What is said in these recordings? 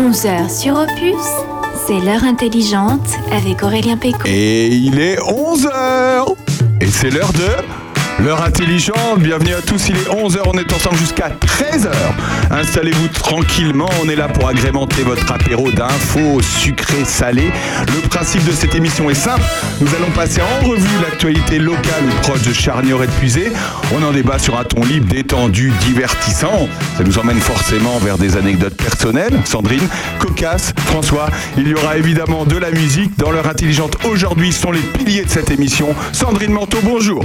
11h sur Opus, c'est l'heure intelligente avec Aurélien Péco. Et il est 11h Et c'est l'heure de... L'heure intelligente, bienvenue à tous, il est 11h, on est ensemble jusqu'à 13h. Installez-vous tranquillement, on est là pour agrémenter votre apéro d'infos sucrées, salées. Le principe de cette émission est simple, nous allons passer en revue l'actualité locale proche de Charnier épuisé. On en débat sur un ton libre, détendu, divertissant. Ça nous emmène forcément vers des anecdotes personnelles. Sandrine, cocasse, François, il y aura évidemment de la musique. Dans l'heure intelligente, aujourd'hui sont les piliers de cette émission. Sandrine Manteau, bonjour.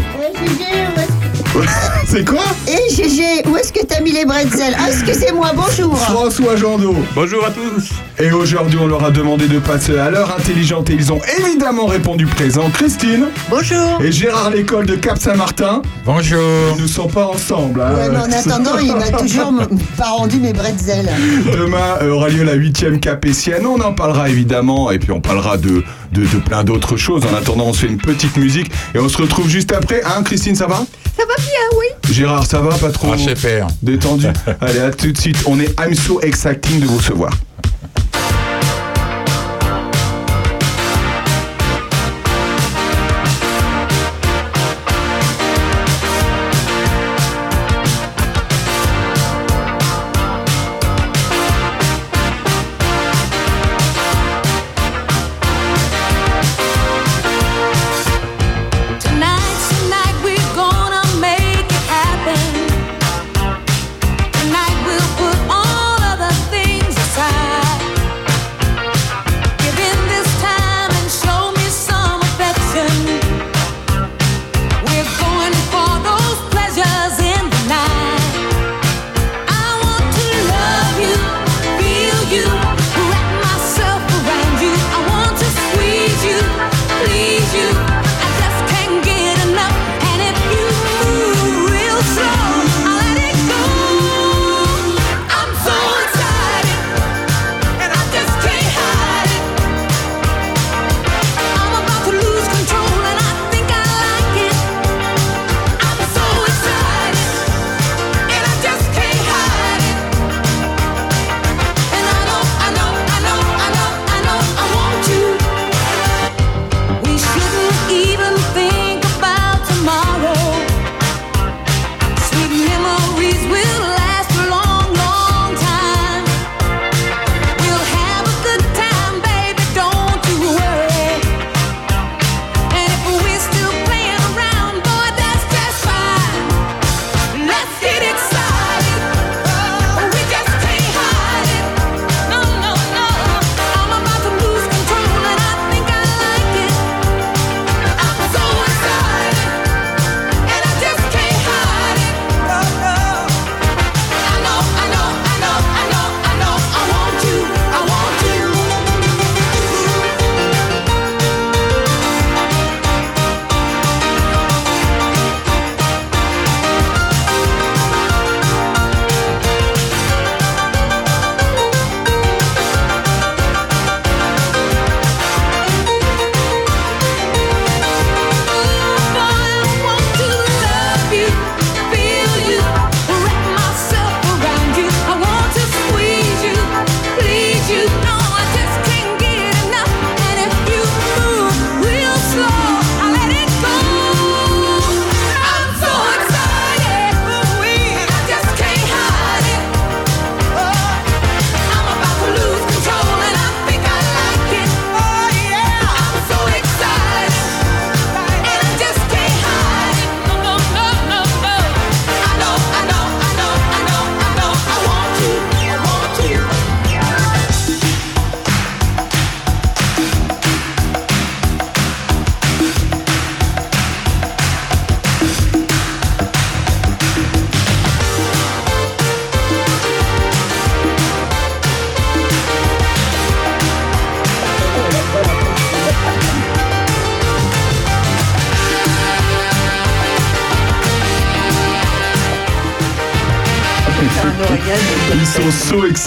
Fearless. C'est quoi Et GG, où est-ce que t'as mis les bretzels Ah, excusez-moi, bonjour François Jandot. Bonjour à tous. Et aujourd'hui, on leur a demandé de passer à l'heure intelligente et ils ont évidemment répondu présent. Christine Bonjour et Gérard L'école de Cap-Saint-Martin. Bonjour. Ils ne sont pas ensemble. hein. Ouais, mais en attendant, il m'a toujours pas rendu mes bretzels. Demain euh, aura lieu la huitième capétienne. On en parlera évidemment et puis on parlera de, de, de plein d'autres choses. En attendant, on se fait une petite musique et on se retrouve juste après. Hein, Christine, ça va? Ça va oui Gérard, ça va Pas trop Ah, détendu Allez, à tout de suite. On est I'm so exciting de vous recevoir.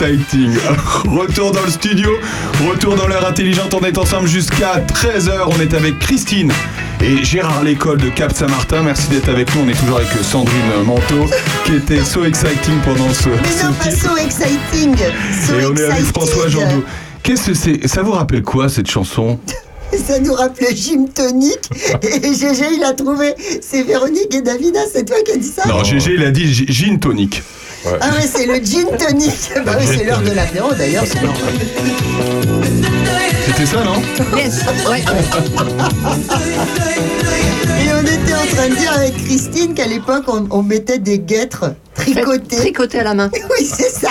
Exciting. Retour dans le studio, retour dans l'heure intelligente. On est ensemble jusqu'à 13h. On est avec Christine Et Gérard Lécole de Cap Saint-Martin, merci d'être avec nous. On est toujours avec Sandrine Manteau, qui était so exciting pendant ce, Mais ce non, pas so exciting. So Et on est avec. François Jandot. Qu'est-ce que c'est? Ça vous rappelle quoi cette chanson? Ça nous rappelait Gym Tonic. Et Gégé, il a trouvé. C'est Véronique et Davina, c'est toi qui as dit ça? Non, GG, il a dit gi- gin tonic. Ah ouais, c'est le gin tonic. Bah oui, c'est l'heure de l'apéro d'ailleurs, c'est normal. C'était ça, non Yes, ouais. Et on était en train de dire avec Christine qu'à l'époque, on, on mettait des guêtres tricotées. Tricoté à la main. Oui, c'est ça.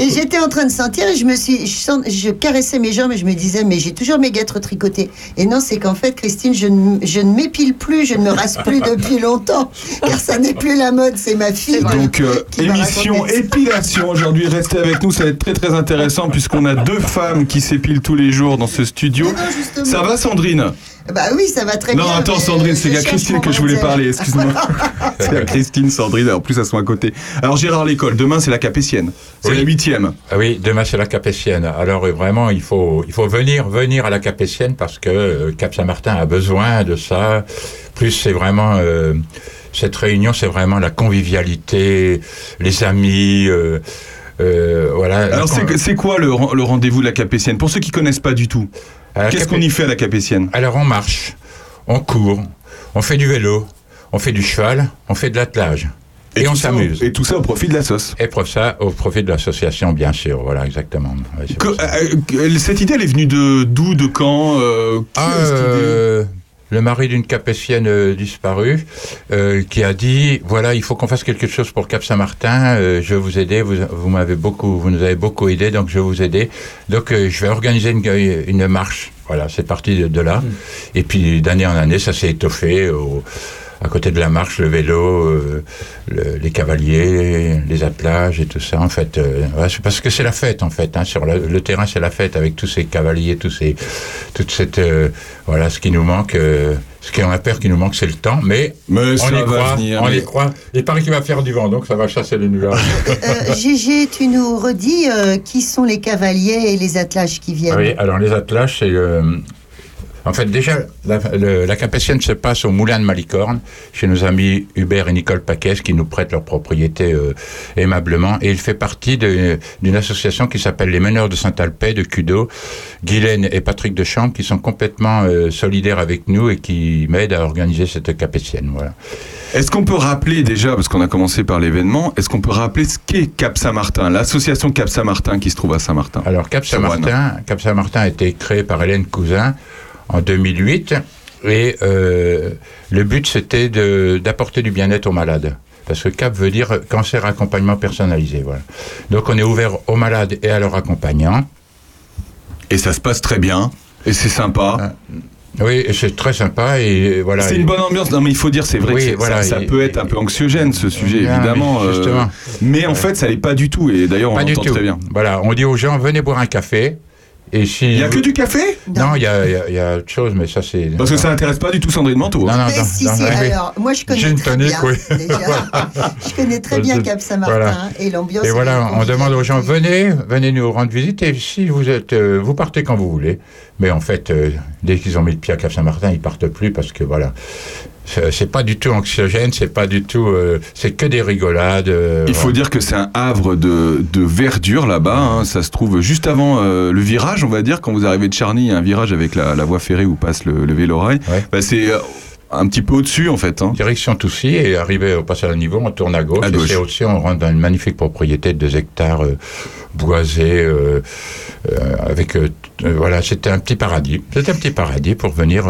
Et j'étais en train de sentir et je me suis, je, sens- je caressais mes jambes et je me disais, mais j'ai toujours mes guêtres tricotées. Et non, c'est qu'en fait, Christine, je ne, je ne m'épile plus, je ne me rase plus depuis longtemps, car ça n'est plus la mode, c'est ma fille. Donc, euh, émission épilation aujourd'hui. Restez avec nous, ça va être très très intéressant puisqu'on a deux femmes qui s'épilent tous les jours dans ce studio. Non, justement. Ça va, Sandrine? Bah oui, ça va très Non, bien. attends, mais Sandrine, c'est à Christine que je voulais parler, excuse-moi. c'est à Christine, Sandrine, en plus elles sont à côté. Alors, Gérard Lécole, demain c'est la Capétienne. C'est Oui. la huitième. Ah oui, demain c'est la Capétienne. Alors euh, vraiment, il faut, il faut venir, venir à la Capétienne parce que euh, Cap Saint-Martin a besoin de ça. Plus c'est vraiment euh, cette réunion, c'est vraiment la convivialité, les amis. euh, euh, voilà. Alors, c'est quoi le, le rendez-vous de la Capétienne? Pour ceux qui connaissent pas du tout, qu'est-ce qu'on y fait à la Capétienne? Alors on marche, on court, on fait du vélo, on fait du cheval, on fait de l'attelage et, on s'amuse. Et tout ça au profit de la sauce. Et pour ça, au profit de l'association, bien sûr. Voilà, exactement. Ouais, Que- euh, euh, cette idée, elle est venue de d'où, de quand euh, qui Ah, a cette idée? Le mari d'une capétienne euh, disparue euh, qui a dit voilà il faut qu'on fasse quelque chose pour Cap Saint-Martin euh, je vais vous aider vous, vous m'avez beaucoup vous nous avez beaucoup aidé donc je vais vous aider. Donc euh, je vais organiser une, une marche. Voilà c'est parti de, de là. Et puis d'année en année ça s'est étoffé au- à côté de la marche, le vélo, euh, le- les cavaliers, les attelages et tout ça. En fait, euh, parce que c'est la fête en fait. Hein, sur le, le terrain, c'est la fête avec tous ces cavaliers, tous ces, toute cette, euh, voilà, ce qui nous manque, euh, ce qu'on a peur qui nous manque, c'est le temps. Mais, Mais on ça y va croit, venir, on mais- y croit. Il paraît qu'il va faire du vent, donc ça va chasser les nuages. Euh, Gégé, tu nous redis euh, qui sont les cavaliers et les attelages qui viennent? Ah oui, alors les attelages, c'est euh, En fait, déjà, la, le- la Capétienne se passe au Moulin de Malicorne, chez nos amis Hubert et Nicole Paquès, qui nous prêtent leur propriété euh, aimablement. Et il fait partie d'une association qui s'appelle les Meneurs de Saint-Alpais, de Cudo, Guylaine et Patrick de Chambre, qui sont complètement euh, solidaires avec nous et qui m'aident à organiser cette Capétienne. Voilà. Est-ce qu'on peut rappeler déjà, parce qu'on a commencé par l'événement, est-ce qu'on peut rappeler ce qu'est Cap Saint-Martin, l'association Cap Saint-Martin qui se trouve à Saint-Martin? Alors Cap Saint-Martin, Cap Saint-Martin a été créé par Hélène Cousin en 2008 et euh, le but c'était d'apporter du bien-être aux malades. Parce que CAP veut dire cancer accompagnement personnalisé. Voilà. Donc on est ouvert aux malades et à leurs accompagnants. Et ça se passe très bien, et c'est sympa. Oui, et c'est très sympa et voilà. C'est une bonne ambiance. Non, mais il faut dire, c'est vrai Oui, que voilà, ça, peut être un peu anxiogène ce sujet, Ah, évidemment. mais euh, en fait, ça l'est pas du tout. Et d'ailleurs, on Pas du l'entend tout. très bien. Voilà, on dit aux gens venez boire un café. Et si Il y a que du café? Non, il y a, y y autre chose, mais ça c'est. Parce que ça intéresse pas du tout Sandrine Manteau. Non, non, non, si, non, si, oui. alors, moi je connais Gin très tonic, bien, oui. déjà. je connais très bien Cap Saint-Martin Voilà. hein, et l'ambiance. Et voilà, on demande aux gens venez, venez nous rendre visite et si vous êtes, euh, vous partez quand vous voulez. Mais en fait, euh, dès qu'ils ont mis le pied à Cap Saint-Martin, ils partent plus parce que voilà, c'est pas du tout anxiogène, c'est pas du tout, euh, c'est que des rigolades. euh, Il faut dire que c'est un havre de, de verdure là-bas. hein. Ça se trouve juste avant euh, le virage, on va dire. Quand vous arrivez de Charny, il y a un virage avec la, la voie ferrée où passe le, le vélo-rail. Ouais. Bah, c'est un petit peu au-dessus, en fait. hein. Direction Toussy et arrivé au passage à niveau, on tourne à gauche. À et gauche. c'est aussi, on rentre dans une magnifique propriété de 2 hectares euh, boisés. euh, euh, avec, voilà, c'était un petit paradis. C'était un petit paradis pour venir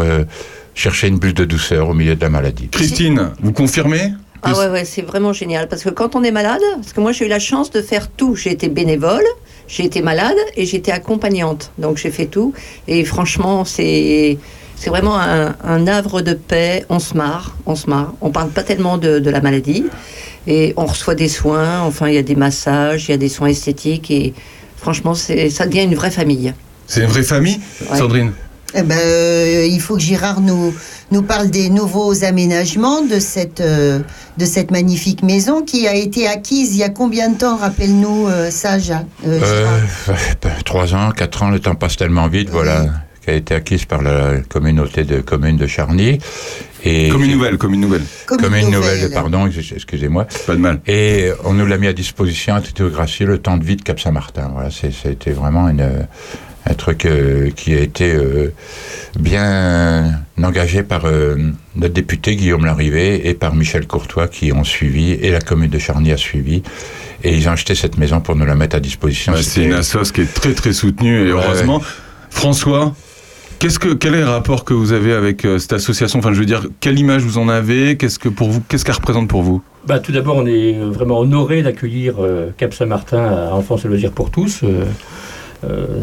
chercher une bulle de douceur au milieu de la maladie. Christine, vous confirmez Ah ouais, ouais, c'est vraiment génial. Parce que quand on est malade, parce que moi j'ai eu la chance de faire tout. J'ai été bénévole, j'ai été malade et j'étais accompagnante. Donc j'ai fait tout. Et franchement, c'est. C'est vraiment un, un havre de paix. On se marre, on se marre. On parle pas tellement de, de la maladie. Et on reçoit des soins. Enfin, il y a des massages, il y a des soins esthétiques. Et franchement, c'est, ça devient une vraie famille. C'est une vraie famille, Ouais. Sandrine? Eh ben, euh, il faut que Girard nous, nous parle des nouveaux aménagements de cette, euh, de cette magnifique maison qui a été acquise il y a combien de temps Rappelle-nous euh, ça, Jacques. euh, trois ans, quatre ans, le temps passe tellement vite, voilà. qui a été acquise par la communauté de communes de Charny. Et Comme une nouvelle, comme une nouvelle. Comme une nouvelle, pardon, ex- excusez-moi. Pas de mal. Et on nous l'a mis à disposition à titre gracieux le temps de vie de Cap Saint-Martin. Voilà, c'était vraiment une, un truc euh, qui a été euh, bien engagé par euh, notre député Guillaume Larrivé et par Michel Courtois qui ont suivi et la commune de Charny a suivi. Et ils ont acheté cette maison pour nous la mettre à disposition. Ouais, c'est une assoce qui est très très soutenue et Ouais, heureusement. François, qu'est-ce que quel est le rapport que vous avez avec euh, cette association? Enfin, je veux dire, quelle image vous en avez? Qu'est-ce que pour vous Qu'est-ce qu'elle représente pour vous? Bah, tout d'abord, on est vraiment honoré d'accueillir euh, Cap Saint-Martin à Enfance et Loisirs pour tous. Euh,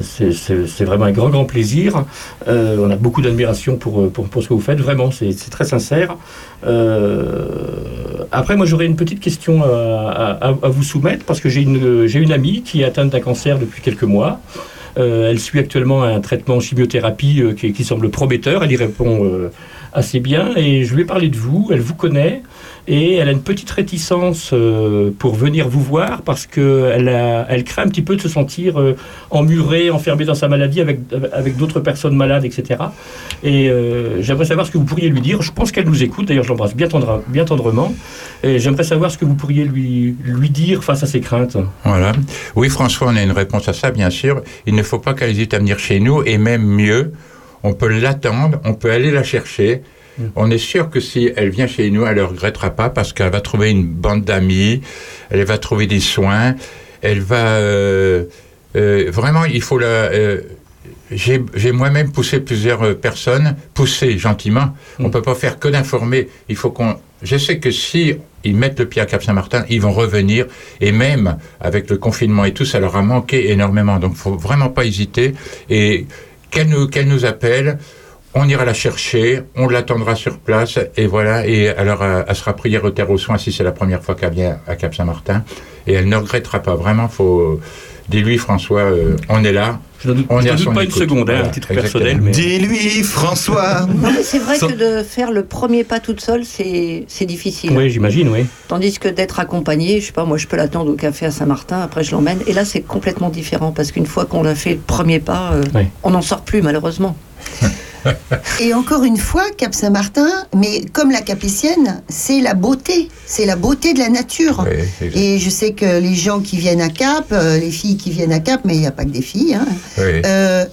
c'est- c'est vraiment un grand, grand plaisir. Euh, on a beaucoup d'admiration pour, euh, pour, ce que vous faites. Vraiment, c'est très sincère. Euh, après, moi, j'aurais une petite question à, vous soumettre parce que j'ai une, une amie qui est atteinte d'un cancer depuis quelques mois. Euh, elle suit actuellement un traitement en chimiothérapie euh, qui, semble prometteur. Elle y répond euh, assez bien. Et je lui ai parlé de vous. Elle vous connaît. Et elle a une petite réticence euh, pour venir vous voir parce qu'elle elle craint un petit peu de se sentir euh, emmurée, enfermée dans sa maladie avec, avec d'autres personnes malades, etc. Et euh, j'aimerais savoir ce que vous pourriez lui dire. Je pense qu'elle nous écoute. D'ailleurs, je l'embrasse bien, tendre- bien tendrement. Et j'aimerais savoir ce que vous pourriez lui, lui dire face à ses craintes. Voilà. Oui, François, on a une réponse à ça, bien sûr. Il ne faut pas qu'elle hésite à venir chez nous, et même mieux, on peut l'attendre, on peut aller la chercher. On est sûr que si elle vient chez nous, elle ne regrettera pas parce qu'elle va trouver une bande d'amis, elle va trouver des soins, elle va... euh, euh, vraiment, il faut la... euh, j'ai moi-même poussé plusieurs personnes, poussé gentiment. On ne peut pas faire que d'informer. Il faut qu'on. Je sais que si ils mettent le pied à Cap Saint-Martin, ils vont revenir. Et même avec le confinement et tout, ça leur a manqué énormément. Donc, faut vraiment pas hésiter. Et qu'elle nous, qu'elle nous appelle. On ira la chercher, on l'attendra sur place, et voilà. Et alors, euh, elle sera prioritaire aux soins si c'est la première fois qu'elle vient à Cap Saint-Martin. Et elle ne regrettera pas. Vraiment, faut. Dis-lui, François, euh, on est là. Je ne doute, On je est ne à doute son pas une écoute. seconde, hein, Voilà, à titre exactement. personnel. Mais... Dis-lui, François Non, mais c'est vrai Sans- que de faire le premier pas toute seule, c'est c'est difficile. Oui, j'imagine, oui. Tandis que d'être accompagné, je sais pas, moi je peux l'attendre au café à Saint-Martin, après je l'emmène. Et là c'est complètement différent parce qu'une fois qu'on a fait le premier pas, euh, Oui. on n'en sort plus malheureusement. Et encore une fois, Cap Saint-Martin, mais comme la Capétienne, c'est la beauté. C'est la beauté de la nature. Oui. Et je sais que les gens qui viennent à Cap, euh, les filles qui viennent à Cap, mais il n'y a pas que des filles, hein, Oui. euh,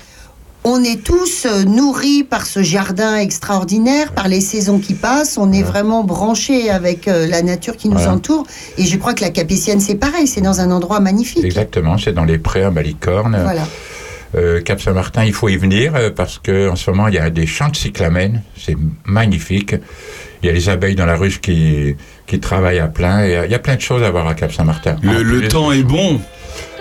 on est tous euh, nourris par ce jardin extraordinaire, par les saisons qui passent. On est vraiment branchés avec la nature qui nous Voilà. entoure. Et je crois que la Capétienne, c'est pareil. C'est dans un endroit magnifique. Exactement, c'est dans les prés à Malicorne. Voilà. Euh, Cap Saint-Martin, il faut y venir euh, parce que en ce moment il y a des champs de cyclamènes, c'est magnifique. Il y a les abeilles dans la ruche qui, qui travaillent à plein. Et, euh, il y a plein de choses à voir à Cap Saint-Martin. Le, En le plus- temps est bon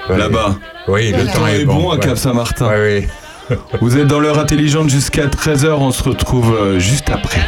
Ouais. là-bas. Oui, le Le temps temps est, bon à ouais. Cap Saint-Martin. Ouais, oui. Vous êtes dans l'heure intelligente jusqu'à 13h. On se retrouve euh, juste après.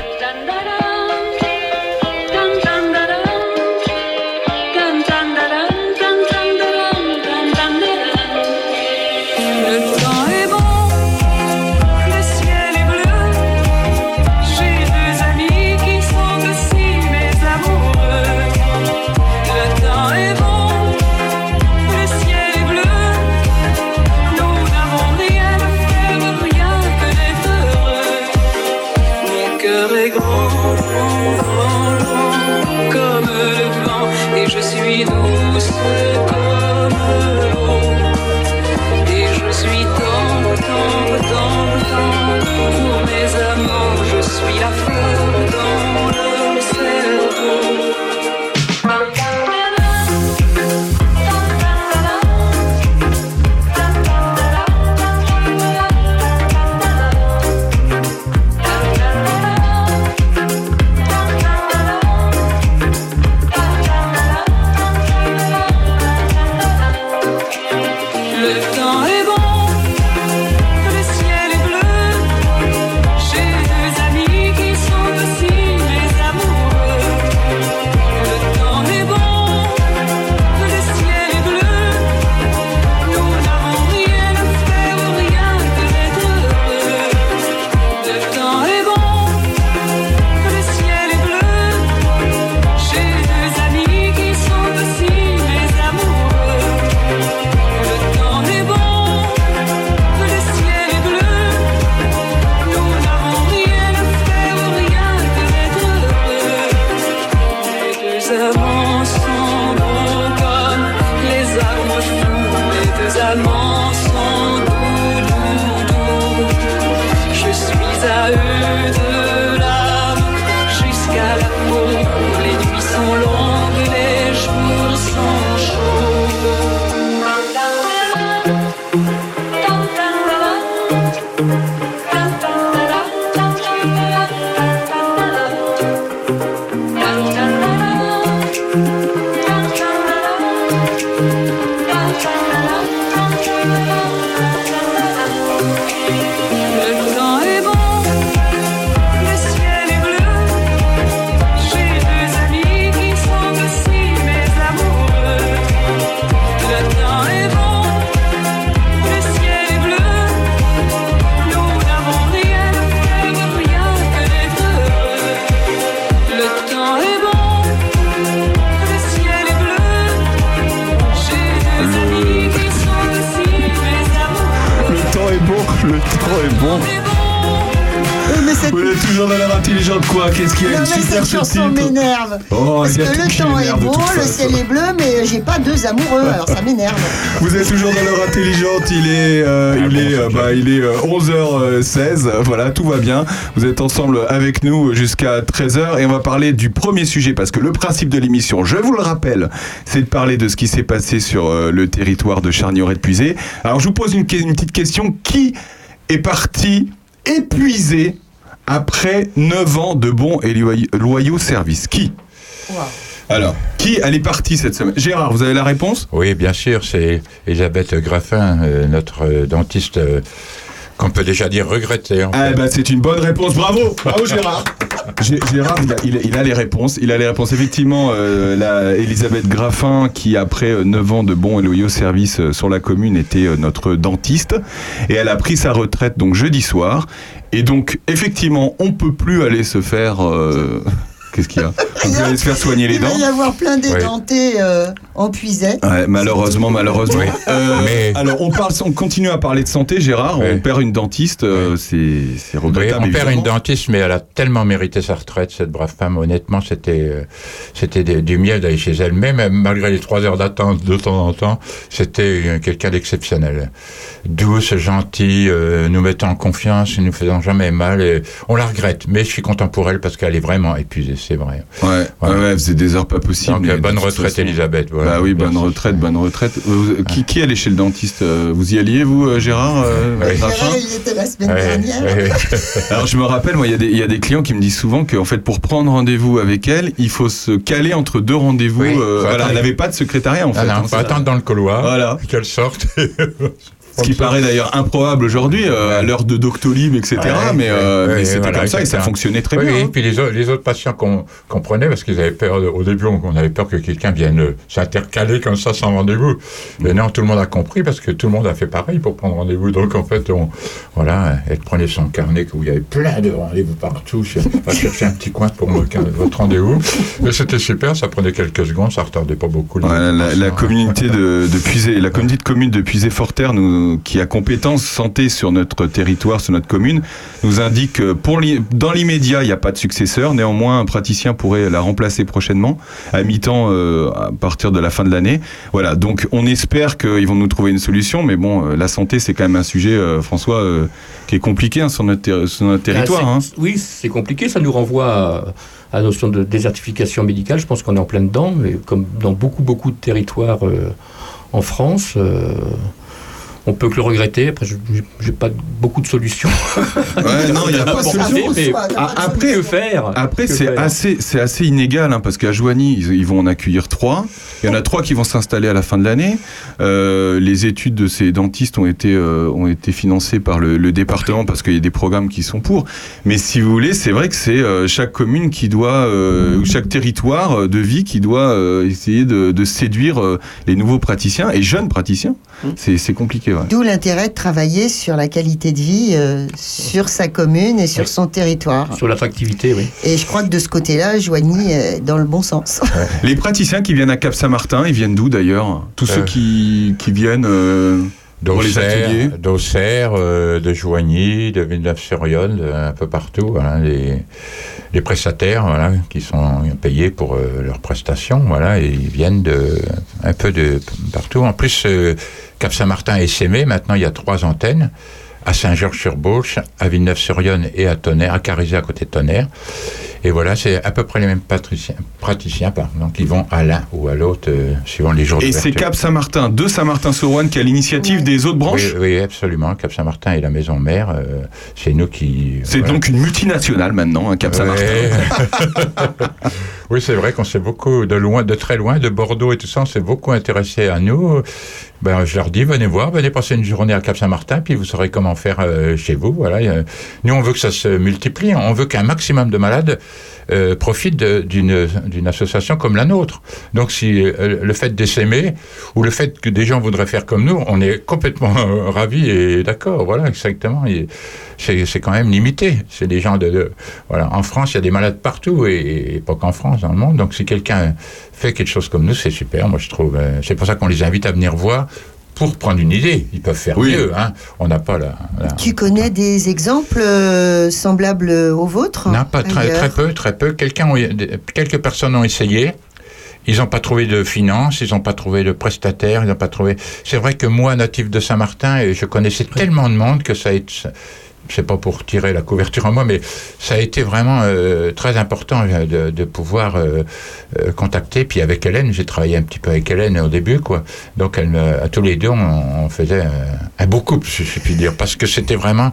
Amants sont doux. Je suis à eux toujours dans l'air intelligent de quoi Qu'est-ce qu'il y a une super cette chanson m'énerve. Oh, Parce que le temps est beau, le ciel est bleu, mais j'ai pas deux amoureux, alors ça m'énerve. Vous êtes toujours dans l'heure intelligente, il est, euh, Ah il est, euh, bah, il est euh, 11h16, voilà, tout va bien. Vous êtes ensemble avec nous jusqu'à 13h et on va parler du premier sujet parce que le principe de l'émission, je vous le rappelle, c'est de parler de ce qui s'est passé sur euh, le territoire de Charnieret de Puisé. Alors je vous pose une petite question, qui est parti épuisé après 9 ans de bons et loy- loyaux services. Qui Alors, qui elle est partie cette semaine? Gérard, vous avez la réponse? Oui, bien sûr, c'est Elisabeth Graffin, euh, notre euh, dentiste, euh, qu'on peut déjà dire regretter. en Ah fait. bah c'est une bonne réponse, bravo, bravo Gérard. Gé- Gérard, il a, il a- il a les réponses, il a les réponses. Effectivement, euh, la Elisabeth Graffin, qui après euh, 9 ans de bons et loyaux services euh, sur la commune, était euh, notre dentiste, et elle a pris sa retraite donc jeudi soir. Et donc effectivement, on peut plus aller se faire. Qu'est-ce qu'il y a peut aller se faire soigner les Il va dents. y avoir plein d'édentés euh, en puisette. Ouais, malheureusement, malheureusement. Oui. Euh, Mais- Alors, on, parle, on continue à parler de santé, Gérard. Ouais. On perd une dentiste, euh, c'est c'est Oui, regrettable. on perd une dentiste, mais elle a tellement mérité sa retraite, cette brave femme. Honnêtement, c'était euh, c'était du miel d'aller chez elle. Même malgré les trois heures d'attente de temps en temps, c'était quelqu'un d'exceptionnel. Douce, gentille, nous mettant en confiance, nous faisant jamais mal. Et on la regrette, mais je suis content pour elle parce qu'elle est vraiment épuisée, c'est vrai. Ouais, Voilà. ouais, faisait des heures pas possibles. Donc, mais euh, bonne retraite, façon- Elisabeth. Voilà. Bah oui, bonne Merci. retraite, bonne retraite. Vous- qui, qui allait chez le dentiste euh, Vous y alliez, vous, euh, Gérard euh, Gérard, il était la semaine Ouais, dernière. Alors je me rappelle, moi, il y, a des- il y a des clients qui me disent souvent qu'en fait, pour prendre rendez-vous avec elle, il faut se caler entre deux rendez-vous. Oui, euh, voilà, elle n'avait pas de secrétariat en Ah fait. non, hein, c'est- attendre dans le couloir, Voilà. qu'elle sorte. Ce qui paraît d'ailleurs improbable aujourd'hui, euh, à l'heure de Doctolib, etc. Ouais, mais euh, ouais, mais c'était voilà, comme ça et ça fonctionnait très oui, bien. oui, hein. puis les, autres- les autres patients qu'on prenait, parce qu'ils avaient peur, au début, on, avait peur que quelqu'un vienne euh, s'intercaler comme ça sans rendez-vous. Mais non, tout le monde a compris, parce que tout le monde a fait pareil pour prendre rendez-vous. Donc, en fait, on, voilà, elle prenait son carnet où il y avait plein de rendez-vous partout. Je va chercher un petit coin pour me- votre rendez-vous. Mais c'était super, ça prenait quelques secondes, ça retardait pas beaucoup. la, la communauté de, de Puisé, la communauté de communes de Puisé-Forterre, nous, qui a compétence santé sur notre territoire, sur notre commune, nous indique que pour dans l'immédiat, il n'y a pas de successeur. Néanmoins, un praticien pourrait la remplacer prochainement, à mi-temps euh, à partir de la fin de l'année. Voilà, donc on espère qu'ils vont nous trouver une solution, mais bon, euh, la santé, c'est quand même un sujet, euh, François, euh, qui est compliqué hein, sur, notre sur notre territoire. Hein. Oui, c'est compliqué. Ça nous renvoie à, la notion de désertification médicale. Je pense qu'on est en plein dedans, mais comme dans beaucoup, beaucoup de territoires en France, on peut que le regretter. Après, je n'ai pas beaucoup de solutions. Ouais, non, il n'y a pas de solution. mais après, que faire Après, c'est assez, c'est assez inégal, hein, parce qu'à Joigny, ils, ils vont en accueillir trois. Il y en a trois qui vont s'installer à la fin de l'année. Euh, les études de ces dentistes ont été, euh, ont été financées par le, le département, parce qu'il y a des programmes qui sont pour. Mais si vous voulez, c'est vrai que c'est euh, chaque commune qui doit, euh, ou chaque territoire de vie qui doit euh, essayer de, de séduire euh, les nouveaux praticiens et jeunes praticiens. C'est c'est compliqué, ouais. D'où l'intérêt de travailler sur la qualité de vie, euh, sur sa commune et sur Oui. son territoire. Sur l'attractivité, oui. Et je crois que de ce côté-là, Joigny est dans le bon sens. Les praticiens qui viennent à Cap-Saint-Martin, ils viennent d'où d'ailleurs? Tous ceux Euh. qui, qui viennent euh, pour les ateliers? D'Auxerre, euh, de Joigny, de Villeneuve-sur-Yonne, un peu partout. Voilà, les, les prestataires voilà, qui sont payés pour euh, leurs prestations, voilà, et ils viennent de, un peu de partout. En plus, euh, Cap Saint-Martin et Sémé. Maintenant, il y a trois antennes à Saint-Georges-sur-Beauce, à Villeneuve-sur-Yonne et à Tonnerre, à Carizet à côté de Tonnerre. Et voilà, c'est à peu près les mêmes patriciens- praticiens, pardon, qui vont à l'un ou à l'autre, euh, suivant les jours Et c'est. Cap Saint-Martin de Saint-Martin-sur-Ouane qui a l'initiative des autres branches Oui, oui, absolument. Cap Saint-Martin et la maison mère, euh, c'est nous qui. C'est voilà. donc une multinationale maintenant, hein, Cap Saint-Martin. Oui, c'est vrai qu'on s'est beaucoup, de loin, de très loin, de Bordeaux et tout ça, on s'est beaucoup intéressé à nous. Ben, je leur dis, venez voir, venez passer une journée à Cap-Saint-Martin, puis vous saurez comment faire euh, chez vous. Voilà. Euh, Nous, on veut que ça se multiplie. On veut qu'un maximum de malades euh, profitent d'une association comme la nôtre. Donc, si le fait d'essaimer ou le fait que des gens voudraient faire comme nous, on est complètement ravis et d'accord. Voilà, exactement. C'est quand même limité. C'est des gens de, de- voilà. En France, il y a des malades partout et, et pas qu'en France, dans le monde. Donc, si quelqu'un fait quelque chose comme nous, c'est super. Moi, je trouve. euh, c'est pour ça qu'on les invite à venir voir pour prendre une idée. Ils peuvent faire Oui. mieux. Hein. On n'a pas la. la- Tu connais des exemples euh, semblables aux vôtres? Non, pas très, très peu, très peu. Ont- quelques personnes ont essayé. Ils n'ont pas trouvé de finances, ils n'ont pas trouvé de prestataires, ils n'ont pas trouvé. C'est vrai que moi, natif de Saint-Martin, et je connaissais tellement de monde que ça a été. C'est pas pour tirer la couverture en moi, mais ça a été vraiment euh, très important euh, de, pouvoir euh, contacter. Puis avec Hélène, j'ai travaillé un petit peu avec Hélène au début, quoi. Donc à tous les deux, on, faisait euh, un beau couple, si je puis dire, parce que c'était vraiment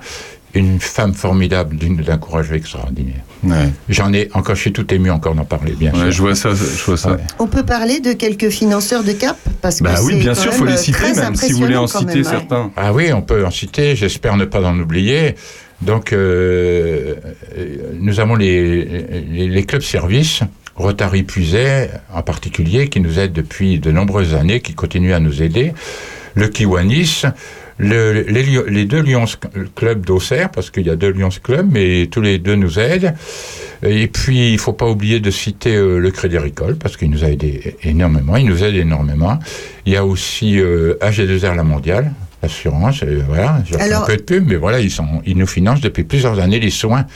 une femme formidable, d'une- d'un courage extraordinaire. Ouais. J'en ai encore, je suis tout ému encore d'en parler, bien Ouais, sûr. je vois ça, je vois ça. Ouais. On peut parler de quelques financeurs de Cap parce que Bah oui, bien sûr, même, faut les citer même, si vous voulez en citer même, ouais. certains. Ah oui, on peut en citer, j'espère ne pas en oublier. Donc, euh, euh, nous avons les, les, les clubs services, Rotary Puiset en particulier, qui nous aident depuis de nombreuses années, qui continuent à nous aider. Le Kiwanis, le, les, deux Lions Club d'Auxerre, parce qu'il y a deux Lions Club, mais tous les deux nous aident. Et puis, il faut pas oublier de citer euh, le Crédit Agricole, parce qu'il nous a aidé énormément, il nous aide énormément. Il y a aussi euh, AG2R La Mondiale, l'assurance, voilà, j'ai un peu de pub, mais voilà, ils, sont, ils nous financent depuis plusieurs années les soins,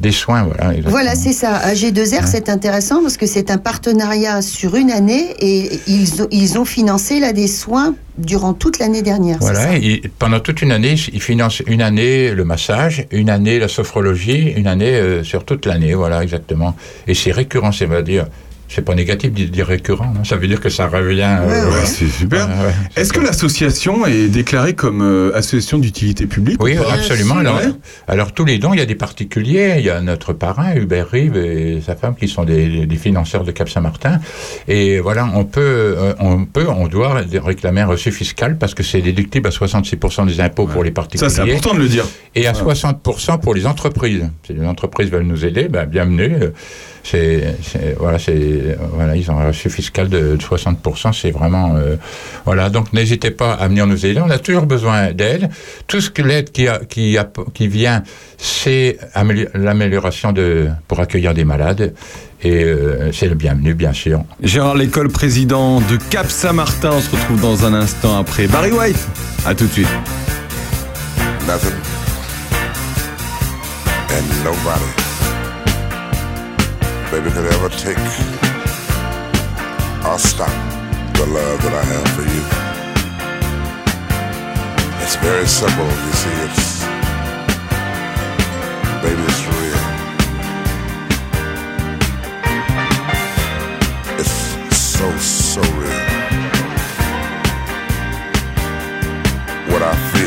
des soins, voilà. exactement. Voilà, c'est ça. AG2R, c'est intéressant parce que c'est un partenariat sur une année et ils ont, ils ont financé là des soins durant toute l'année dernière. Voilà, et pendant toute une année, ils financent une année le massage, une année la sophrologie, une année euh, sur toute l'année, voilà, exactement. Et c'est récurrent, c'est va dire, c'est pas négatif de dire récurrent, hein. ça veut dire que ça revient. euh, Ouais, Ouais, c'est super. ouais, ouais. Est-ce que l'association est déclarée comme euh, association d'utilité publique Oui, absolument. Alors, tous les dons, il y a des particuliers. Il y a notre parrain, Hubert Rive, et sa femme, qui sont des, des financeurs de Cap Saint-Martin. Et voilà, on peut, euh, on peut, on doit réclamer un reçu fiscal parce que c'est déductible à 66% des impôts pour les Ça, particuliers. c'est important de le dire. Et à Ouais. 60% pour les entreprises. Si les entreprises veulent nous aider, ben, bienvenue. C'est, voilà, c'est, voilà, ils ont un reçu fiscal de, de 60%. C'est vraiment, euh, voilà. Donc, n'hésitez pas à venir nous aider. On a toujours besoin d'aide. Tout ce que l'aide qui, a, qui, a, qui vient, c'est amélio- l'amélioration de, pour accueillir des malades. Et euh, c'est le bienvenu, bien sûr. Gérard Lécole, président de Cap Saint-Martin. On se retrouve dans un instant après Barry White. À tout de suite. nothing and nobody baby could ever take or stop the love that I have for you. It's very simple, you see, it's baby it's real. It's so so real. What I feel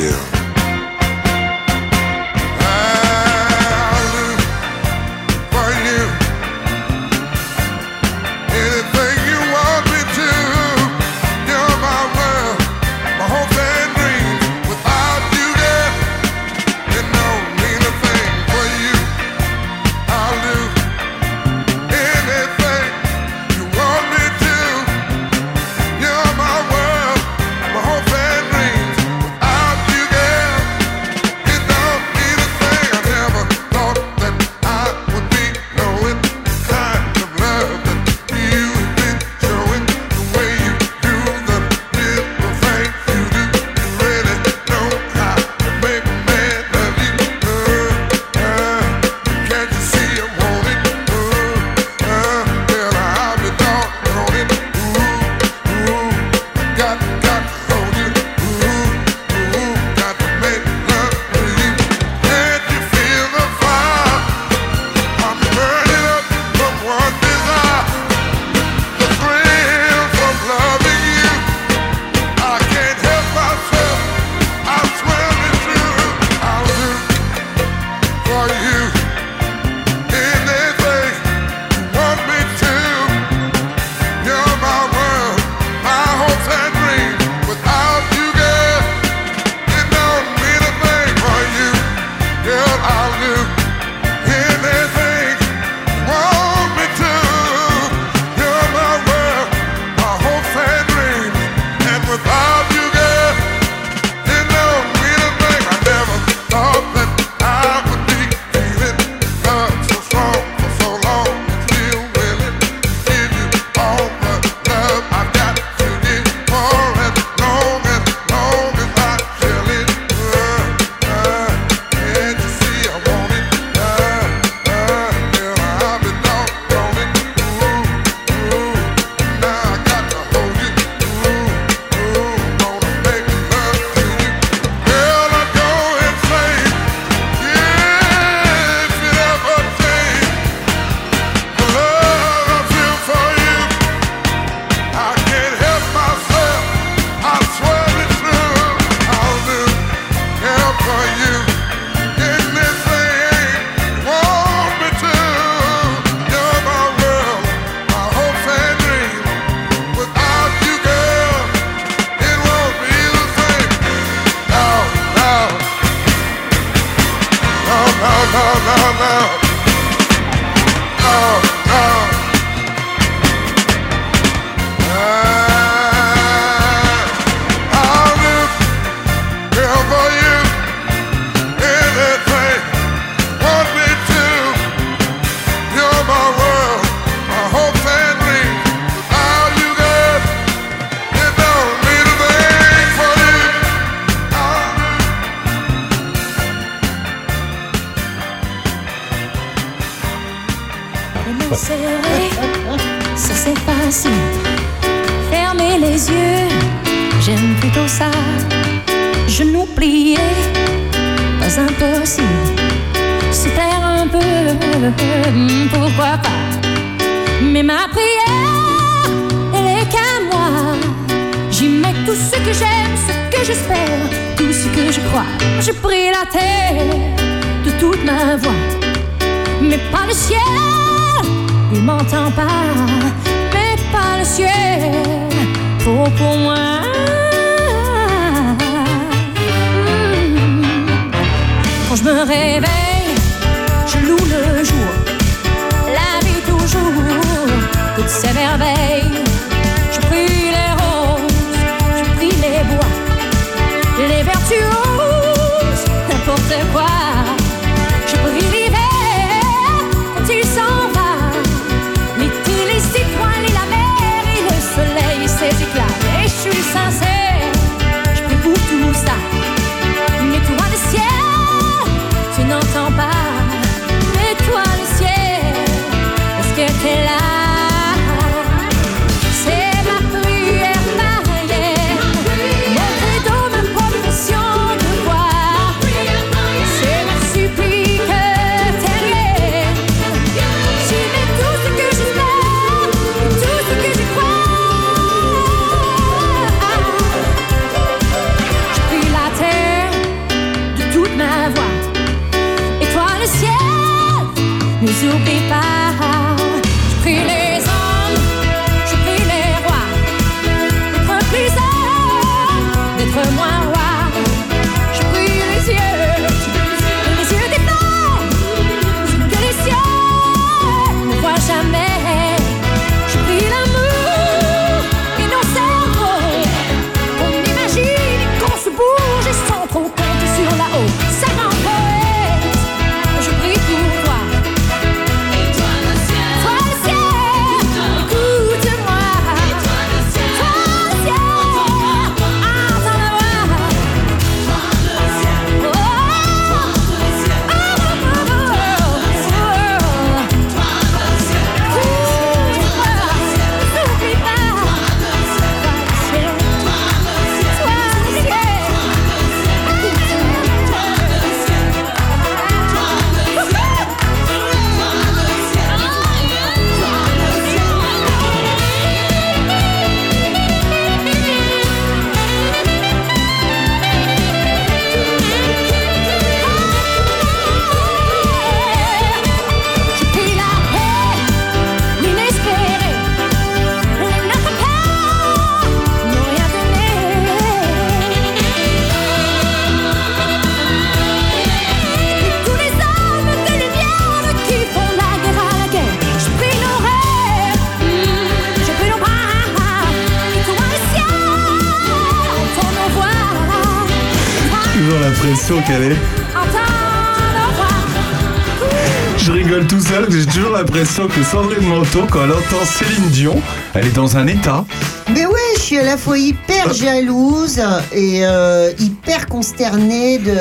Je rigole tout seul, j'ai toujours l'impression que Sandrine Manteau, quand elle entend Céline Dion, elle est dans un état. Mais ouais, je suis à la fois hyper jalouse et euh, hyper consternée de.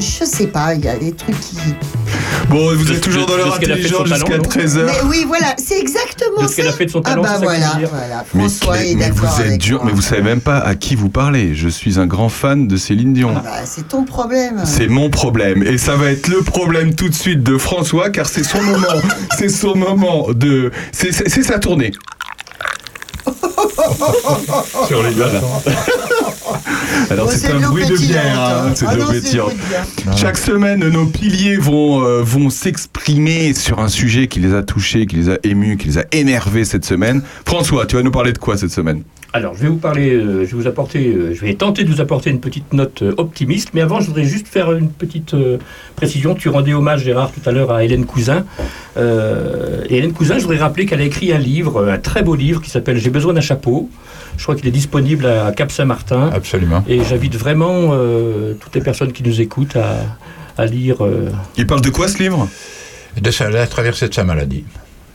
Je sais pas, il y a des trucs qui. Bon, vous êtes toujours dans l'heure intelligente jusqu'à talent, non 13h. Mais oui, voilà, c'est exactement De ce qu'elle a fait de son Ah talent, bah ça que voilà, voilà. Mais, François est mais vous d'accord êtes dur, mais vous savez même pas à qui vous parlez. Je suis un grand fan de Céline Dion. Bah, c'est ton problème. C'est mon problème. Et ça va être le problème tout de suite de François, car c'est son moment. c'est son moment de. C'est c'est- c'est sa tournée. Sur les Voilà. Alors c'est un bruit de bière, c'est. Chaque semaine, nos piliers vont, euh, vont s'exprimer sur un sujet qui les a touchés, qui les a émus, qui les a énervés cette semaine. François, tu vas nous parler de quoi cette semaine? Alors, je vais vous parler, euh, je vais vous apporter, euh, je vais tenter de vous apporter une petite note euh, optimiste, mais avant, je voudrais juste faire une petite euh, précision. Tu rendais hommage, Gérard, tout à l'heure à Hélène Cousin. Euh, et Hélène Cousin, je voudrais rappeler qu'elle a écrit un livre, un très beau livre qui s'appelle J'ai besoin d'un chapeau. Je crois qu'il est disponible à Cap Saint-Martin. Absolument. Et j'invite vraiment euh, toutes les personnes qui nous écoutent à, à lire. euh, Il parle de quoi ce livre? De sa- la traversée de sa maladie.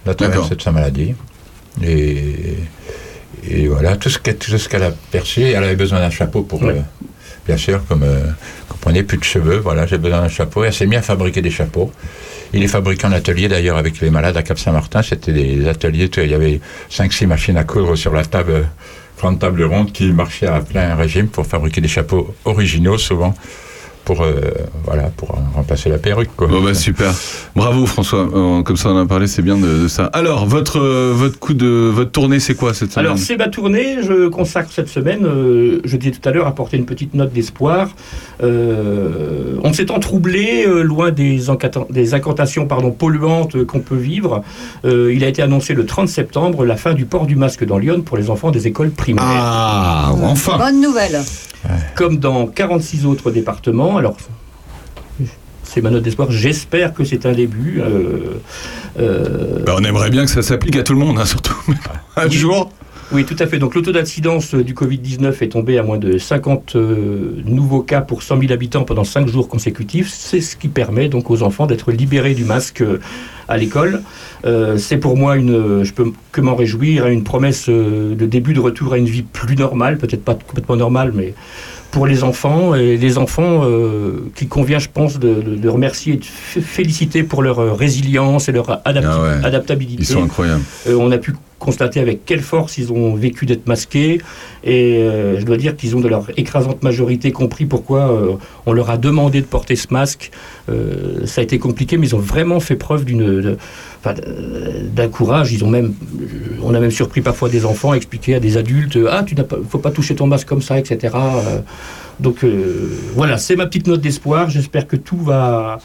La traversée de sa maladie. Et, et voilà, tout ce qu'elle a perçu, elle avait besoin d'un chapeau pour. Ouais. euh, bien sûr, comme euh, vous comprenez, plus de cheveux, voilà, j'ai besoin d'un chapeau. Et elle s'est mise à fabriquer des chapeaux. Il est fabriqué en atelier d'ailleurs avec les malades à Cap-Saint-Martin. C'était des ateliers, il y avait 5-6 machines à coudre sur la table, euh, grande table ronde qui marchait à plein régime pour fabriquer des chapeaux originaux souvent. Pour, euh, voilà, pour remplacer la perruque. Quoi. Bon bah super. Bravo François. Euh, comme ça on en a parlé, c'est bien de, de ça. Alors votre euh, votre coup de votre tournée, c'est quoi cette semaine? Alors, c'est ma tournée. Je consacre cette semaine, euh, je disais tout à l'heure, à porter une petite note d'espoir. Euh, on s'est troublé, euh, loin des, incantations pardon, polluantes euh, qu'on peut vivre. Euh, il a été annoncé le 30 septembre la fin du port du masque dans Lyon pour les enfants des écoles primaires. Ah enfin. Bonne nouvelle. Comme dans 46 autres départements. Alors, c'est ma note d'espoir. J'espère que c'est un début. Euh, euh, Bah, on aimerait bien que ça s'applique à tout le monde, hein, surtout. Un jour. Oui, tout à fait. Donc le taux d'incidence euh, du Covid-19 est tombé à moins de 50 euh, nouveaux cas pour 100 000 habitants pendant 5 jours consécutifs. C'est ce qui permet donc aux enfants d'être libérés du masque à l'école. C'est pour moi une, je peux que m'en réjouir, hein, une promesse de début de retour à une vie plus normale, peut-être pas complètement normale, mais pour les enfants et les enfants euh, qu'il convient, je pense, de, de- de remercier et de féliciter pour leur euh, résilience et leur Ah ouais. adaptabilité. Ils sont incroyables. Euh, on a pu constater avec quelle force ils ont vécu d'être masqués. Et euh, je dois dire qu'ils ont de leur écrasante majorité compris pourquoi euh, on leur a demandé de porter ce masque. Euh, ça a été compliqué, mais ils ont vraiment fait preuve d'un courage. Ils ont même, on a même surpris parfois des enfants expliquer à des adultes Ah, tu n'as pas, faut pas toucher ton masque comme ça, etc. Donc voilà, c'est ma petite note d'espoir. J'espère que tout va,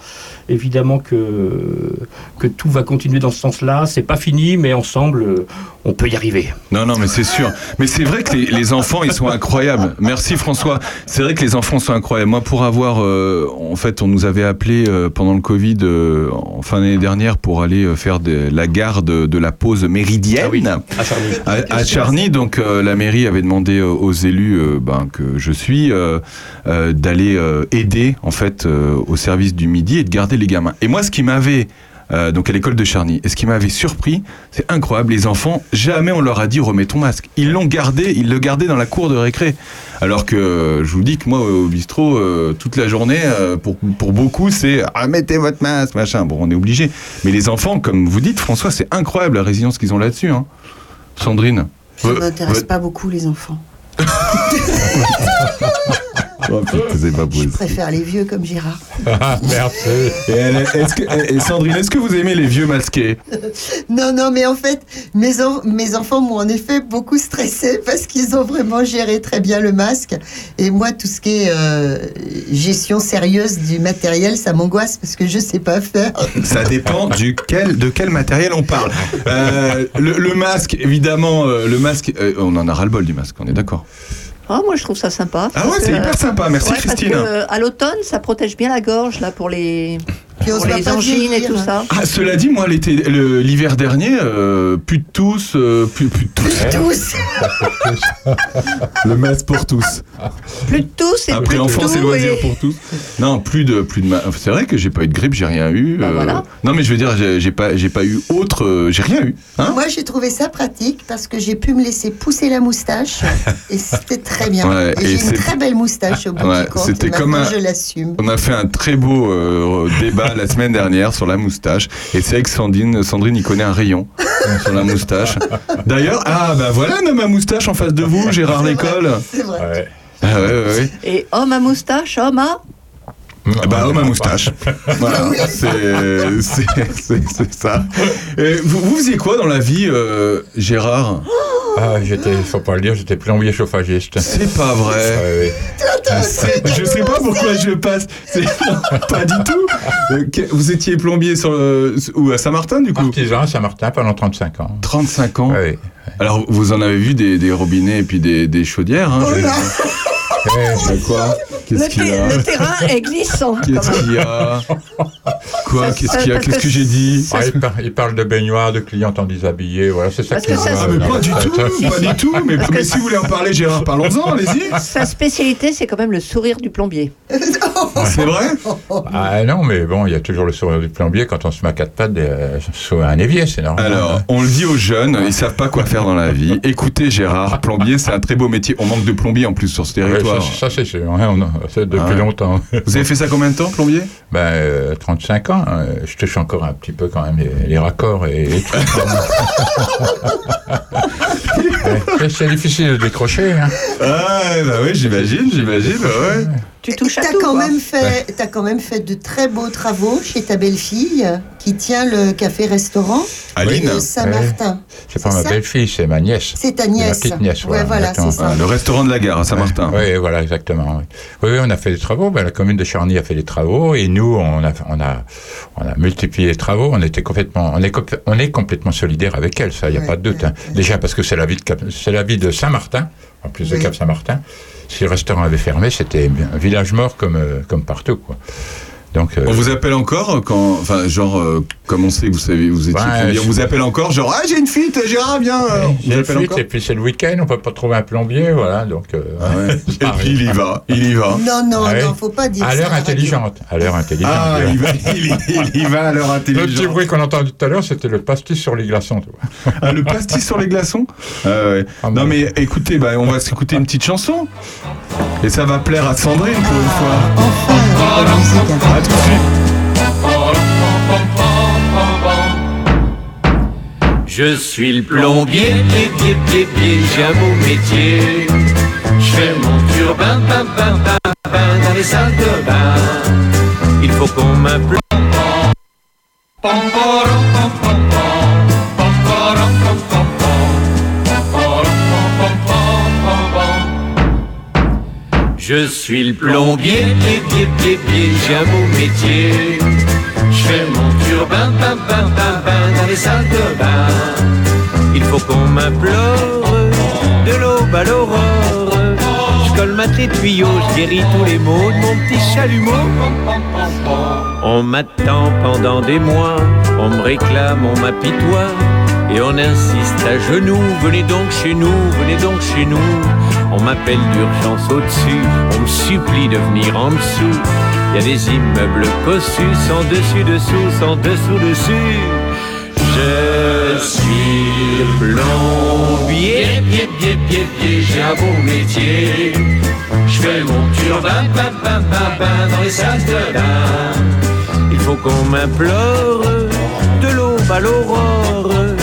évidemment que, que tout va continuer dans ce sens-là. C'est pas fini, mais ensemble, euh, on peut y arriver. Non, non, mais c'est sûr. Mais c'est vrai que les, les enfants, ils sont incroyables. Merci François. C'est vrai que les enfants sont incroyables. Moi, pour avoir, euh, en fait, on nous avait appelé euh, pendant le Covid, euh, en fin d'année dernière, pour aller faire de, la garde de la pause méridienne. Ah oui, à Charny. À, à Charny, donc la mairie avait demandé aux élus ben, que je suis d'aller aider en fait au service du midi et de garder les gamins. Et moi, ce qui m'avait euh, donc à l'école de Charny, et ce qui m'avait surpris, c'est incroyable, les enfants, jamais on leur a dit remets ton masque. Ils l'ont gardé, ils le gardaient dans la cour de récré. Alors que je vous dis que moi au bistrot euh, toute la journée, euh, pour, pour beaucoup, c'est ah, mettez votre masque, machin. Bon, on est obligé. Mais les enfants, comme vous dites, François, c'est incroyable la résilience qu'ils ont là-dessus. Hein. Sandrine. Ça m'intéresse pas beaucoup, les enfants. Oh, putain, c'est pas Je préfère les vieux comme Gérard. Ah, merci. Et, elle- est-ce que- et Sandrine, est-ce que vous aimez les vieux masqués? Non, non, mais en fait, mes, en- mes enfants m'ont en effet beaucoup stressé parce qu'ils ont vraiment géré très bien le masque. Et moi, tout ce qui est euh, gestion sérieuse du matériel, ça m'angoisse parce que je sais pas faire. Ça dépend du quel, de quel matériel on parle. Euh, le, le masque, évidemment, euh, le masque, on en a ras-le-bol du masque, on est d'accord. Ah, moi, je trouve ça sympa. Ah ouais, Parce c'est que- hyper sympa, merci Ouais, parce Christine. que, euh, à l'automne, ça protège bien la gorge là pour les, pour les angines et tout ça. Ah, cela dit, moi, l'été, l'hiver dernier, euh, plus de tous, euh, plus, plus de tous. Tous. Le masque pour tous. Plus de tout, c'est plus Après de loisir et- pour tous. Non, plus de, plus de. ma- C'est vrai que j'ai pas eu de grippe, j'ai rien eu. Bah voilà. Non, mais je veux dire, j'ai j'ai pas, j'ai pas eu autre, euh, j'ai rien eu. Hein Moi, j'ai trouvé ça pratique parce que j'ai pu me laisser pousser la moustache et c'était très bien. Ouais, et et j'ai une très belle moustache au bout Ouais, du compte. c'était et comme un- je l'assume. On a fait un très beau euh, la semaine dernière sur la moustache. Et c'est vrai que Sandrine, Sandrine y connaît un rayon sur la moustache. D'ailleurs, ah bah voilà ma moustache en face de vous, Gérard Lécole. C'est vrai. Ouais. Ah ouais, ouais, ouais. Et homme à moustache, homme à. Ah Bah, homme à moustache. Voilà, c'est c'est- ça. Et vous, vous faisiez quoi dans la vie, euh, Gérard? Ah, j'étais, faut pas le dire, j'étais plombier chauffagiste. C'est pas vrai. Je sais pas pourquoi je passe. Pas du tout. Euh, Vous étiez plombier sur le... ou à Saint-Martin du coup? Artisan à Saint-Martin pendant 35 ans. 35 ans. Oui. Alors vous en avez vu des, des robinets et puis des, des chaudières. Hein, je- Euh, quoi Qu'est-ce Le, qu'il y ter- a le terrain est glissant. Qu'est-ce qu'il y a Quoi Qu'est-ce qu'il y a Qu'est-ce que j'ai dit Ah, il, par- il parle de baignoires, de clientes en déshabillé, voilà, c'est ça qu'il Ah mais pas du tout, pas du tout. Mais, mais si vous voulez en parler, Gérard, parlons-en. Allez-y. Sa spécialité, c'est quand même le sourire du plombier. C'est vrai Ah non, mais bon, il y a toujours le sourire du plombier quand on se met à quatre pattes euh, sur un évier, c'est normal. Alors, on le dit aux jeunes, ils savent pas quoi faire dans la vie. Écoutez, Gérard, plombier, c'est un très beau métier. On manque de plombiers en plus sur ce territoire. Ça, ça, c'est sûr, on a- c'est depuis Ah ouais. longtemps. Vous avez fait ça combien de temps, plombier? Ben, euh, 35 ans, euh, je touche encore un petit peu quand même les, les raccords et, tout. Ouais, c'est difficile de décrocher. Hein. Ah, bah oui, j'imagine, j'imagine, ouais. Tu touches à T'as tout. quand, quoi. même fait, t'as quand même fait de très beaux travaux chez ta belle-fille qui tient le café-restaurant Aline de Saint-Martin. C'est pas ma belle-fille, c'est ma nièce. C'est ta C'est ma nièce. petite nièce, Ouais, voilà, voilà, exactement. c'est ça. Le restaurant de la gare à Saint-Martin. Oui, voilà, exactement. Oui. oui, on a fait des travaux. Ben, la commune de Charny a fait des travaux et nous, on a, on a, on a multiplié les travaux. On était complètement, on est, compl- on est complètement solidaire avec elle. Ça, il n'y a Ouais, pas de doute. ouais, hein. ouais. Déjà parce que c'est la vie de c'est la vie de Saint-Martin, en plus de Oui. Cap Saint-Martin. Si le restaurant avait fermé, c'était un village mort comme, euh, comme partout, quoi. Donc, euh, On vous appelle encore quand, enfin, genre, euh, comme on sait que vous savez, vous étiez Ouais, plombier, on vous appelle encore, genre, ah, j'ai une fuite, Gérard, viens. euh, on j'ai une appelle fuite, encore et puis c'est le week-end, on peut pas trouver un plombier, voilà. Donc, euh, Ah Et puis il y va, il y va. Non, non, Ah ouais. non, faut pas dire À ça. l'heure intelligente. À l'heure intelligente. Ah, il va, il, y- il y va à l'heure Le petit intelligente. bruit qu'on a entendu tout à l'heure, c'était le pastis sur les glaçons. Tu vois. Ah, le pastis sur les glaçons? Ouais. Ah, Non bon. mais écoutez, bah, on va s'écouter une petite chanson. Et ça va plaire à Sandrine pour une fois. À tout de suite. Je suis le plombier, pied, pied, pied, pied, j'ai un beau métier. Je fais mon turbin, bam, bam, bam, bam, dans les salles de bain. Il faut qu'on m'implante. Je suis le plombier, pied, pied, pied, j'ai un beau métier. Je fais mon turbin, bam, bam, bam, bam, dans les salles de bain. Il faut qu'on m'implore de l'aube à l'aurore. Je colmate les tuyaux, je guéris tous les maux de mon petit chalumeau. On m'attend pendant des mois, on me réclame, on m'apitoie. Et on insiste à genoux, venez donc chez nous, venez donc chez nous. On m'appelle d'urgence au-dessus, on me supplie de venir en dessous. Il y a des immeubles cossus, sans dessus dessous, sans dessous dessus. Je suis plombier, pied, pied, pied, pied, j'ai un beau métier. Je fais mon turbin, dans les salles de bain. Il faut qu'on m'implore de l'aube à l'aurore.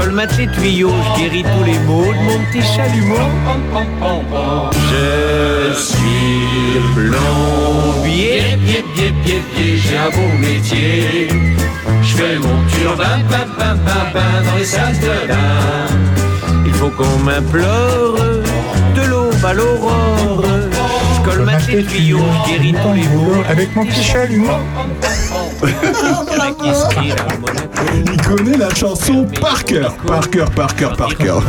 Je colmate les tuyaux, je guéris tous les maux de mon petit chalumeau. Je suis plombier, pied, pied, pied, pied, j'ai un beau métier. Je fais mon turbin, bam, bam, bam, bam, dans les salles de bain. Il faut qu'on m'implore de l'aube à l'aurore. Je colmate les tuyaux, je guéris tous les maux. Avec mon petit chalumeau. Il connaît la chanson par cœur, par cœur, par cœur, par cœur.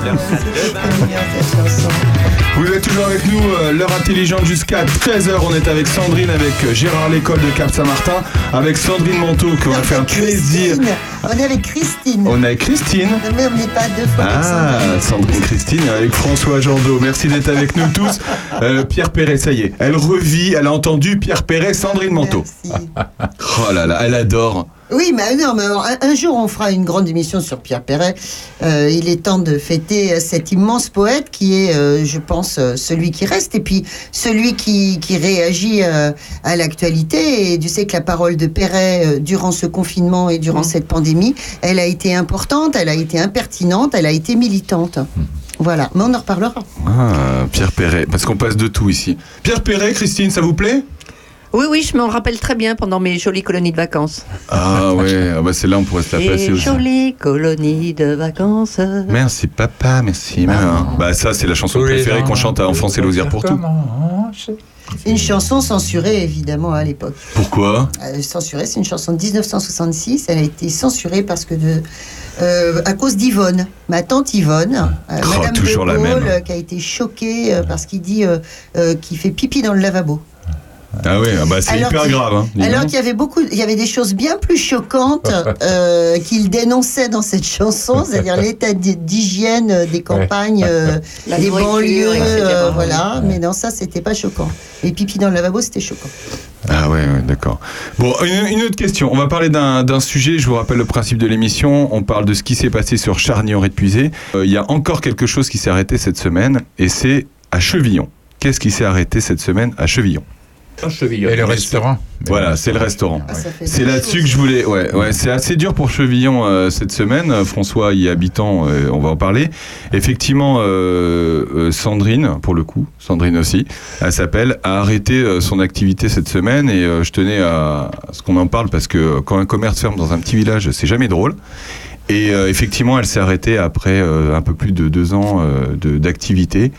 Vous êtes toujours avec nous, euh, l'heure intelligente jusqu'à 13h. On est avec Sandrine, avec euh, Gérard Lécole de Cap Saint-Martin, avec Sandrine Manteau qui va faire un plaisir. On est avec Christine. On est avec Christine. Non, mais on n'est pas deux fois avec Ah, Sandrine. Sandrine Christine avec François Jandot. Merci d'être avec nous tous. Euh, Pierre Perret, ça y est, elle revit, elle a entendu Pierre Perret, Sandrine Manteau. Merci. Oh là là, elle adore. Oui, mais non, mais alors, un, un jour on fera une grande émission sur Pierre Perret. Euh, il est temps de fêter euh, cet immense poète qui est, euh, je pense, celui qui reste et puis celui qui, qui réagit euh, à l'actualité. Et tu sais que la parole de Perret euh, durant ce confinement et durant cette pandémie, elle a été importante, elle a été impertinente, elle a été militante. Voilà, mais on en reparlera. Ah, Pierre Perret, parce qu'on passe de tout ici. Pierre Perret, Christine, ça vous plaît? Oui, oui, je m'en rappelle très bien pendant mes jolies colonies de vacances. Ah ouais, ah bah celle-là on pourrait se la passer aussi. jolies colonies de vacances. Merci papa, merci maman. Bah ça c'est la chanson préférée qu'on chante à Enfance et Losière pour tout. Une chanson censurée, évidemment, à l'époque. Pourquoi Euh, censurée, c'est une chanson de 1966. Elle a été censurée parce que de, euh, à cause d'Yvonne, ma tante Yvonne, euh, Oh, Madame toujours de la Gaulle, même. euh, qui a été choquée euh, parce qu'il dit euh, euh, qu'il fait pipi dans le lavabo. Ah ouais, ah bah c'est Alors hyper grave. Hein, Alors qu'il y avait beaucoup, il y avait des choses bien plus choquantes euh, qu'il dénonçait dans cette chanson, c'est-à-dire l'état d'hygiène euh, des campagnes, euh, des banlieues, etc. euh, voilà. Mais non, ça, c'était pas choquant. Les pipis dans le lavabo, c'était choquant. Ah ouais, ouais, d'accord. Bon, une, une autre question. On va parler d'un sujet. Je vous rappelle le principe de l'émission. On parle de ce qui s'est passé sur Charny-en-Répuisé. Euh, Il y a encore quelque chose qui s'est arrêté cette semaine, et c'est à Chevillon. Qu'est-ce qui s'est arrêté cette semaine à Chevillon? Chevillon. Et le restaurant Voilà, c'est le restaurant. Ah, C'est là-dessus que je voulais. Ouais, ouais, c'est assez dur pour Chevillon euh, cette semaine. François y habitant, euh, on va en parler. Effectivement, euh, Sandrine, pour le coup, Sandrine aussi, elle s'appelle, a arrêté euh, son activité cette semaine et euh, je tenais à, à ce qu'on en parle parce que quand un commerce ferme dans un petit village, c'est jamais drôle. Et euh, effectivement, elle s'est arrêtée après euh, un peu plus de deux ans euh, de- d'activité.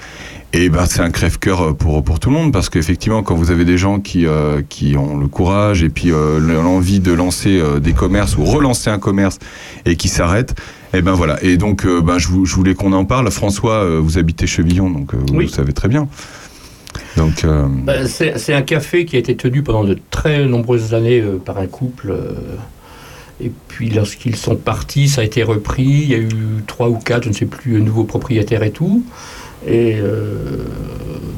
Et ben, c'est un crève-cœur pour, pour tout le monde parce qu'effectivement, quand vous avez des gens qui, euh, qui ont le courage et puis euh, l'envie de lancer euh, des commerces ou relancer un commerce et qui s'arrêtent, et ben voilà. Et donc, euh, ben, je, je voulais qu'on en parle. François, euh, vous habitez Chevillon, donc euh, vous Oui. le savez très bien. Donc, euh, Ben, c'est c'est un café qui a été tenu pendant de très nombreuses années euh, par un couple. euh, et puis lorsqu'ils sont partis, ça a été repris. Il y a eu trois ou quatre, je ne sais plus, nouveaux propriétaires et tout. Et euh,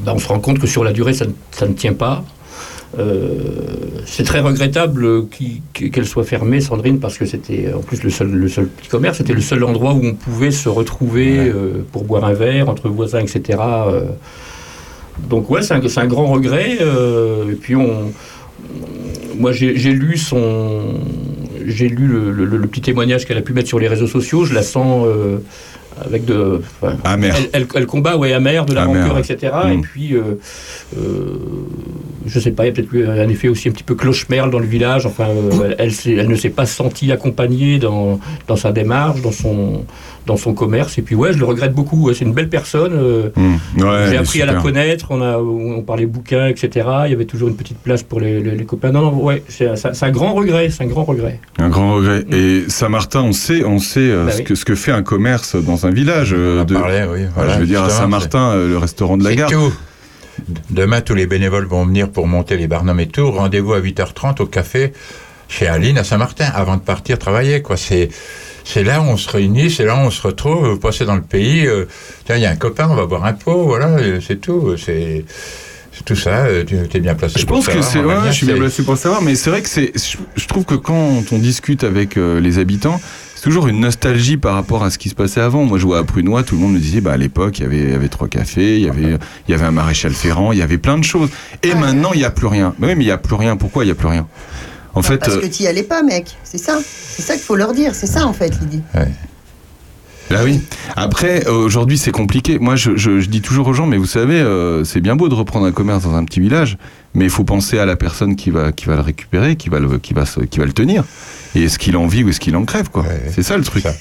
ben, on se rend compte que sur la durée, ça, ne- ça ne tient pas. Euh, c'est très regrettable qu'elle soit fermée, Sandrine, parce que c'était en plus le seul, le seul petit commerce, c'était le seul endroit où on pouvait se retrouver Ouais. euh, pour boire un verre entre voisins, etc. euh. donc ouais, c'est un, grand regret. et puis on, moi j'ai lu son, j'ai lu le, le- le petit témoignage qu'elle a pu mettre sur les réseaux sociaux. Je la sens avec de, enfin, amer. elle, elle- elle combat ouais amère, de la rancœur, etc. Mm. Et puis euh, euh, je sais pas, il y a peut-être eu un effet aussi un petit peu cloche-merle dans le village. Enfin, euh, elle, elle s'est- elle ne s'est pas sentie accompagnée dans, dans sa démarche, dans son, dans son commerce. Et puis ouais, je le regrette beaucoup. C'est une belle personne. euh, ouais, j'ai appris à la connaître, on, a, on parlait bouquins, etc. Il y avait toujours une petite place pour les, les- les copains. Non, non, ouais, c'est un, grand regret, c'est un grand regret. Un grand regret. Et Saint-Martin, on sait, on sait euh, Bah ce, oui. que, ce que fait un commerce dans un village. On en de- parlait, oui. Voilà, je veux dire, à Saint-Martin, le restaurant de la gare. tout. Demain, tous les bénévoles vont venir pour monter les Barnum et tout. Rendez-vous à 8h30 au café chez Aline à Saint-Martin avant de partir travailler. Quoi. C'est, c'est là où on se réunit, c'est là où on se retrouve, vous passez dans le pays. euh, il y a un copain, on va boire un pot, voilà, c'est tout. C'est, c'est tout ça, euh, tu es bien placé Je pour pense que savoir, c'est. on va Ouais, dire, je suis bien c'est- placé pour savoir, mais c'est vrai que c'est. Je, je trouve que quand on discute avec euh, les habitants, c'est toujours une nostalgie par rapport à ce qui se passait avant. Moi, je vois à Prunois, tout le monde me disait, bah, à l'époque, il y avait, il y avait trois cafés, il y avait, il y avait un maréchal Ferrand, il y avait plein de choses. Et maintenant, il n'y a plus rien. Mais oui, mais il n'y a plus rien. Pourquoi il n'y a plus rien? En fait, Parce euh, que tu y allais pas, mec. C'est ça. C'est ça qu'il faut leur dire. C'est ça, en fait, l'idée. Bah oui. Après, aujourd'hui, c'est compliqué. Moi, je, je- je dis toujours aux gens, mais vous savez, euh, c'est bien beau de reprendre un commerce dans un petit village, mais il faut penser à la personne qui va, qui va le récupérer, qui va le, qui va, qui va le tenir. Et est-ce qu'il en vit ou est-ce qu'il en crève, quoi. Ouais, c'est ça le truc. ça.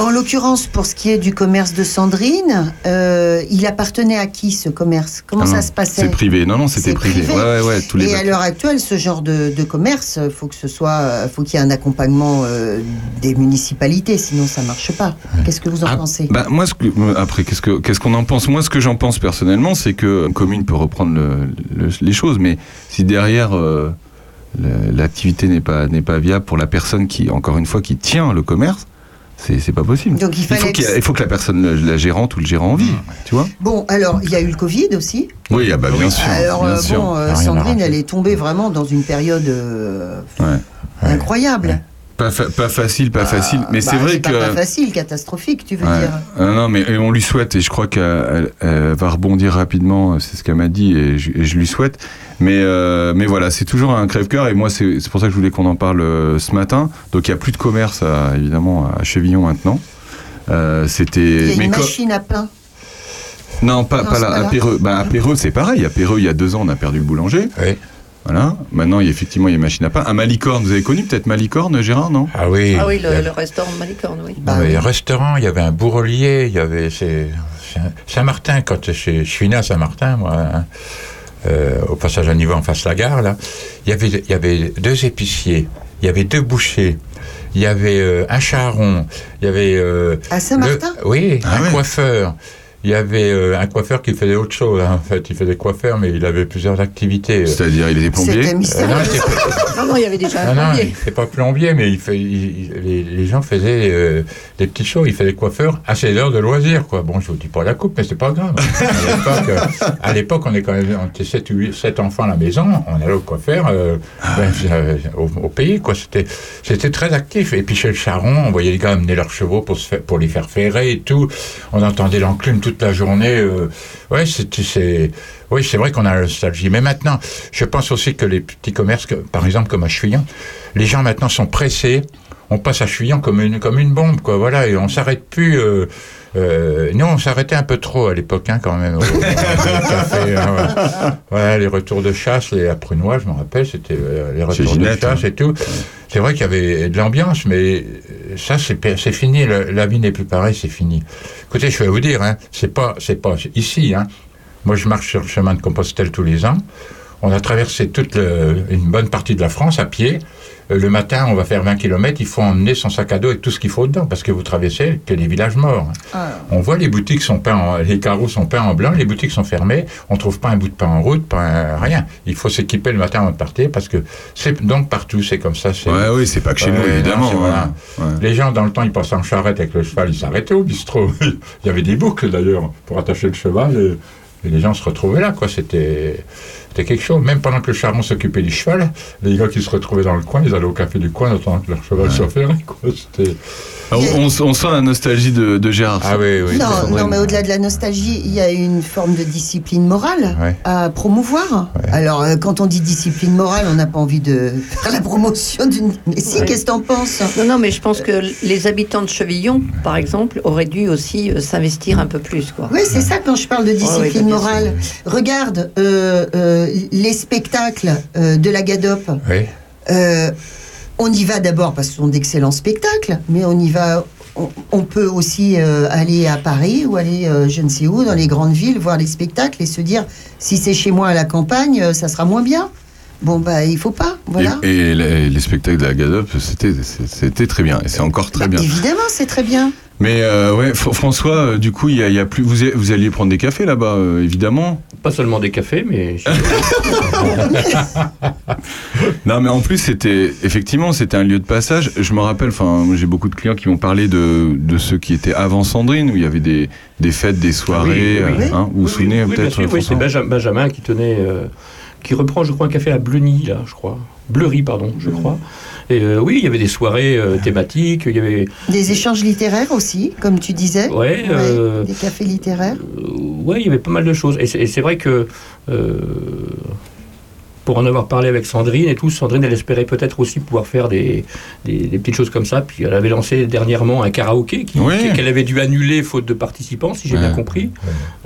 En l'occurrence, pour ce qui est du commerce de Sandrine, euh, il appartenait à qui ce commerce? Comment Ah ça se passait? C'est privé. Non, non, c'était privé. privé. Ouais, ouais, ouais. Tous les Et à l'heure actuelle, ce genre de, de commerce, faut que ce soit, faut qu'il y ait un accompagnement euh, des municipalités, sinon ça marche pas. Qu'est-ce que vous en Ah, pensez? bah, moi, ce que, euh, après, qu'est-ce que qu'est-ce qu'on en pense? Moi, ce que j'en pense personnellement, c'est que une commune peut reprendre le- le- les choses, mais si derrière euh, l'activité n'est pas n'est pas viable pour la personne qui, encore une fois, qui tient le commerce, c'est c'est pas possible. Donc il Il faut, a- il faut que la personne, la, gérante ou le gérant en vive, tu vois Bon, alors il y a eu le Covid aussi. Oui, ah bah, bien sûr. alors bien euh, sûr. euh, Rien à Sandrine, elle est tombée vraiment dans une période euh, Ouais. incroyable. Pas, fa- pas facile, pas Ah, facile. Mais bah, c'est vrai pas que. pas facile, catastrophique, tu veux Ouais. dire. Euh, non, mais et on lui souhaite, et je crois qu'elle elle- elle va rebondir rapidement, c'est ce qu'elle m'a dit, et je, et je lui souhaite. Mais, euh, mais voilà, c'est toujours un crève-cœur, et moi, c'est c'est pour ça que je voulais qu'on en parle euh, ce matin. Donc, il n'y a plus de commerce, à- évidemment, à Chevillon maintenant. Euh, C'était. Il y a mais une machine à pain. Non, pas, Non, pas là, à. Péreux. Bah, à Péreux, c'est pareil. À Péreux, il y a deux ans, on a perdu le boulanger. Oui. Voilà. Maintenant, il y a, effectivement, il y a une machine à pain. À Malicorne, vous avez connu peut-être Malicorne, Gérard, non? Ah oui. Ah oui, le, restaurant de Malicorne, oui. Bah, mais restaurant, il y avait un bourrelier, il y avait Saint-Martin, quand je, je suis né à Saint-Martin, moi. hein. euh, au passage à niveau en face de la gare, là, il y avait, il y avait deux épiciers, il y avait deux bouchers, il y avait euh, un charron, il y avait... euh, À Saint-Martin? le- Oui, Ah un coiffeur. Il y avait euh, un coiffeur qui faisait autre chose, hein, en fait. Il faisait coiffeur, mais il avait plusieurs activités. C'est-à-dire, il était plombier. C'était Euh, mystérieux. non, Non, non, il y avait déjà non, non, plombier. c'est pas plombier, mais il fait, il- il- les, les gens faisaient euh, des petites choses. Ils faisaient coiffeur à ses heures de loisirs, quoi. Bon, je vous dis pas la coupe, mais c'est pas grave. À l'époque, on est quand même, on était 7 ou 8, 7 enfants à la maison. On allait au coiffeur, euh, ben, euh, au, au pays, quoi. C'était, c'était très actif. Et puis chez le Charron, on voyait les gars amener leurs chevaux pour se faire, pour les faire ferrer et tout. On entendait l'enclume toute la journée. euh, ouais, c'est, oui, c'est vrai qu'on a la nostalgie. Mais maintenant, je pense aussi que les petits commerces, par exemple comme à Chuillon, les gens maintenant sont pressés. On passe à Chuillon comme une, comme une bombe, quoi. Voilà, et on s'arrête plus. Euh, euh, nous, on s'arrêtait un peu trop à l'époque, hein, quand même. au- au café, hein, ouais. Voilà, les retours de chasse, les Prunois, je me rappelle, c'était euh, les retours de Ginette, chasse hein. et tout. C'est vrai qu'il y avait de l'ambiance, mais euh, ça, c'est fini. Le- la vie n'est plus pareille, c'est fini. Écoutez, je vais vous dire, hein, c'est pas, c'est pas ici. Hein. Moi, je marche sur le chemin de Compostelle tous les ans. On a traversé toute le- une bonne partie de la France à pied. Euh, Le matin, on va faire 20 km. Il faut emmener son sac à dos avec tout ce qu'il faut dedans, parce que vous traversez que les villages morts. On voit les boutiques sont peints, en- les carreaux sont peints en blanc, les boutiques sont fermées. On trouve pas un bout de pain en route, pas un- rien. Il faut s'équiper le matin avant de partir, parce que c'est donc partout, c'est comme ça. c'est- Ouais, oui, c'est pas que chez nous, évidemment. non, c'est voilà. Ouais. Les gens, dans le temps, ils passaient en charrette avec le cheval, ils s'arrêtaient au bistrot. Il y avait des boucles, d'ailleurs, pour attacher le cheval. Et, et les gens se retrouvaient là, quoi. C'était, c'était quelque chose. Même pendant que le charron s'occupait du cheval, les gars qui se retrouvaient dans le coin, ils allaient au café du coin en attendant que leur cheval soit ferré, quoi. C'était... Ah, On, on- sent la nostalgie de, de Gérard. Ah oui, oui. Non, mais au-delà de la nostalgie, il y a une forme de discipline morale Ouais. à promouvoir. Ouais. Alors, euh, quand on dit discipline morale, on n'a pas envie de faire la promotion d'une. Mais si, Ouais. qu'est-ce que t'en penses? Non, non, mais je pense que les habitants de Chevillon, par exemple, auraient dû aussi euh, s'investir un peu plus, quoi. Oui, c'est ça quand je parle de discipline ouais, morale. Regarde euh, euh, les spectacles euh, de la Gadop. Oui. Euh, on y va d'abord parce que ce sont d'excellents spectacles, mais on y va. On, peut aussi euh, aller à Paris ou aller euh, je ne sais où dans les grandes villes voir les spectacles et se dire si c'est chez moi à la campagne, euh, ça sera moins bien. Bon bah il faut pas, voilà. Et, et les, les spectacles de la Gadop, c'était très bien. Et c'est encore très Bah, bien. évidemment, c'est très bien. Mais euh, ouais, Fr- François, euh, du coup, il y a, il y a plus. Vous, vous alliez prendre des cafés là-bas, euh, évidemment. Pas seulement des cafés, mais Non, mais en plus, c'était effectivement, c'était un lieu de passage. Je me rappelle, enfin, j'ai beaucoup de clients qui m'ont parlé de, de ceux qui étaient avant Sandrine, où il y avait des, des fêtes, des soirées. oui, oui. euh, hein, vous vous Oui, souvenez oui, oui, peut-être oui, c'est Benjamin qui tenait, euh, qui reprend, je crois, un café à Bleuny, là, je crois. Bleury, pardon, je crois. Et euh, oui, il y avait des soirées euh, thématiques, il y avait. Des échanges littéraires aussi, comme tu disais. Ouais, euh, Des cafés littéraires. Ouais, il y avait pas mal de choses. Et c'est vrai que. Pour en avoir parlé avec Sandrine et tout, Sandrine, elle espérait peut-être aussi pouvoir faire des, des, des petites choses comme ça. Puis elle avait lancé dernièrement un karaoké qui- Oui. qui- qu'elle avait dû annuler faute de participants, si j'ai Ouais. bien compris.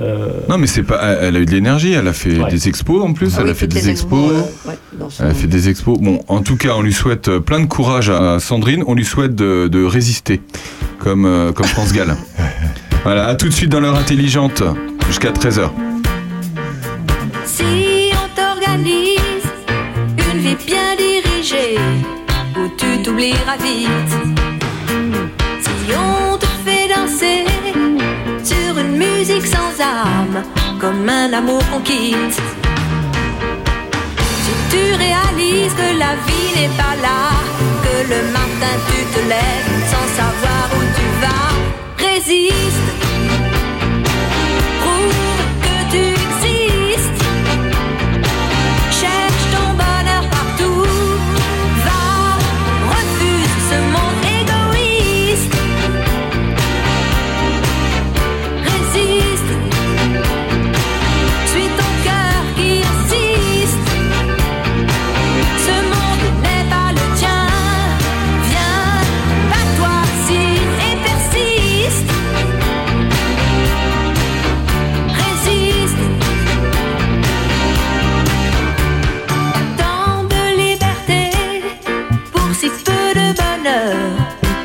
Euh, Non, mais c'est pas. Elle a eu de l'énergie. Elle a fait Ouais. des expos en plus. Ah elle oui, a fait des expos. euh, ouais, dans son- Elle a fait des expos. Bon, en tout cas, on lui souhaite euh, plein de courage à Sandrine. On lui souhaite de, de résister, comme, euh, comme France Gall. voilà, à tout de suite dans l'heure intelligente, jusqu'à 13h. Si on t'organise vie bien dirigée, où tu t'oublieras vite. Si on te fait danser sur une musique sans âme, comme un amour qu'on quitte. Si tu réalises que la vie n'est pas là, que le matin tu te lèves sans savoir où tu vas, résiste.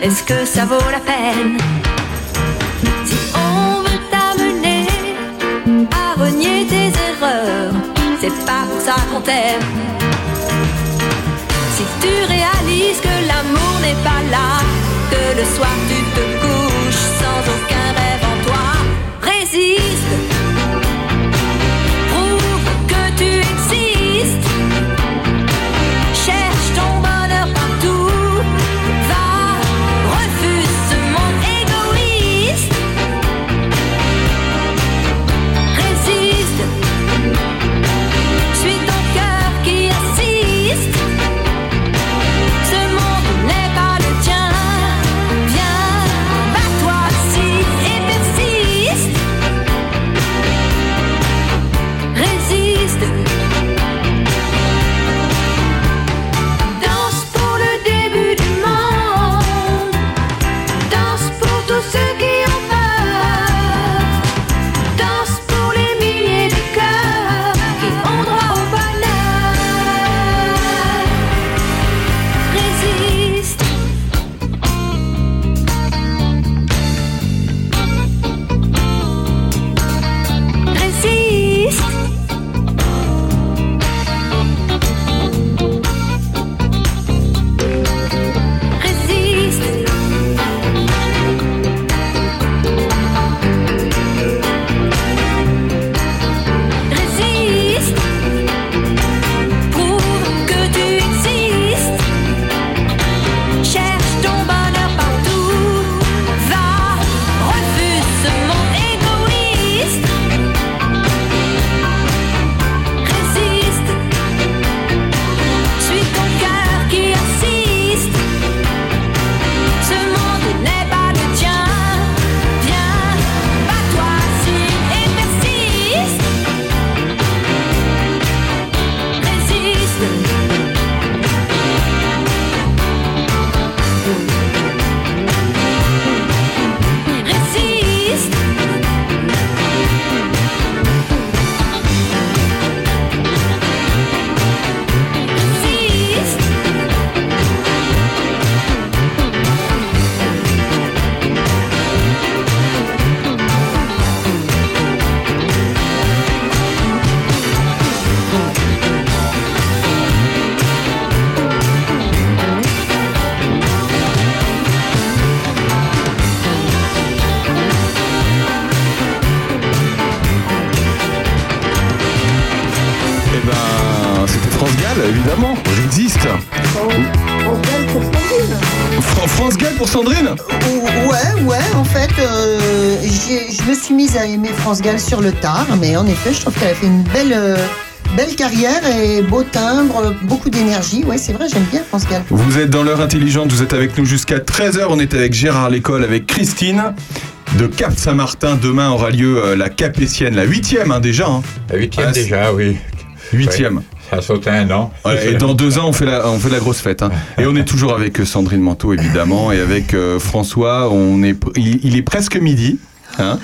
Est-ce que ça vaut la peine Si on veut t'amener à renier tes erreurs, c'est pas pour ça qu'on t'aime. Si tu réalises que l'amour n'est pas là, que le soir tu te couches sans aucun France Gall sur le tard, mais en effet, je trouve qu'elle a fait une belle, euh, belle carrière et beau timbre, beaucoup d'énergie. Ouais, c'est vrai, j'aime bien France Gall. Vous êtes dans l'heure intelligente, vous êtes avec nous jusqu'à 13h. On est avec Gérard Lécole, avec Christine de Cap Saint-Martin. Demain aura lieu euh, la Capétienne, la huitième hein, déjà. hein. La huitième Ah, déjà, oui. Huitième. Ouais, ça a sauté un an. Ouais, et dans deux ans, on fait la, on fait la grosse fête. hein. Et on est toujours avec euh, Sandrine Manteau, évidemment, et avec euh, François. On est, il est presque midi. Hein.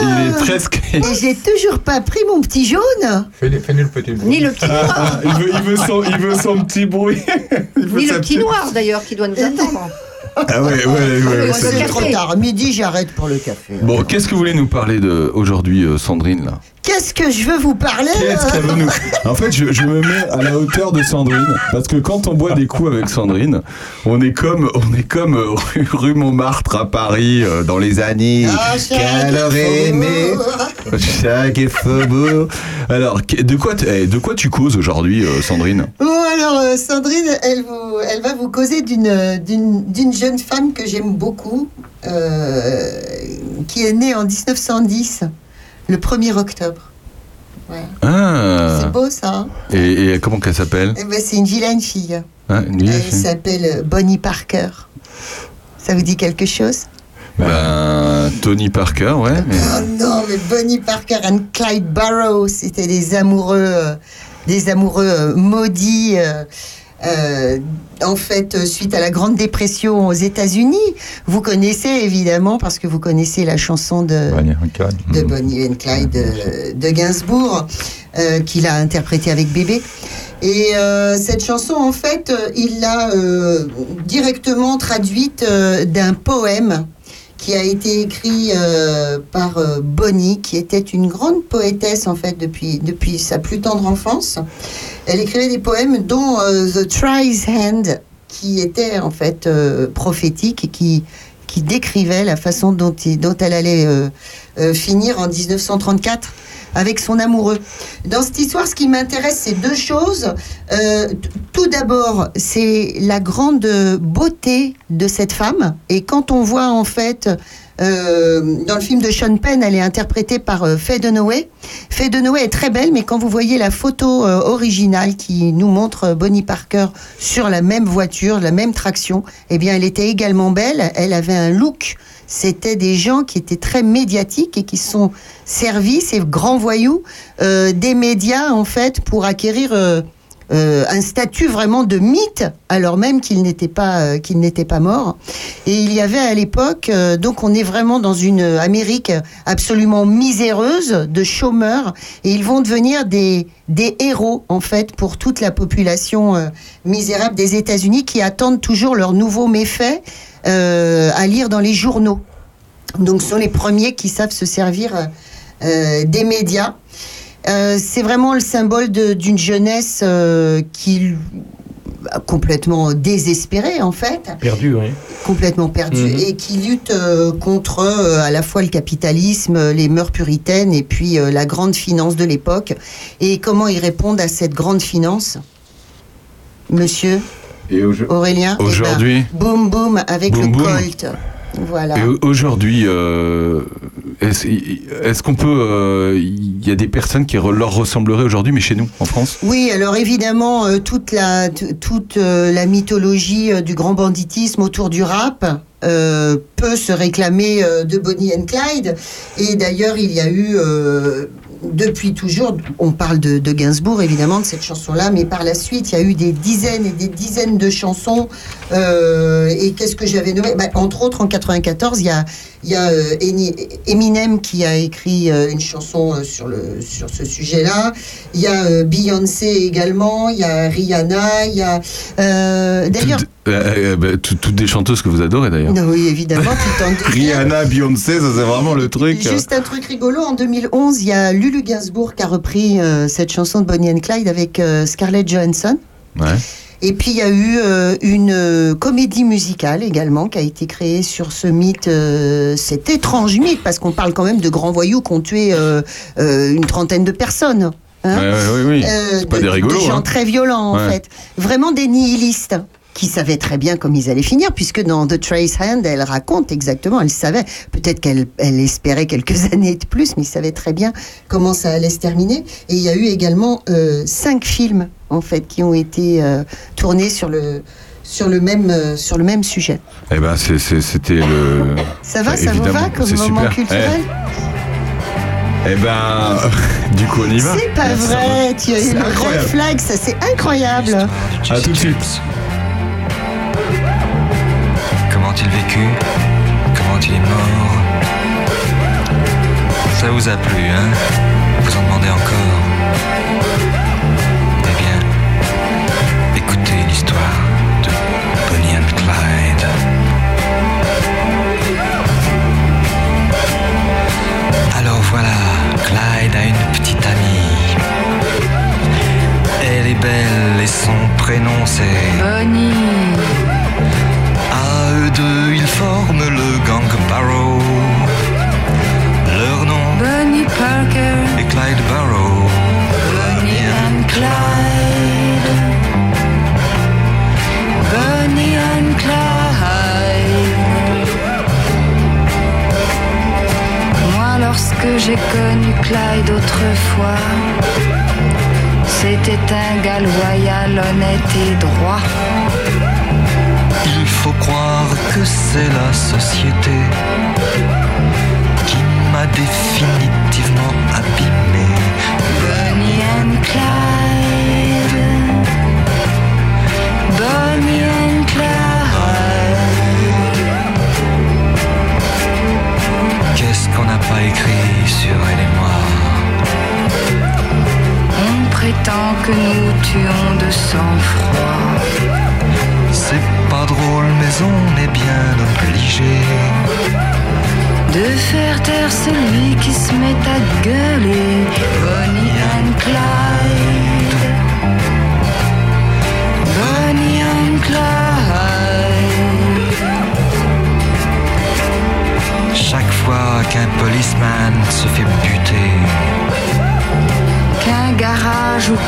Il est presque. Et j'ai toujours pas pris mon petit jaune. Fais-nous fais-nous le petit bruit. Ni le petit noir. Ah, il, veut, il veut son, il veut son petit bruit. Ni le petit noir d'ailleurs qui doit nous attendre. Ah ouais, ouais, ouais, c'est trop tard. Midi, j'arrête pour le café. Bon, qu'est-ce que vous voulez nous parler de aujourd'hui, euh, Sandrine là? Qu'est-ce que je veux vous parler Qu'est-ce qu'elle veut nous En fait, je, je me mets à la hauteur de Sandrine parce que quand on boit des coups avec Sandrine, on est comme on est comme euh, rue, rue Montmartre à Paris euh, dans les années Ah, qu'elle aurait aimé faubourg. chaque faubourg. Alors, de quoi eh, de quoi tu causes aujourd'hui, euh, Sandrine? Bon, alors, euh, Sandrine, elle, vous, elle va vous causer d'une, jeune femme que j'aime beaucoup, qui est née en 1910, le 1er octobre. Ouais. Ah. C'est beau, ça. hein Et, et comment qu'elle s'appelle? Eh ben, c'est une vilaine fille. Une vieille Elle s'appelle euh, Bonnie Parker. Ça vous dit quelque chose? Ben, Tony Parker, ouais. mais- Oh non, mais Bonnie Parker et Clyde Barrow, c'était des amoureux, euh, des amoureux euh, maudits. euh, euh, en fait, euh, suite à la Grande Dépression aux États-Unis, vous connaissez évidemment parce que vous connaissez la chanson de, Bonnie and Clyde. de. Bonnie and Clyde euh, de Gainsbourg, euh, qu'il a interprété avec Bébé. Et euh, cette chanson, en fait, il l'a directement traduite d'un poème qui a été écrit euh, par euh, Bonnie, qui était une grande poétesse en fait depuis, depuis sa plus tendre enfance. Elle écrivait des poèmes dont euh, The Try's Hand, qui était en fait euh, prophétique et qui, qui décrivait la façon dont, elle allait euh, finir en 1934 avec son amoureux. Dans cette histoire, ce qui m'intéresse, c'est deux choses. Tout d'abord, c'est la grande beauté de cette femme. Et quand on voit en fait euh, dans le film de Sean Penn, elle est interprétée par euh, Faye Dunaway. Faye Dunaway est très belle, mais quand vous voyez la photo euh, originale qui nous montre euh, Bonnie Parker sur la même voiture, la même traction, eh bien, elle était également belle. Elle avait un look. C'était des gens qui étaient très médiatiques et qui sont servis, ces grands voyous, des médias en fait pour acquérir euh, un statut vraiment de mythe, alors même qu'il n'était pas euh, qu'il n'était pas mort. Et il y avait à l'époque, euh, donc on est vraiment dans une Amérique absolument miséreuse de chômeurs, et ils vont devenir des des héros en fait pour toute la population misérable des États-Unis qui attendent toujours leurs nouveaux méfaits à lire dans les journaux. Donc ce sont les premiers qui savent se servir des médias. Euh, c'est vraiment le symbole d'une jeunesse euh, qui complètement désespérée en fait, Perdu, oui. complètement perdue Mhm. et qui lutte euh, contre euh, à la fois le capitalisme, les mœurs puritaines et puis euh, la grande finance de l'époque. Et comment ils répondent à cette grande finance, Monsieur Et Aurélien? Eh ben, Aujourd'hui? boum boum avec Boum, le boum. Colt. Voilà. Aujourd'hui, euh, est-ce qu'on peut. euh, Il y a des personnes qui leur ressembleraient aujourd'hui, mais chez nous, en France? Oui, alors évidemment, euh, toute la, toute, euh, la mythologie euh, du grand banditisme autour du rap euh, peut se réclamer euh, de Bonnie and Clyde. Et d'ailleurs, il y a eu, euh, depuis toujours, on parle de, de Gainsbourg évidemment, de cette chanson-là, mais par la suite, il y a eu des dizaines et des dizaines de chansons. euh, et qu'est-ce que j'avais nommé? Bah, Entre autres, en 94, il y a, il y a euh, Eminem qui a écrit euh, une chanson euh, sur, le, sur ce sujet-là. Il y a Beyoncé également, il y a Rihanna, il y a... D'ailleurs... Toutes, euh, bah, tout- toutes des chanteuses que vous adorez d'ailleurs. Non, oui, évidemment. Rihanna, Beyoncé, ça c'est vraiment le truc. Juste un truc rigolo, en 2011, il y a Lulu Gainsbourg qui a repris euh, cette chanson de Bonnie and Clyde avec euh, Scarlett Johansson. Ouais. Et puis il y a eu euh, une euh, comédie musicale également qui a été créée sur ce mythe, euh, cet étrange mythe, parce qu'on parle quand même de grands voyous qui ont tué euh, euh, une trentaine de personnes. hein. Oui, oui. Pas de- des rigolos. Des gens hein. très violents, en fait. Vraiment des nihilistes qui savaient très bien comment ils allaient finir, puisque dans The Trace Hand, elle raconte exactement, elle savait, peut-être qu'elle elle espérait quelques années de plus, mais ils savaient très bien comment ça allait se terminer. Et il y a eu également euh, cinq films, en fait, qui ont été euh, tournés sur le, sur, le même, euh, sur le même sujet. Eh ben, c'est- c'est- c'était le. Ça va, ça vous va comme c'est moment super. culturel Eh ben, du coup, on y va. C'est pas vrai, tu as eu le red flag, ça c'est incroyable. À tout de suite. Comment a-t-il vécu? Comment il est mort Ça vous a plu, hein?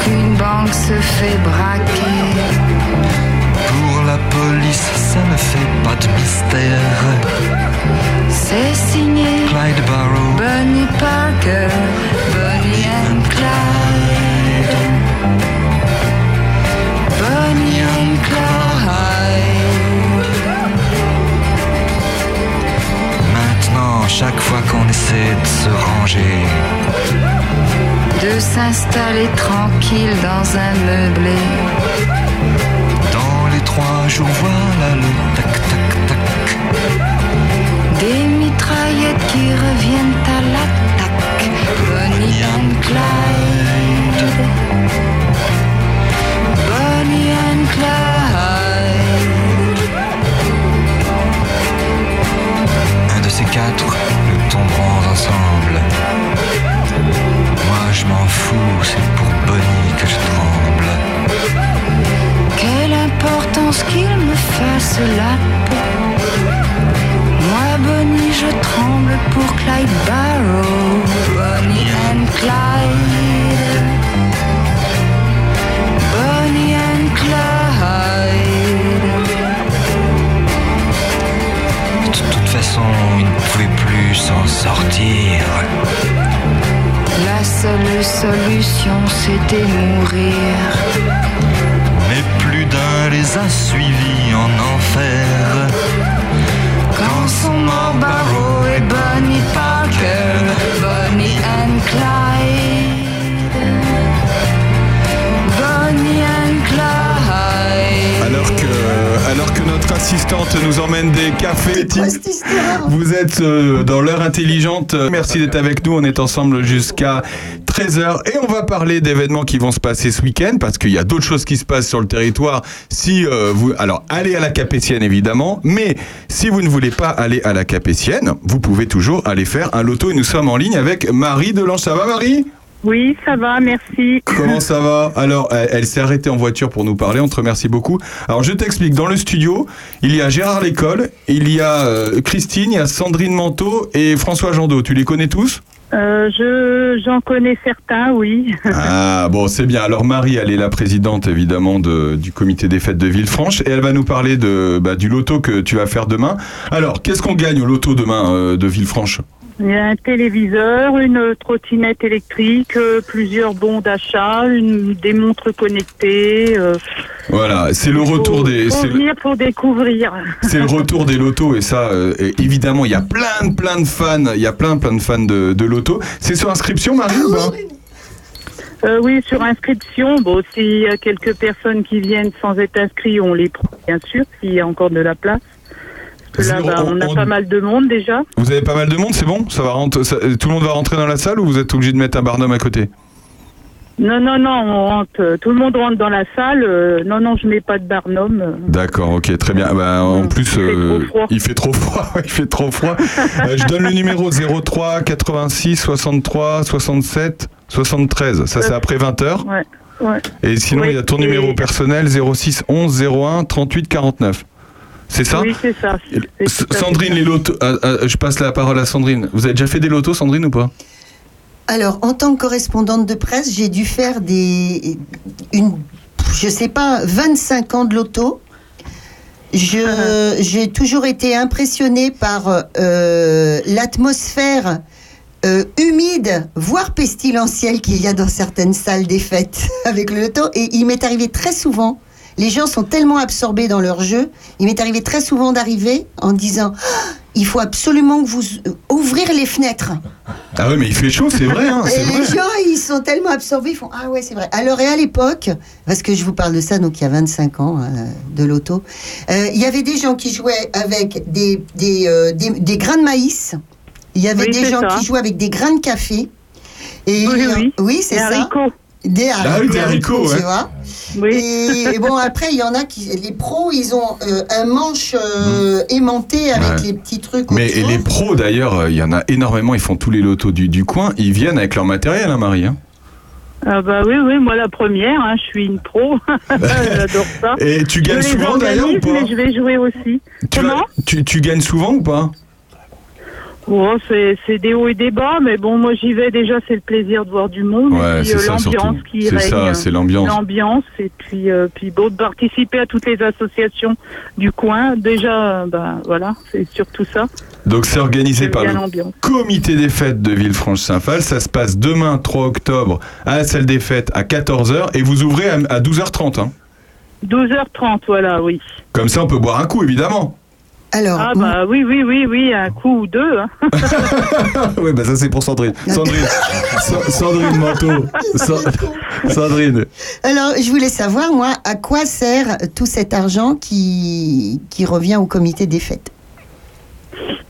Qu'une banque se fait braquer. pour la police, ça ne fait pas de mystère. C'est signé Clyde Barrow, Bonnie Parker, Bonnie and Clyde. Bonnie and Clyde. maintenant, chaque fois qu'on essaie de se ranger, De s'installer tranquille dans un meublé. dans les trois jours, voilà le tac tac tac. Des mitraillettes qui reviennent à l'attaque. Bonnie and Clyde. Je m'en fous, c'est pour Bonnie que je tremble. Quelle importance qu'il me fasse la peau. Moi, Bonnie, je tremble pour Clyde Barrow. Bonnie and Clyde. Bonnie and Clyde. De toute façon, il ne pouvait plus s'en sortir. La seule solution, c'était mourir. Mais plus d'un les a suivis en enfer. Quand sont morts Barrow assistante nous emmène des cafés, vous êtes euh, dans l'heure intelligente. Merci d'être avec nous. On est ensemble jusqu'à 13h et on va parler d'événements qui vont se passer ce week-end parce qu'il y a d'autres choses qui se passent sur le territoire. Si euh, vous, alors allez à la Capétienne évidemment, mais si vous ne voulez pas aller à la Capétienne, vous pouvez toujours aller faire un loto et nous sommes en ligne avec Marie Delange. Ça va Marie? Oui, ça va, merci. Comment ça va Alors, elle, elle s'est arrêtée en voiture pour nous parler. On te remercie beaucoup. Alors, je t'explique. Dans le studio, il y a Gérard Lécole, il y a euh, Christine, il y a Sandrine Manteau et François Jandot. Tu les connais tous? Euh, je j'en connais certains, oui. Ah, bon, c'est bien. Alors, Marie, elle est la présidente, évidemment, de- du comité des fêtes de Villefranche et elle va nous parler de, bah, du loto que tu vas faire demain. Alors, qu'est-ce qu'on gagne au loto demain euh, de Villefranche? Il y a un téléviseur, une trottinette électrique, euh, plusieurs bons d'achat, une des montres connectées. euh, Voilà, c'est le retour des. c'est le- venir pour découvrir. C'est le retour des lotos et ça, euh, et évidemment, il y a plein de plein de fans, il y a plein plein de fans de, de loto. C'est sur inscription, Marie ou pas? Euh, oui, sur inscription. Bon, s'il y a quelques personnes qui viennent sans être inscrits, on les prend, bien sûr, s'il y a encore de la place. Parce que là, bah, on- on a on- pas mal de monde déjà. Vous avez pas mal de monde, c'est bon Ça va rentrer, ça- tout le monde va rentrer dans la salle ou vous êtes obligé de mettre un barnum à côté? Non, non, non, on rentre, euh, tout le monde rentre dans la salle. euh, non, non, je mets pas de barnum. euh. D'accord, ok, très bien. Bah, en plus, euh, il fait trop froid. il fait trop froid. Euh, je donne le numéro 03 86 63 67 73. Ça, c'est après 20h. Ouais, ouais. Et sinon, Oui, il y a ton et- numéro personnel 06 11 01 38 49. C'est ça Oui, c'est ça. Sandrine, les lotos. euh, euh, je passe la parole à Sandrine. Vous avez déjà fait des lotos, Sandrine, ou pas? Alors, en tant que correspondante de presse, j'ai dû faire des. Une, je sais pas, 25 ans de loto. Je- J'ai toujours été impressionnée par euh, l'atmosphère euh, humide, voire pestilentielle qu'il y a dans certaines salles des fêtes avec le loto. Et il m'est arrivé très souvent, les gens sont tellement absorbés dans leur jeu, il m'est arrivé très souvent d'arriver en disant Ah, il faut absolument que vous euh, ouvrir les fenêtres. Ah oui, mais il fait chaud, c'est vrai. Hein, c'est Et vrai. les gens, ils sont tellement absorbés, ils font Ah ouais, c'est vrai. Alors, et à l'époque, parce que je vous parle de ça, donc il y a 25 ans euh, de l'auto, euh, il y avait des gens qui jouaient avec des, des, euh, des, des grains de maïs. Il y avait Oui, des gens ça. qui jouaient avec des grains de café. Et Oui, oui. oui c'est ça. haricots. Des haricots, Ah oui, des haricots, tu ouais. vois. Et, et bon, après, il y en a qui. Les pros, ils ont euh, un manche euh, aimanté avec Ouais. les petits trucs Mais et les pros d'ailleurs, euh, il y en a énormément, ils font tous les lotos du, du coin, ils viennent avec leur matériel, hein, Marie. hein. Ah bah oui, oui, moi la première, hein, je suis une pro. J'adore ça. Et tu gagnes Je souvent, d'ailleurs, ou pas mais je vais jouer aussi. Tu, Comment? vas- tu, tu gagnes souvent ou pas? C'est des hauts et des bas, mais bon, moi j'y vais déjà, c'est le plaisir de voir du monde. Ouais, c'est euh, ça, l'ambiance surtout. qui C'est règne. ça, c'est l'ambiance. L'ambiance, et puis, euh, puis bon, de participer à toutes les associations du coin. Déjà, euh, ben voilà, c'est surtout ça. Donc c'est organisé par le comité des fêtes de Villefranche-Saint-Phal. Ça se passe demain 3 octobre à la salle des fêtes à 14h et vous ouvrez à, à 12h30. hein. 12h30, voilà, oui. Comme ça on peut boire un coup évidemment. Alors, Ah bah oui, oui, oui, oui, un coup ou deux. hein. oui, bah ça c'est pour Sandrine. Sandrine, Sa- Sandrine Manteau. Sa- Sandrine. Alors, je voulais savoir, moi, à quoi sert tout cet argent qui, qui revient au comité des fêtes?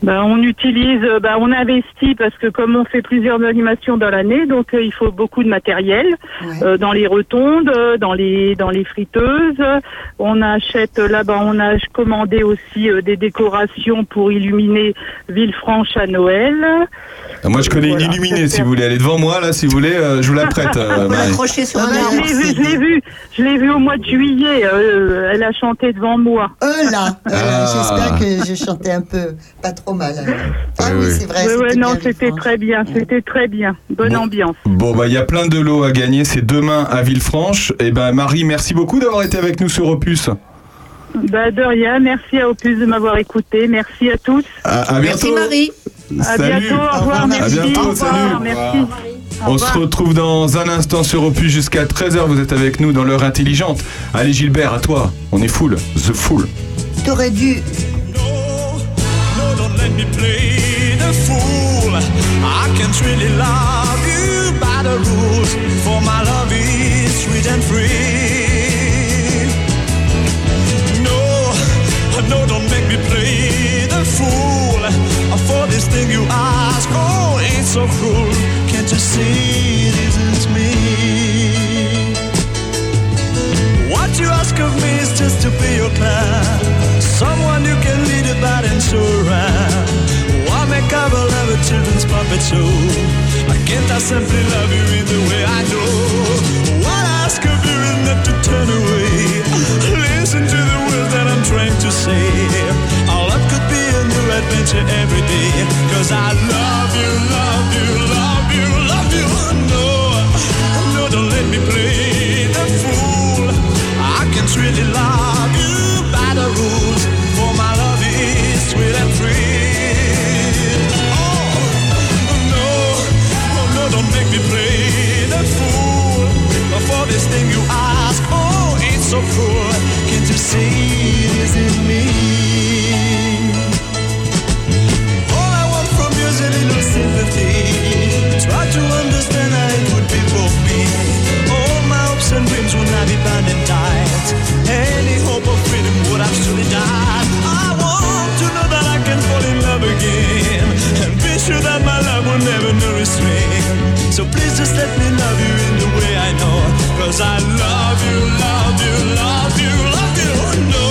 Ben, on utilise, ben, on investit parce que comme on fait plusieurs animations dans l'année, donc euh, il faut beaucoup de matériel euh, dans les rotondes, euh, dans les dans les friteuses. On achète là-bas, on a commandé aussi euh, des décorations pour illuminer Villefranche à Noël. Ah, Moi je connais une illuminée si vous voulez. Elle est devant moi là si vous voulez. euh, je vous la prête. euh, sur Ah, ben, je l'ai vu, je l'ai vu, je l'ai vu au mois de juillet. euh, elle a chanté devant moi. Euh là, euh, Ah. j'espère que je chantais un peu, pas trop mal. Ah oui, c'est vrai. Ouais, c'était non, c'était Villefranche. très bien, c'était très bien. Bonne ambiance. Bon bah il y a plein de lots à gagner. C'est demain à Villefranche. Et ben Marie, merci beaucoup d'avoir été avec nous sur Opus. Bah, de rien, merci à Opus de m'avoir écouté. Merci à tous. À, à bientôt. À Salut. bientôt, au revoir, À merci. bientôt, au revoir, salut. merci. Au On se retrouve dans un instant sur Opus jusqu'à 13h. Vous êtes avec nous dans l'heure intelligente. Allez Gilbert, à toi. On est full. The full. T'aurais dû. Let me play the fool. I can't really love you by the rules, for my love is sweet and free. No, no, don't make me play the fool. For this thing you ask, oh, it's so cruel. Can't you see it isn't me? What you ask of me is just to be your clown. Someone you can lead about and show around. Why make up a love a children's puppet show? I can't I simply love you in the way I know. What I ask of you not to turn away. Listen to the words that I'm trying to say. Our love could be a new adventure every day. Cause I love you, love you, love you, love you. No, no, don't let me play the fool. I can't really love you so cruel. Can't you see it is in me? All I want from you is a little sympathy. Try to understand how it would be for me. All my hopes and dreams will now be bound and tied. Any hope of freedom would have surely died. I want to know that I can fall in love again. And be sure that my love will never know restraint. So please just let me love you in the way I know. Cause I love you, love you, love you, love you. Oh, no,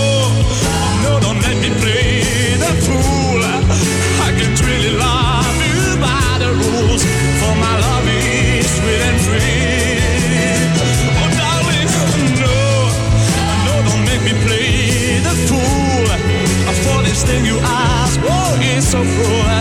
no, don't let me play the fool. I can't really love you by the rules. For my love is sweet and free. Oh, darling, oh, no, no, don't make me play the fool. For this thing you ask, oh, it's so cruel.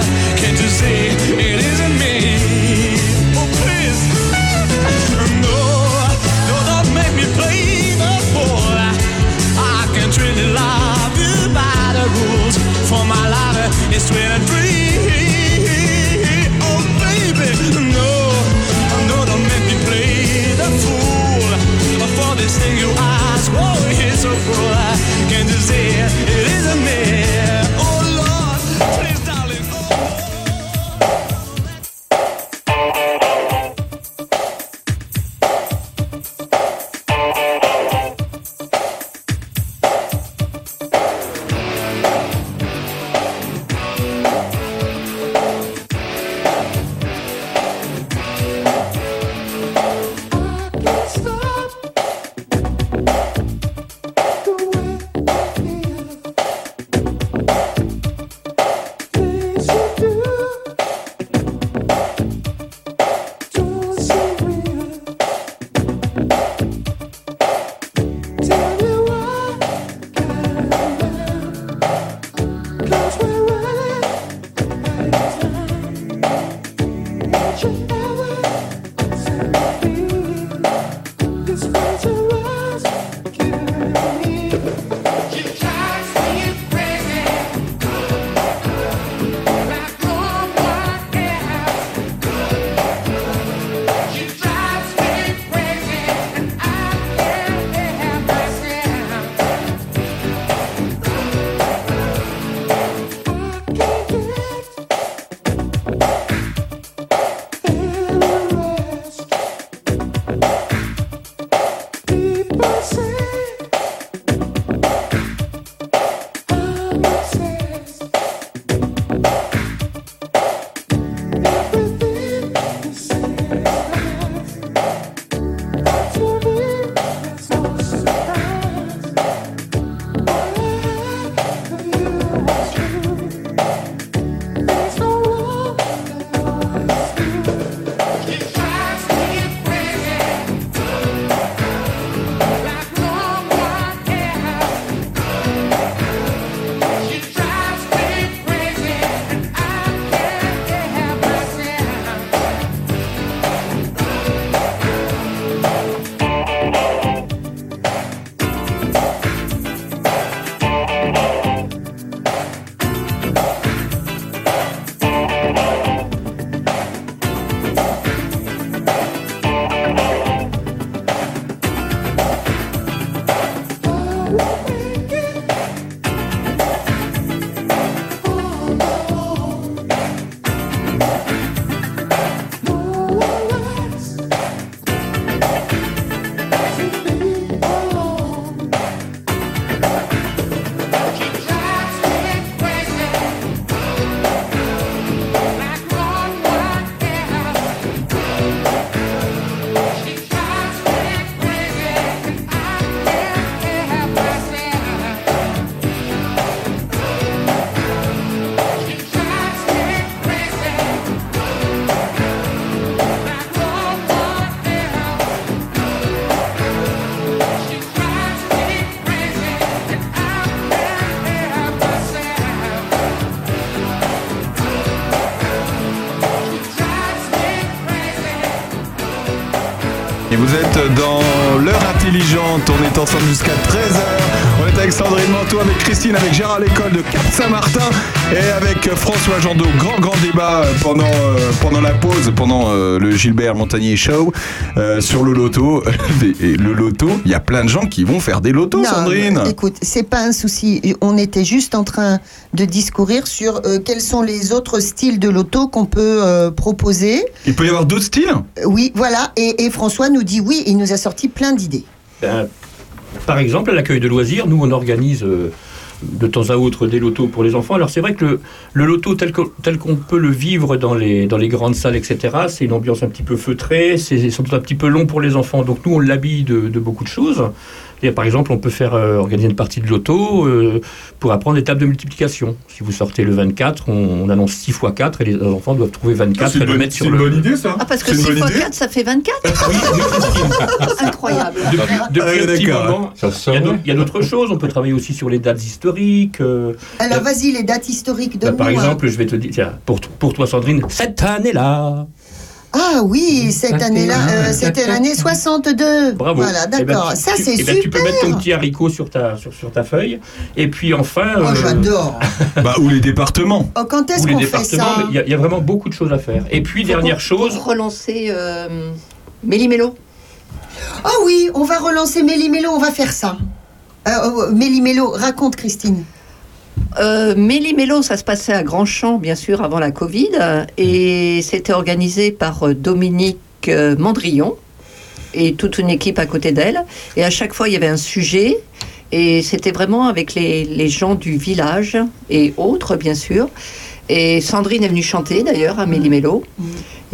Intelligente, on est ensemble jusqu'à 13h. On est avec Sandrine Manteau, avec Christine, avec Gérard Lécole de Cap Saint-Martin et avec François Jandot. Grand, grand débat pendant, euh, pendant la pause, pendant euh, le Gilbert Montagnier Show euh, sur le loto. Et le loto, il y a plein de gens qui vont faire des lotos, Non, Sandrine. Écoute, c'est pas un souci. On était juste en train de discourir sur euh, quels sont les autres styles de loto qu'on peut euh, proposer. Il peut y avoir d'autres styles? Euh, Oui, voilà. Et, et François nous dit oui, il nous a sorti plein d'idées. Ben, par exemple, à l'accueil de loisirs, nous, on organise euh, de temps à autre des lotos pour les enfants. Alors, c'est vrai que le, le loto, tel que- tel qu'on peut le vivre dans les, dans les grandes salles, etc., c'est une ambiance un petit peu feutrée, c'est sans doute un petit peu long pour les enfants. Donc, nous, on l'habille de, de beaucoup de choses. Et par exemple, on peut faire euh, organiser une partie de loto euh, pour apprendre des tables de multiplication. Si vous sortez le 24, on, on annonce 6 x 4 et les enfants doivent trouver 24 et le mettre sur le. ça. Ah, parce que 6 x 4, ça fait 24 Incroyable. Depuis, depuis Ah, un petit moment, il y a d'autres- il y a d'autres choses. On peut travailler aussi sur les dates historiques. euh, Alors vas-y, les dates historiques de par exemple, je vais te dire, tiens, pour, pour toi, Sandrine, cette année-là. Ah oui, cette année-là, euh, c'était l'année 62. Bravo. Voilà, Eh ben, d'accord. tu- Ça, c'est eh ben, super. Tu peux mettre ton petit haricot sur ta, sur, sur ta feuille. Et puis enfin. Oh, euh, j'adore. bah, ou les départements. Oh, quand est-ce qu'on fait départements. ça Il y, a- il y a vraiment beaucoup de choses à faire. Et puis, dernière chose. Pour relancer euh, Méli-Mélo. Ah oui, on va relancer Méli-Mélo, on va faire ça. Euh, euh, Méli-Mélo, raconte Christine. Euh, Méli-Mélo, ça se passait à Grandchamp, bien sûr, avant la Covid. Et c'était organisé par euh, Dominique euh, Mandrillon et toute une équipe à côté d'elle. Et à chaque fois, il y avait un sujet. Et c'était vraiment avec les, les gens du village et autres, bien sûr. Et Sandrine est venue chanter, d'ailleurs, à Méli-Mélo.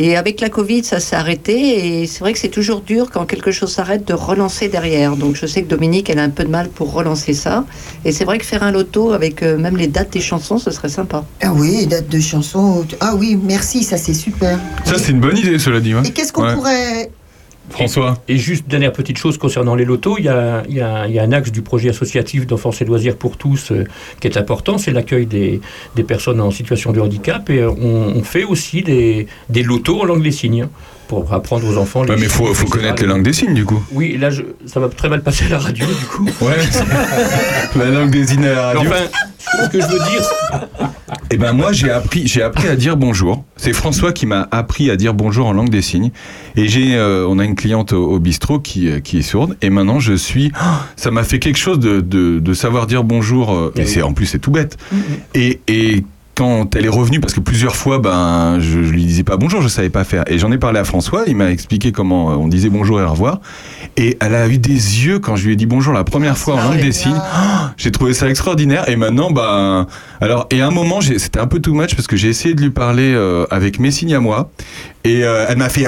Et avec la Covid, ça s'est arrêté. Et c'est vrai que c'est toujours dur quand quelque chose s'arrête de relancer derrière. Donc je sais que Dominique, elle a un peu de mal pour relancer ça. Et c'est vrai que faire un loto avec euh, même les dates des chansons, ce serait sympa. Ah oui, date de chanson. Ah oui, merci, ça c'est super. Ça, c'est une bonne idée, cela dit. ouais. Et qu'est-ce qu'on Ouais. pourrait. François. Et juste dernière petite chose concernant les lotos, il y a, un axe du projet associatif d'enfance et loisirs pour tous euh, qui est important, c'est l'accueil des, personnes en situation de handicap. Et euh, on, on fait aussi des, des lotos en langue des signes pour apprendre aux enfants les Ouais, mais faut, signes, faut connaître les langues des signes, du coup. Oui, là, je- ça va très mal passer à la radio, du coup. Ouais. la langue des signes à la radio. Enfin, ce que je veux dire, Eh ben moi j'ai appris j'ai appris à dire bonjour. C'est François qui m'a appris à dire bonjour en langue des signes. Et j'ai euh, on a une cliente au, au bistrot qui euh, qui est sourde et maintenant je suis ça m'a fait quelque chose de, de, de savoir dire bonjour euh, et c'est en plus c'est tout bête. Et et quand elle est revenue, parce que plusieurs fois, ben, je, je lui disais pas bonjour, je savais pas faire. Et j'en ai parlé à François, il m'a expliqué comment euh, on disait bonjour et au revoir. Et elle a eu des yeux quand je lui ai dit bonjour la première fois en langue des signes. Oh, j'ai trouvé ça extraordinaire. Et maintenant, ben, alors, et à un moment, c'était un peu too much parce que j'ai essayé de lui parler euh, avec mes signes à moi. Et euh, elle m'a fait,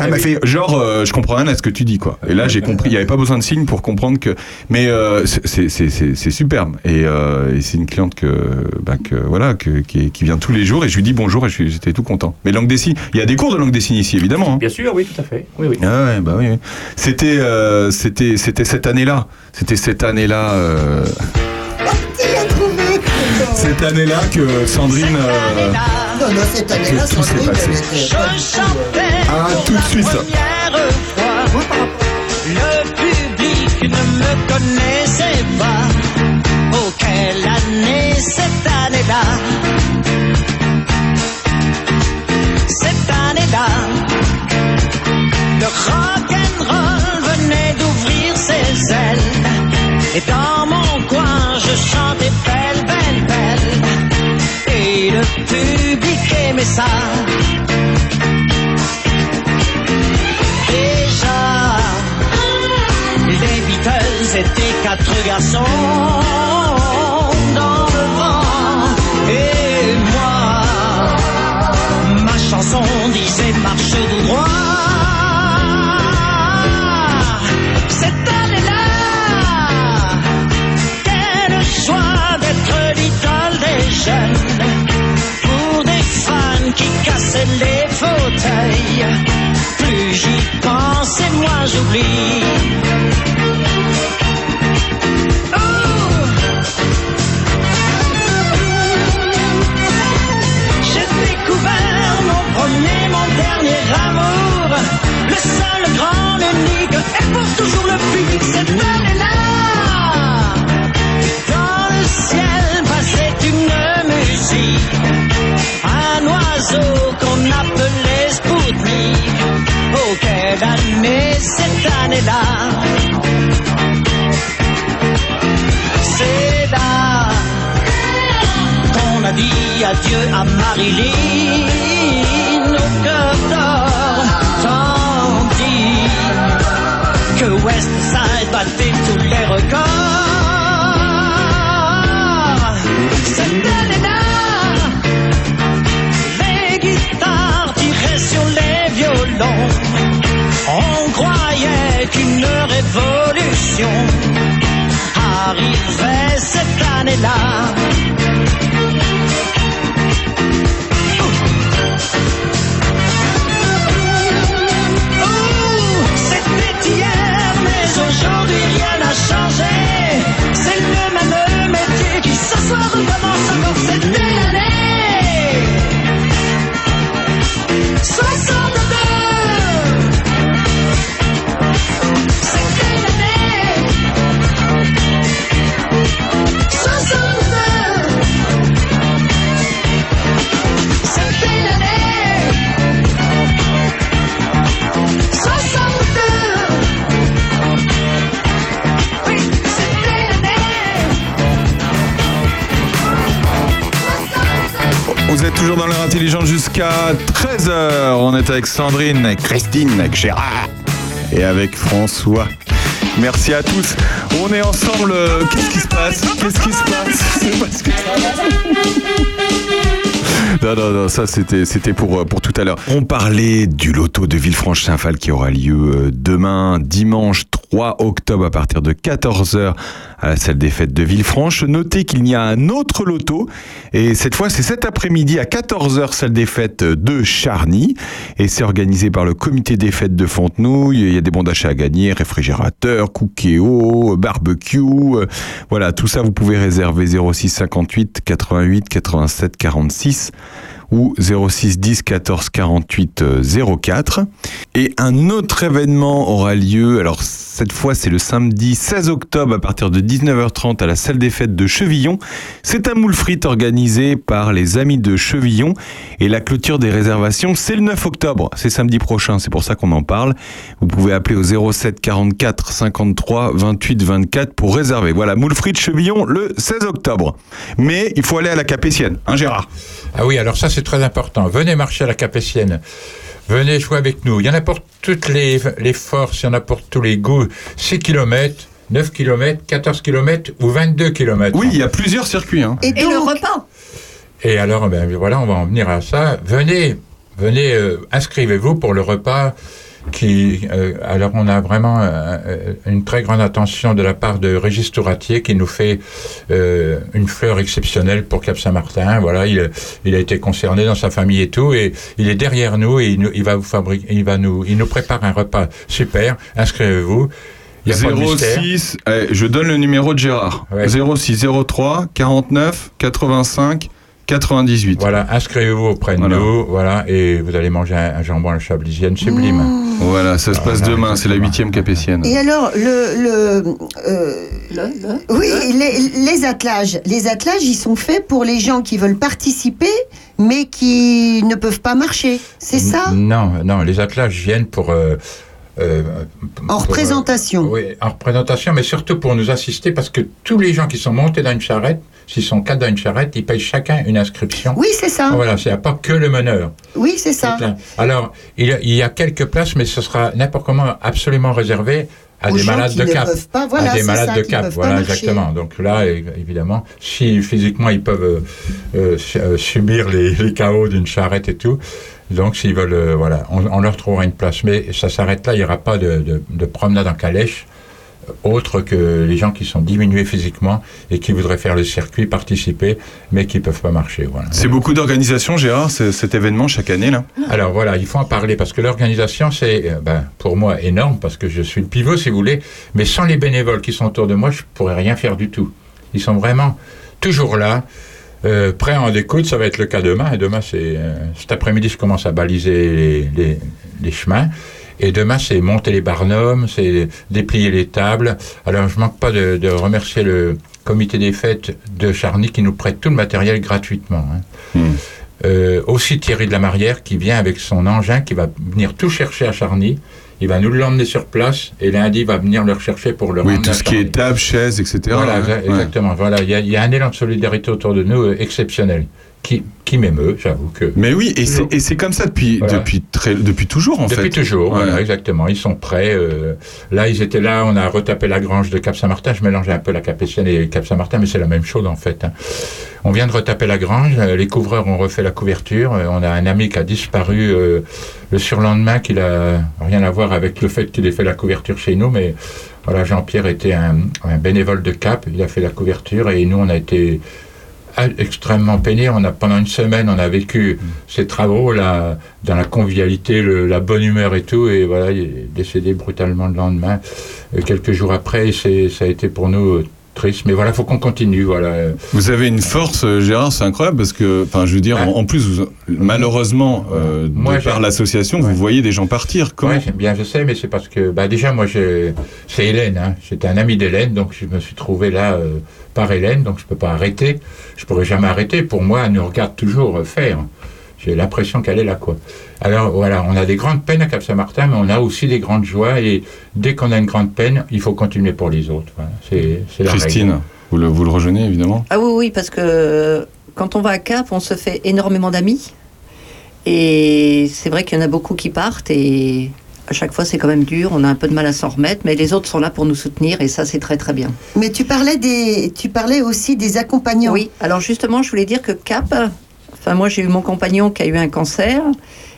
elle m'a fait genre, euh, je comprends rien à ce que tu dis, quoi. Et là, j'ai compris, il n'y avait pas besoin de signes pour comprendre que. Mais c'est- superbe. Et, et c'est une cliente que, ben, que voilà, que, qui, vient tous les jours et je lui dis bonjour et j'étais tout content. Mais langue des signes, il y a des cours de langue des signes ici, évidemment. hein. Bien sûr, oui, tout à fait. Oui, oui. Ah ouais, bah oui. oui. C'était, euh, c'était, c'était cette année-là. C'était cette année-là. euh, cette année-là que Sandrine. euh, Non, non, cette année-là, tout s'est passé. Ah, tout de suite. Le public ne me connaissait pas. Oh, quelle année cette année-là Cette année-là, le rock'n'roll venait d'ouvrir ses ailes. Et dans mon coin, je chantais belle, belle, belle. Et le public aimait ça. Déjà, les Beatles étaient quatre garçons chanson disait marche tout droit. Marilyn au cœur d'or. Tandis que West Side battait tous les records. Cette année-là, les guitares tiraient sur les violons. On croyait qu'une révolution arrivait cette année-là. Hier, mais aujourd'hui toujours dans l'heure intelligente jusqu'à 13h. On est avec Sandrine, avec Christine, avec Gérard et avec François. Merci à tous. On est ensemble. Qu'est-ce qui se passe? Qu'est-ce qui se passe? Non, non, non, ça c'était c'était pour, euh, pour tout à l'heure. On parlait du loto de Villefranche-Saint-Phal qui aura lieu euh, demain, dimanche 3 octobre à partir de 14h à la salle des fêtes de Villefranche. Notez qu'il y a un autre loto et cette fois c'est cet après-midi à 14h salle des fêtes de Charny et c'est organisé par le comité des fêtes de Fontenouille. Il y a des bons d'achat à gagner, réfrigérateur, cookéo, barbecue. Voilà, tout ça vous pouvez réserver 06 58 88 87 46 ou 06 10 14 48 euh, 04. Et un autre événement aura lieu, alors cette fois c'est le samedi 16 octobre à partir de 19h30 à la salle des fêtes de Chevillon. C'est un moule frite organisé par les amis de Chevillon et la clôture des réservations c'est le 9 octobre, c'est samedi prochain, c'est pour ça qu'on en parle. Vous pouvez appeler au 07 44 53 28 24 pour réserver. Voilà, moule frite Chevillon le 16 octobre. Mais il faut aller à la Capétienne, hein Gérard? Ah oui, alors ça c'est très important. Venez marcher à la Capétienne. Venez jouer avec nous. Il y en a pour toutes les, les forces, il y en a pour tous les goûts. 6 km, 9 km, 14 km ou 22 km. Oui, il y a plusieurs circuits. hein. Et, le repas Et alors, ben, voilà, on va en venir à ça. Venez, venez, euh, inscrivez-vous pour le repas. Qui, euh, alors, on a vraiment euh, euh, une très grande attention de la part de Régis Touratier qui nous fait euh, une fleur exceptionnelle pour Cap Saint-Martin. Voilà, il, il a été concerné dans sa famille et tout, et il est derrière nous et il, va vous fabriquer, il va nous, il nous prépare un repas super. Inscrivez-vous. Il y a pas de mystère. 06, eh, je donne le numéro de Gérard. 06 03 49 85 98. Voilà, inscrivez-vous auprès de Voilà. nous, voilà, et vous allez manger un, un jambon à la chablisienne sublime. Voilà, ça se passe demain, c'est la huitième capétienne. Et alors, le. le, euh, oui, les, les attelages. Les attelages, ils sont faits pour les gens qui veulent participer, mais qui ne peuvent pas marcher. C'est ça? Non, non, les attelages viennent pour. euh, euh, En pour, euh, représentation. oui, en représentation, mais surtout pour nous assister, parce que tous les gens qui sont montés dans une charrette, s'ils sont quatre dans une charrette, ils payent chacun une inscription. Oui, c'est ça. Voilà, c'est pas que le meneur. Oui, c'est ça. Alors, il y, a, il y a quelques places, mais ce sera n'importe comment absolument réservé à des malades de cap. peuvent pas, voilà, à des malades ça, de cap, voilà, exactement. Donc là, évidemment, si physiquement ils peuvent euh, euh, su- euh, subir les, les chaos d'une charrette et tout, donc s'ils veulent, euh, voilà, on, on leur trouvera une place. Mais ça s'arrête là, il n'y aura pas de, de- de promenade en calèche euh, autre que les gens qui sont diminués physiquement et qui voudraient faire le circuit, participer, mais qui ne peuvent pas marcher. Voilà. C'est beaucoup d'organisations, Gérard, ce- cet événement chaque année là? Alors voilà, il faut en parler parce que l'organisation, c'est euh, ben, pour moi énorme parce que je suis le pivot, si vous voulez. Mais sans les bénévoles qui sont autour de moi, je pourrais rien faire du tout. Ils sont vraiment toujours là, euh, prêts à en découdre. Ça va être le cas demain. Et demain, c'est euh, cet après-midi, je commence à baliser les, les- les chemins. Et demain, c'est monter les barnums, c'est déplier les tables. Alors, je manque pas de, de remercier le comité des fêtes de Charny qui nous prête tout le matériel gratuitement. hein. Euh, aussi Thierry de la Marrière qui vient avec son engin qui va venir tout chercher à Charny. Il va nous l'emmener sur place et lundi il va venir le rechercher pour le Oui, tout ce qui est table, chaise, etc. Voilà, ouais. exactement. Voilà, il y, a- il y a un élan de solidarité autour de nous euh, exceptionnel qui, qui m'émeut, j'avoue que. Mais oui, et c'est- et c'est comme ça depuis, Voilà. depuis, très, depuis toujours en fait. Depuis toujours, Ouais. voilà, exactement. Ils sont prêts. euh, là, ils étaient là, on a retapé la grange de Cap-Saint-Martin. Je mélangeais un peu la Capétienne et Cap-Saint-Martin, mais c'est la même chose en fait. hein. On vient de retaper la grange, euh, les couvreurs ont refait la couverture. euh, on a un ami qui a disparu euh, le surlendemain, qui n'a rien à voir avec le fait qu'il ait fait la couverture chez nous, mais voilà, Jean-Pierre était un, un bénévole de Cap, il a fait la couverture et nous, on a été extrêmement peiné. On a pendant une semaine, on a vécu ces travaux là dans la convivialité, la bonne humeur et tout. Et voilà, il est décédé brutalement le lendemain, quelques jours après. Ça a été pour nous triste. Mais voilà, faut qu'on continue. Voilà. Vous avez une force, euh, Gérard, c'est incroyable parce que, enfin, je veux dire, en, en plus, vous- malheureusement, euh, Moi, de par l'association, vous voyez des gens partir. Comment Ouais, bien, je sais, mais c'est parce que, bah, déjà, moi, c'est Hélène. Hein. J'étais un ami d'Hélène, donc je me suis trouvé là euh, par Hélène, donc je peux pas arrêter. Je pourrais jamais arrêter. Pour moi, elle nous regarde toujours faire. J'ai l'impression qu'elle est là, quoi. Alors voilà, on a des grandes peines à Cap-Saint-Martin, mais on a aussi des grandes joies. Et dès qu'on a une grande peine, il faut continuer pour les autres. Voilà. C'est, c'est la Christine, règle. vous le, vous le rejoignez évidemment Ah oui, oui, parce que euh, quand on va à Cap, on se fait énormément d'amis. Et c'est vrai qu'il y en a beaucoup qui partent et à chaque fois c'est quand même dur, on a un peu de mal à s'en remettre, mais les autres sont là pour nous soutenir et ça c'est très très bien. Mais tu parlais, des, tu parlais aussi des accompagnants. Oui, alors justement je voulais dire que Cap, enfin moi j'ai eu mon compagnon qui a eu un cancer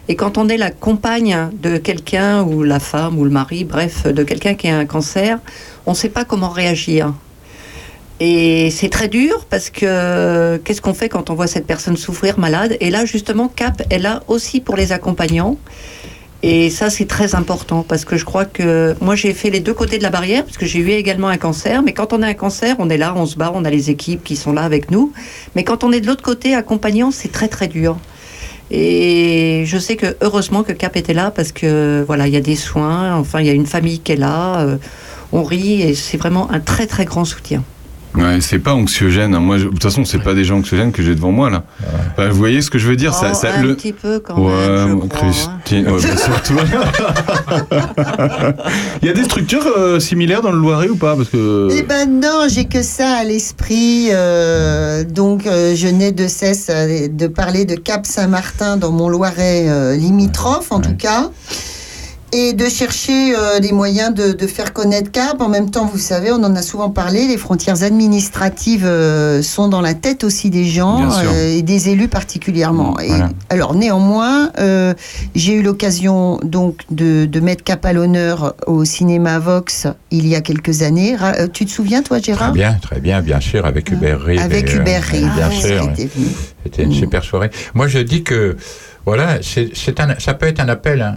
et quand on est la compagne de quelqu'un ou la femme ou le mari, bref, de quelqu'un qui a un cancer, on ne sait pas comment réagir. Et c'est très dur parce que qu'est-ce qu'on fait quand on voit cette personne souffrir malade? Et là, justement, CAP est là aussi pour les accompagnants. Et ça, c'est très important parce que je crois que moi, j'ai fait les deux côtés de la barrière parce que j'ai eu également un cancer. Mais quand on a un cancer, on est là, on se bat, on a les équipes qui sont là avec nous. Mais quand on est de l'autre côté, accompagnant, c'est très très dur. Et je sais que heureusement que Cap était là parce que voilà, il y a des soins, enfin il y a une famille qui est là, euh, on rit et c'est vraiment un très très grand soutien. Ouais, c'est pas anxiogène. hein. Moi, je- de toute façon, c'est pas des gens anxiogènes que j'ai devant moi là. Bah, vous voyez ce que je veux dire ça, Oh, ça- un le- petit peu quand ouais, même, je crois, hein. Bah, surtout. Il y a des structures euh, similaires dans le Loiret ou pas? Parce que. Eh ben non, j'ai que ça à l'esprit. euh, donc, euh, je n'ai de cesse de parler de Cap Saint-Martin dans mon Loiret euh, limitrophe, en tout cas. Et de chercher euh, les moyens de, de faire connaître Cap. En même temps, vous savez, on en a souvent parlé, les frontières administratives euh, sont dans la tête aussi des gens euh, et des élus particulièrement. Et, Voilà. alors néanmoins, euh, j'ai eu l'occasion donc de, de mettre Cap à l'honneur au cinéma Vox il y a quelques années. Ra- tu te souviens toi Très Gérard bien, très bien, bien sûr, avec Hubert Reeves. Avec Hubert Reeves, Bien qui sûr. C'était une super soirée. Moi, je dis que, voilà, c'est ça peut être un appel. hein.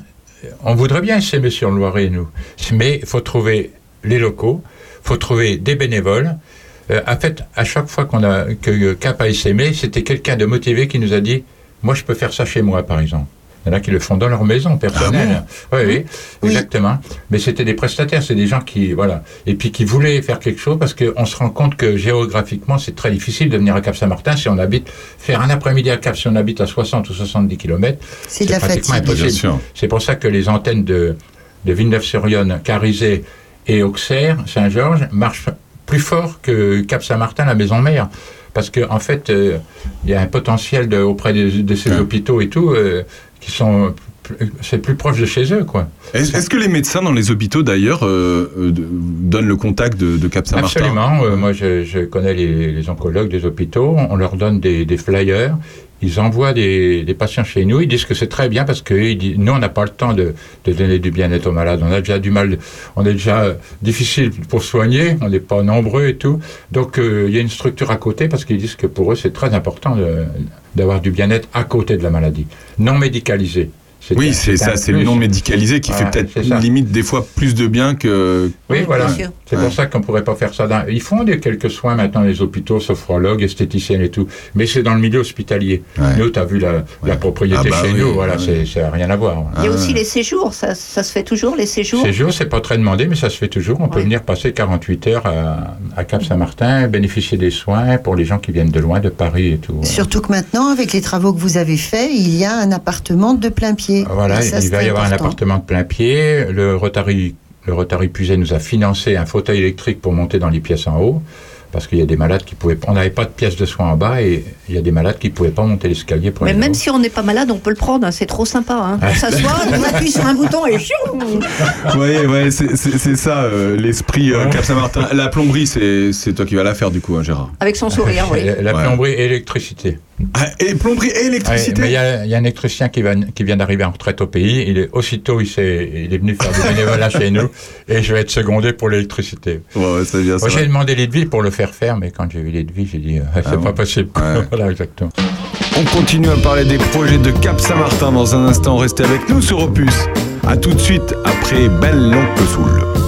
On voudrait bien s'aimer sur le Loiret, nous. Mais il faut trouver les locaux, il faut trouver des bénévoles. Euh, en fait, à chaque fois qu'on a, que Cap a essaimé, c'était quelqu'un de motivé qui nous a dit Moi, je peux faire ça chez moi, par exemple. Il y en a qui le font dans leur maison personnelle. oui, oui, exactement. Mais c'était des prestataires, c'est des gens qui, voilà, et puis qui voulaient faire quelque chose parce qu'on se rend compte que géographiquement, c'est très difficile de venir à Cap-Saint-Martin si on habite, faire un après-midi à Cap si on habite à 60 ou 70 km. C'est de la pratiquement fatigue. impossible. C'est pour ça que les antennes de, de Villeneuve-sur-Yonne, Carizet et Auxerre, Saint-Georges, marchent plus fort que Cap-Saint-Martin, la maison mère. Parce qu'en en fait, euh, il y a un potentiel de- auprès de, de ces hôpitaux et tout, euh, qui sont. plus- C'est plus proche de chez eux, quoi. Est-ce que les médecins dans les hôpitaux d'ailleurs euh, euh, donnent le contact de, de Cap Saint-Martin? Absolument. Euh, moi, je, je connais les, les oncologues des hôpitaux. On leur donne des, des flyers. Ils envoient des, patients chez nous. Ils disent que c'est très bien parce que nous, on n'a pas le temps de, donner du bien-être aux malades. On a déjà du mal. On est déjà difficile pour soigner. On n'est pas nombreux et tout. Donc, euh, il y a une structure à côté parce qu'ils disent que pour eux, c'est très important d'avoir du bien-être à côté de la maladie, non médicalisé. Oui, c'est ça, c'est le non médicalisé qui Voilà, fait peut-être limite des fois plus de bien que. Oui, voilà. C'est pour ça qu'on pourrait pas faire ça. Dans... Ils font des quelques soins maintenant, les hôpitaux, sophrologues, esthéticiennes et tout. Mais c'est dans le milieu hospitalier. Nous, tu as vu la, la propriété Ah bah chez oui, nous. Voilà, oui. c'est ça n'a rien à voir. Il y a aussi les séjours, ça, ça se fait toujours les séjours. Ces jours, c'est pas très demandé, mais ça se fait toujours. On peut venir passer 48 heures à, à Cap-Saint-Martin, bénéficier des soins pour les gens qui viennent de loin, de Paris et tout. Surtout que maintenant, avec les travaux que vous avez faits, il y a un appartement de plein pied. Voilà, Et ça, il va y avoir un appartement de plein pied. Le Rotary, le Rotary Puiset nous a financé un fauteuil électrique pour monter dans les pièces en haut. Parce qu'il y a des malades qui pouvaient. On n'avait pas de pièces de soins en bas et il y a des malades qui ne pouvaient pas monter l'escalier pour Mais même si on n'est pas malade, on peut le prendre, hein, c'est trop sympa. Hein. On s'assoit, on appuie sur un bouton et chioum Oui, ouais, c'est- ça euh, l'esprit euh, Cap Saint-Martin. La plomberie, c'est toi qui vas la faire du coup, hein, Gérard. Avec son sourire, oui. La, la Ouais. plomberie et l'électricité. Ah, et plomberie et électricité. Mais il y, a il y a un électricien qui, va, qui vient d'arriver en retraite au pays. Il est, aussitôt, il, s'est- il est venu faire du bénévolat chez nous et je vais être secondé pour l'électricité. Moi, j'ai demandé Lidville pour le faire faire, mais quand j'ai vu Lidville, j'ai dit, euh, c'est Ah pas bon possible. Ouais. voilà, exactement. On continue à parler des projets de Cap Saint-Martin dans un instant. Restez avec nous sur Opus. A tout de suite après Belle Longue Soul.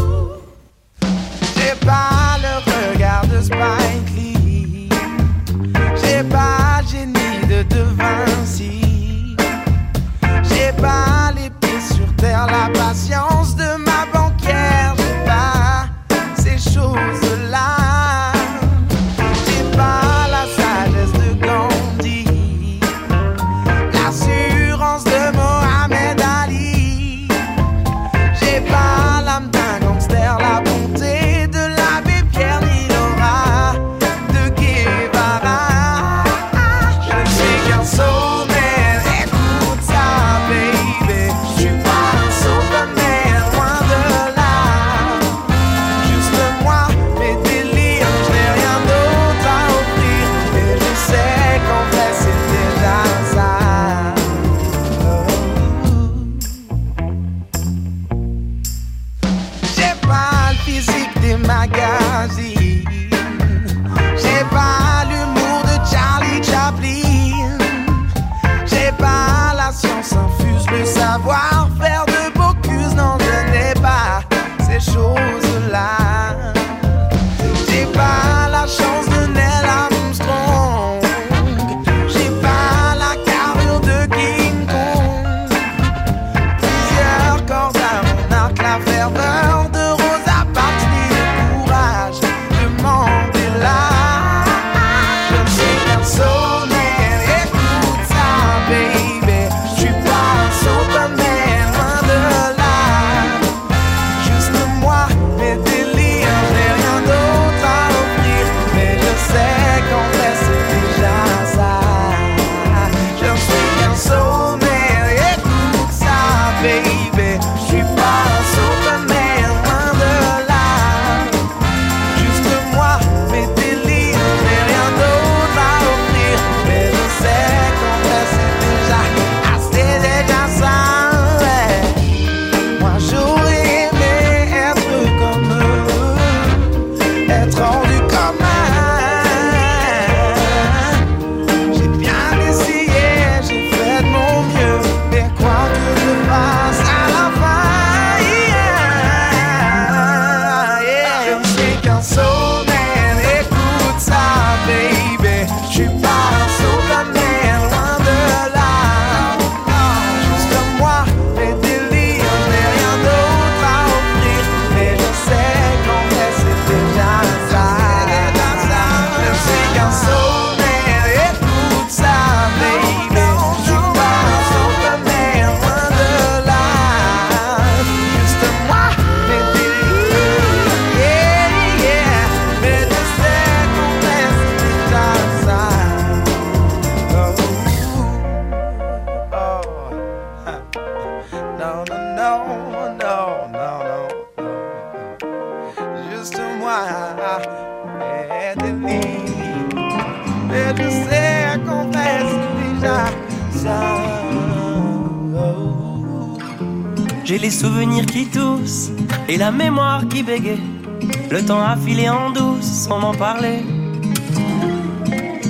En douce sans m'en parler.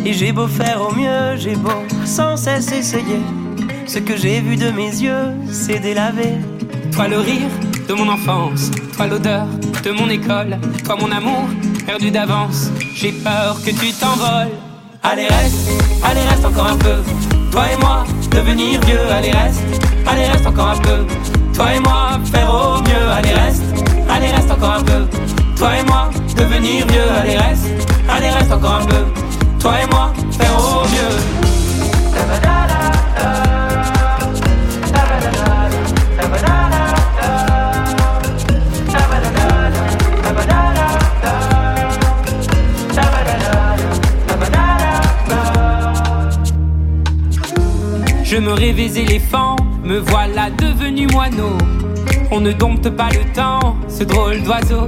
Et j'ai beau faire au mieux, j'ai beau sans cesse essayer. Ce que j'ai vu de mes yeux, c'est délavé. Toi le rire de mon enfance, toi l'odeur de mon école, toi mon amour perdu d'avance. J'ai peur que tu t'envoles. Allez reste, allez reste encore un peu. Toi et moi devenir vieux. Allez reste, allez reste encore un peu. Toi et moi faire au mieux. Allez reste, allez reste encore un peu. Toi et moi devenir vieux. Allez reste, allez reste encore un peu. Toi et moi faire au. Je me rêvais éléphant, me voilà devenu moineau. On ne dompte pas le temps, ce drôle d'oiseau.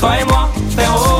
Toi et moi faire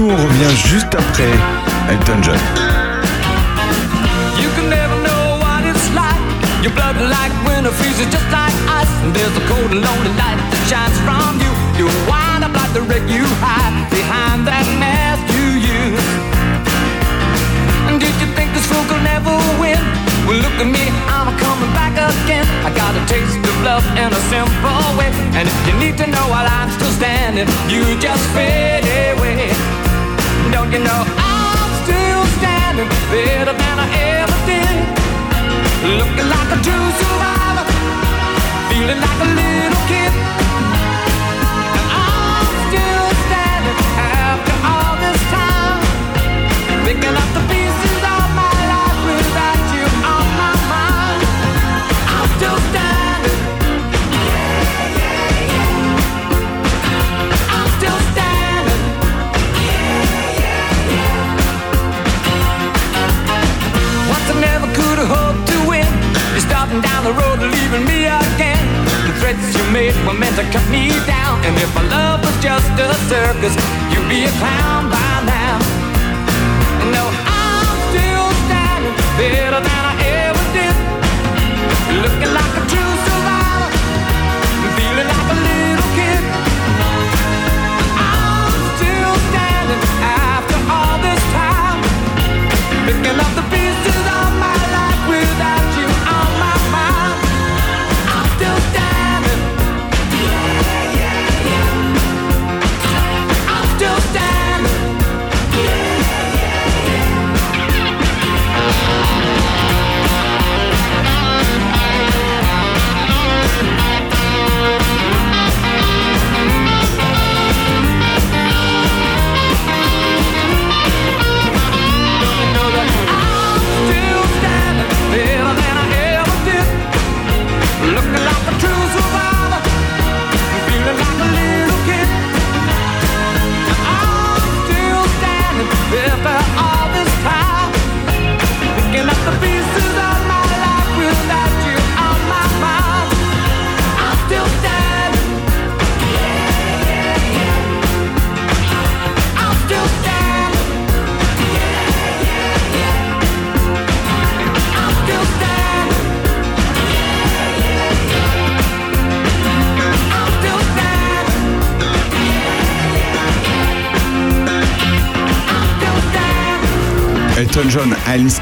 Nous, on revient juste après Elton John. You can never know what it's like. Your blood like winter freezes just like ice. And there's a cold and lonely light that shines from you. You wind up like the wreck you hide behind that mask you use. And did you think this fool could never win? Well, look at me, I'm coming back again. I got a taste of love in a simple way. And if you need to know while I'm still standing, you just fade away. Don't you know I'm still standing better than I ever did? Looking like a true survivor, feeling like a little kid. And I'm still standing after all this time, picking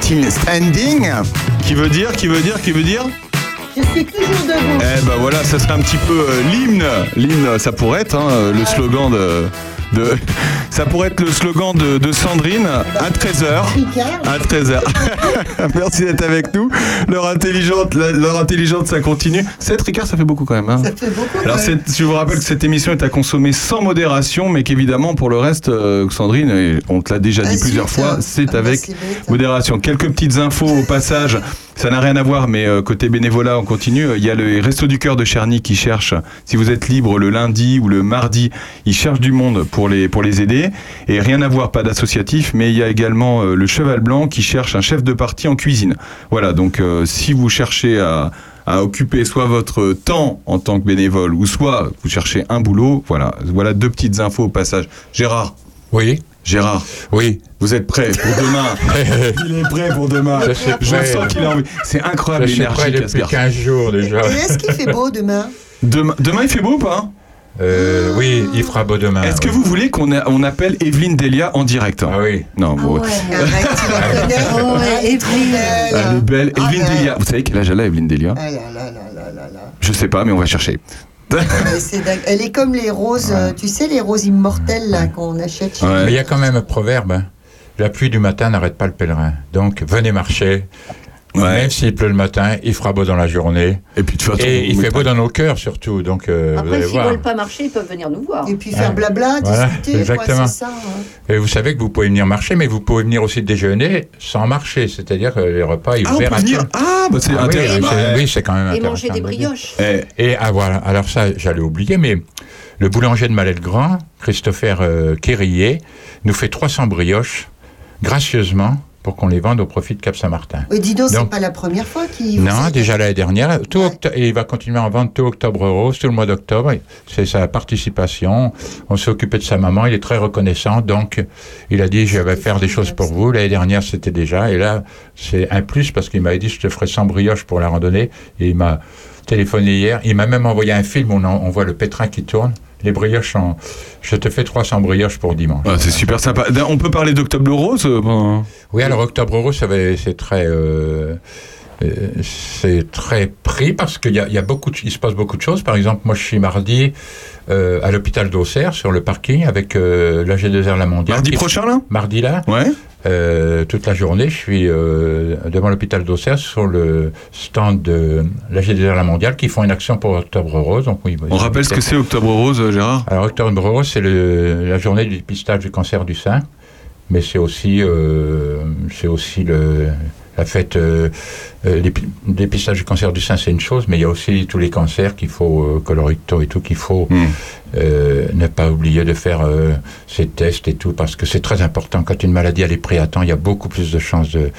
still standing. Qui veut dire, qui veut dire, qui veut dire Je suis toujours debout. Eh ben voilà, ça serait un petit peu euh, l'hymne. L'hymne, ça pourrait être hein, le slogan de, de- Ça pourrait être le slogan de, de Sandrine à 13h. À 13h. Merci d'être avec nous. L'heure intelligente, l'heure intelligente, ça continue. 7 Ricard, ça fait beaucoup quand même. hein. Ça fait beaucoup. Alors, je vous rappelle que cette émission est à consommer sans modération, mais qu'évidemment, pour le reste, euh, Sandrine, et on te l'a déjà dit Ah, plusieurs fois, c'est Ah, bah, avec modération. Quelques petites infos au passage. Ça n'a rien à voir, mais euh, côté bénévolat, on continue. Il y a le Resto du Cœur de Cherny qui cherche, si vous êtes libre le lundi ou le mardi, ils cherchent du monde pour les, pour les aider. Et rien à voir, pas d'associatif, mais il y a également euh, le Cheval Blanc qui cherche un chef de partie en cuisine. Voilà, donc euh, si vous cherchez à à occuper soit votre temps en tant que bénévole ou soit vous cherchez un boulot, voilà, voilà deux petites infos au passage. Gérard. Oui. Gérard. Oui. Vous êtes prêt pour demain Il est prêt pour demain. Je suis Je prêt. sens qu'il a envie. C'est incroyable l'énergie qu'a ce depuis garçon. 15 jours déjà. Et est-ce qu'il fait beau demain Demain, demain, il fait beau ou pas Euh, oui, il fera beau demain. Est-ce que vous voulez qu'on a- on appelle Evelyne Delia en direct Ah oui. Non, bon. Oh, ouais, Evelyne. Elle est belle. Evelyne ouais. Delia. Vous savez quel âge elle a, Evelyne Delia Ah là là là là là là. Je sais pas, mais on va chercher. Elle est comme les roses, euh, tu sais, les roses immortelles qu'on achète chez Mais il y a quand même un proverbe. hein. La pluie du matin n'arrête pas le pèlerin. Donc venez marcher. Même s'il pleut le matin, il fera beau dans la journée. Et puis de toute façon, Et il fait beau dans nos cœurs surtout. Donc euh, Après, s'ils voir. veulent pas marcher, ils peuvent venir nous voir. Et puis faire Ouais. blabla, Voilà, discuter, exactement. quoi, ça. hein. Et vous savez que vous pouvez venir marcher, mais vous pouvez venir aussi déjeuner sans marcher. C'est-à-dire que les repas, ils Ah, ouverts à venir. Ah, bah c'est Ah oui, intéressant. c'est- oui, c'est quand même Et intéressant. manger des brioches. Eh, Et ah voilà, alors ça, j'allais oublier, mais le boulanger de Mallet-le-Grand, Christopher euh, Quérillet, nous fait 300 brioches gracieusement pour qu'on les vende au profit de Cap Saint-Martin. Oui, dis donc, c'est pas la première fois qu'il. Non, déjà l'année dernière, tout octo- et il va continuer à en vendre tout octobre rose, tout le mois d'octobre. C'est sa participation. On s'est occupé de sa maman, il est très reconnaissant. Donc, il a dit, je vais faire des choses pour vous. L'année dernière, c'était déjà. Et là, c'est un plus parce qu'il m'avait dit, je te ferai 100 brioches pour la randonnée. Et il m'a téléphoné hier. Il m'a même envoyé un film où on, en- on voit le pétrin qui tourne. Les brioches en... Je te fais 300 brioches pour dimanche. Ah, c'est super sympa. On peut parler d'Octobre Rose euh, Oui, alors Octobre Rose, ça va- c'est très, euh, c'est très pris parce qu'il y a, il y a beaucoup, de- il se passe beaucoup de choses. Par exemple, moi, je suis mardi euh, à l'hôpital d'Auxerre sur le parking avec euh, la G2R La Mondiale. Mardi prochain, là Mardi là. Ouais. Euh, toute la journée, je suis euh, devant l'hôpital d'Auxerre sur le stand de la G2R La Mondiale qui font une action pour Octobre Rose. Donc, oui, On rappelle ce que c'est Octobre Rose, euh, Gérard? Alors, Octobre Rose, c'est la journée du dépistage du cancer du sein, mais c'est aussi, euh, c'est aussi le, la fête. Euh, euh, dépistage du cancer du sein, c'est une chose, mais il y a aussi tous les cancers qu'il faut, euh, colorectaux et tout, qu'il faut Hmm. euh, ne pas oublier de faire ces tests et tout, parce que c'est très important. Quand une maladie elle est prise à temps, il y a beaucoup plus de chances de,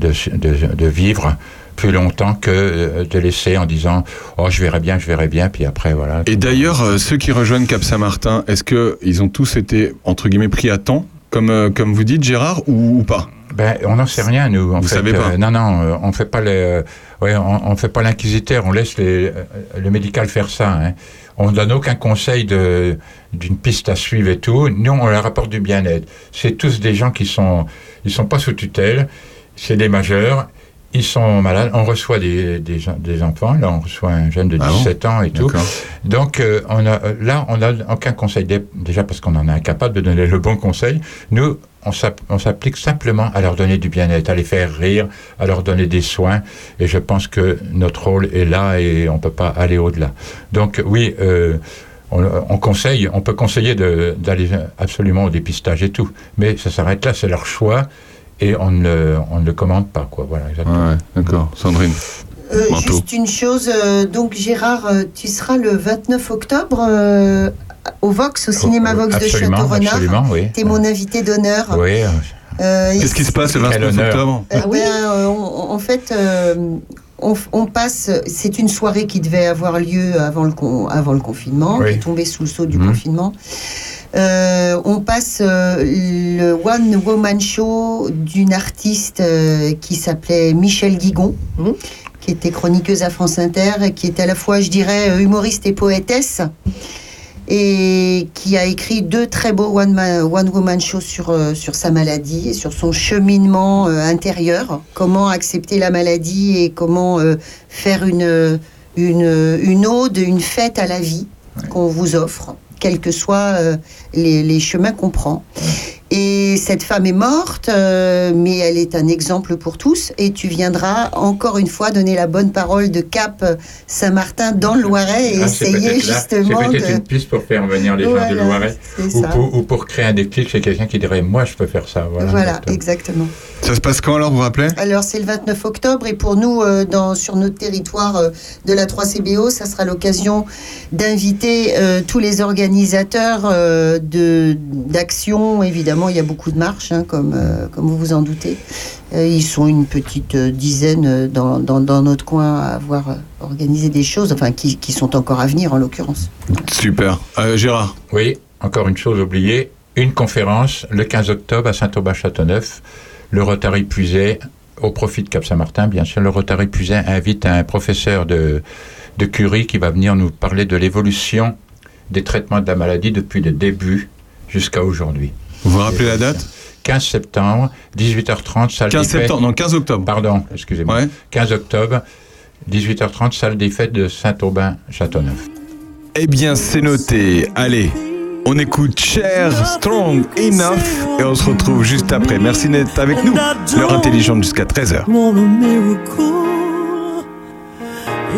de, de, de vivre plus longtemps que de laisser en disant oh je verrai bien, je verrai bien, puis après voilà. Et d'ailleurs, euh, ceux qui rejoignent Cap Saint-Martin, est-ce que ils ont tous été entre guillemets pris à temps, comme euh, comme vous dites, Gérard, ou, ou pas? Ben, on n'en sait rien, nous. En Vous fait, savez pas Euh, Non, non, euh, on fait pas les, euh, ouais, on, on fait pas l'inquisiteur. On laisse les, le médical faire ça. Hein. On donne aucun conseil de d'une piste à suivre et tout. Nous, on leur apporte du bien-être. C'est tous des gens qui sont, ils sont pas sous tutelle. C'est des majeurs. Ils sont malades. On reçoit des, des, enfants. Là, on reçoit un jeune de Ah bon 17 ans et tout. Donc, euh, on a, euh, là, on n'a aucun conseil. Dé- Déjà parce qu'on en est incapable de donner le bon conseil. Nous, on s'app- on s'applique simplement à leur donner du bien-être, à les faire rire, à leur donner des soins. Et je pense que notre rôle est là et on ne peut pas aller au-delà. Donc, oui, euh, on, on conseille, on peut conseiller d'aller absolument au dépistage et tout. Mais ça s'arrête là, c'est leur choix. Et on ne, on ne le commande pas, quoi. Voilà, exactement. Ouais, d'accord. Sandrine. Euh, juste une chose, euh, donc Gérard, euh, tu seras le 29 octobre euh, au Vox, au cinéma Vox de Château-Renard. absolument, oui. Tu es mon invité d'honneur. Oui. Euh, Qu'est-ce qui se passe le Quel 29 honneur. octobre Euh, ben, euh, on- en fait, euh, on, on passe. C'est une soirée qui devait avoir lieu avant le, con- avant le confinement, Oui. qui est tombée sous le sceau du Mhm. confinement. Euh, on passe euh, le One Woman Show d'une artiste euh, qui s'appelait Michel Guigon, qui était chroniqueuse à France Inter, qui est à la fois, je dirais, humoriste et poétesse et qui a écrit deux très beaux one, man- one woman shows sur, sur sa maladie et sur son cheminement intérieur, comment accepter la maladie et comment faire une, une, une ode, une fête à la vie qu'on vous offre, quels que soient euh, les, les chemins qu'on prend. Et cette femme est morte, euh, mais elle est un exemple pour tous. Et tu viendras encore une fois donner la bonne parole de Cap Saint-Martin dans le Loiret et Ah, essayer justement C'est peut-être de... une piste pour faire venir les gens Voilà, Loiret. Ou pour, ou pour créer un déclic chez quelqu'un qui dirait Moi, je peux faire ça. Voilà. Voilà, exactement. Ça se passe quand alors, vous vous rappelez? Alors c'est le 29 octobre et pour nous, euh, dans, sur notre territoire euh, de la 3CBO, ça sera l'occasion d'inviter euh, tous les organisateurs euh, de d'actions. Évidemment, il y a beaucoup de marches, hein, comme, euh, comme vous vous en doutez. Euh, ils sont une petite euh, dizaine dans, dans, dans notre coin à avoir organisé des choses, enfin qui, qui sont encore à venir en l'occurrence. Super. Euh, Gérard Oui, encore une chose oubliée une conférence le 15 octobre à Saint-Aubin-Châteauneuf. Le Rotary Puiset, au profit de Cap-Saint-Martin, bien sûr. Le Rotary Puiset invite un professeur de, de Curie qui va venir nous parler de l'évolution des traitements de la maladie depuis le début jusqu'à aujourd'hui. Vous vous rappelez la date 15 septembre, 18h30, salle 15 des fêtes. septembre, non, 15 octobre. Pardon, excusez-moi. 15 octobre, 18h30, salle des fêtes de Saint-Aubin-Châteauneuf. Eh bien, c'est noté. Allez, on écoute Cher, Strong Enough et on se retrouve juste après. Merci d'être avec nous. L'heure intelligente jusqu'à 13h. want a miracle.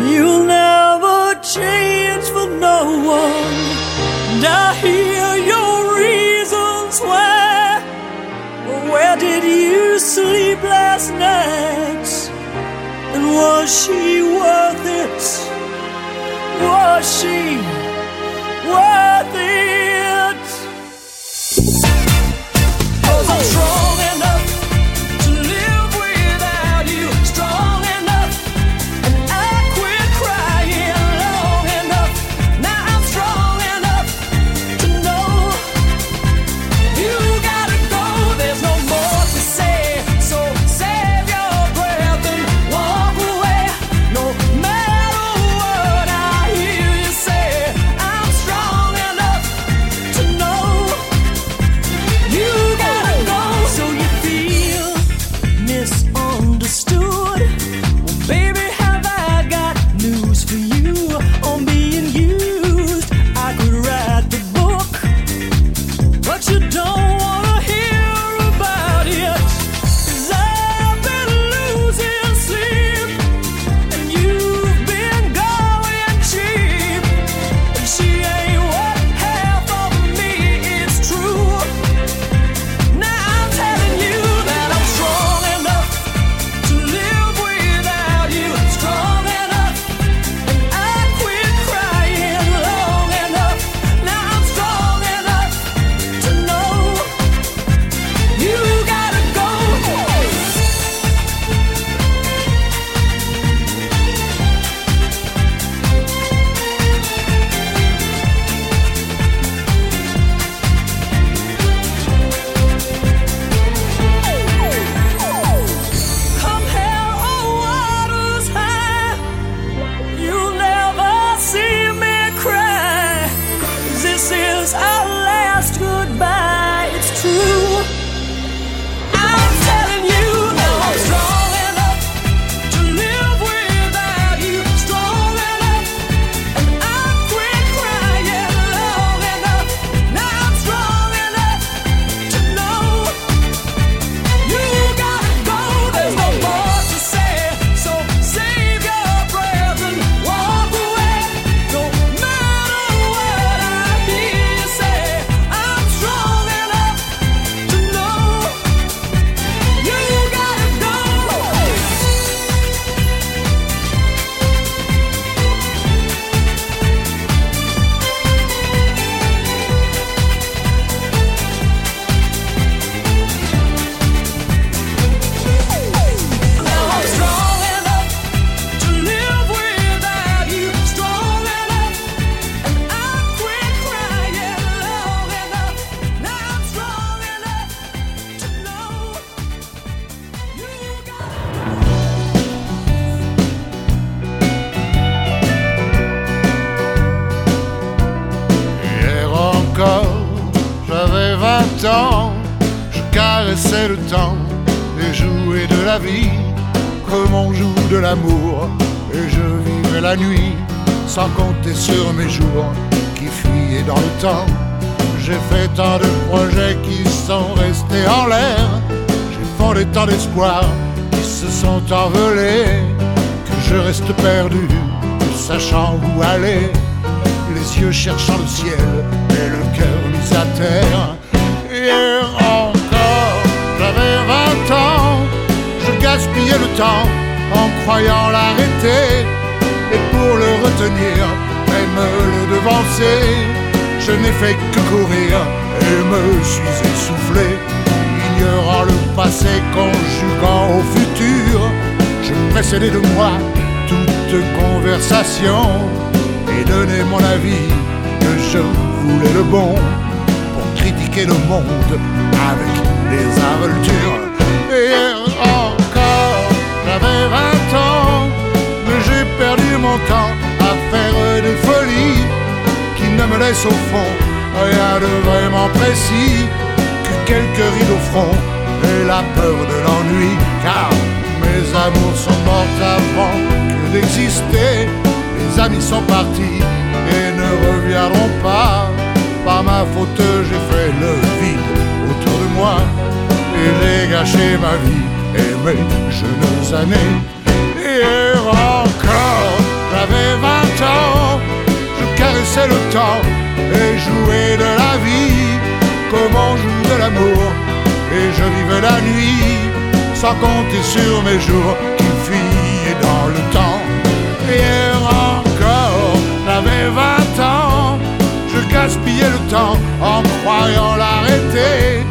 You'll never change for no one. And I hear your reasons But where did you sleep last night? And was she worth it? Was she worth it? Strong jours qui fuyaient dans le temps. J'ai fait tant de projets qui sont restés en l'air. J'ai fondé tant d'espoirs qui se sont envolés que je reste perdu, ne sachant où aller. Les yeux cherchant le ciel et le cœur mis à terre. Hier encore, j'avais 20 ans, je gaspillais le temps en croyant l'arrêter. Et pour le retenir, même le devancer, je n'ai fait que courir et me suis essoufflé. Ignorant le passé, conjuguant au futur, je précédais de moi toute conversation et donnais mon avis que je voulais le bon pour critiquer le monde avec des involtures. Et hier encore, j'avais 20 ans, mais j'ai perdu mon temps des folies qui ne me laissent au fond rien de vraiment précis que quelques rides au front et la peur de l'ennui. Car mes amours sont morts avant que d'exister. Les amis sont partis et ne reviendront pas. Par ma faute, j'ai fait le vide autour de moi et j'ai gâché ma vie et mes jeunes années. Hier encore, j'avais 20 ans, je caressais le temps et jouais de la vie comme on joue de l'amour. Et je vivais la nuit sans compter sur mes jours qui fuyaient dans le temps. Hier encore, j'avais 20 ans, je gaspillais le temps en croyant l'arrêter.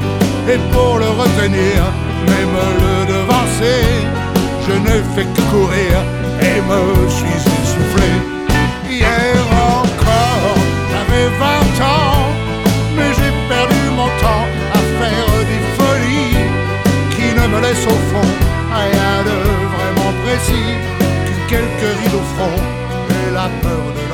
Et pour le retenir, même le devancer, je ne fais que courir et me suis essoufflé. Laissent au fond rien de vraiment précis que quelques rides au front et la peur de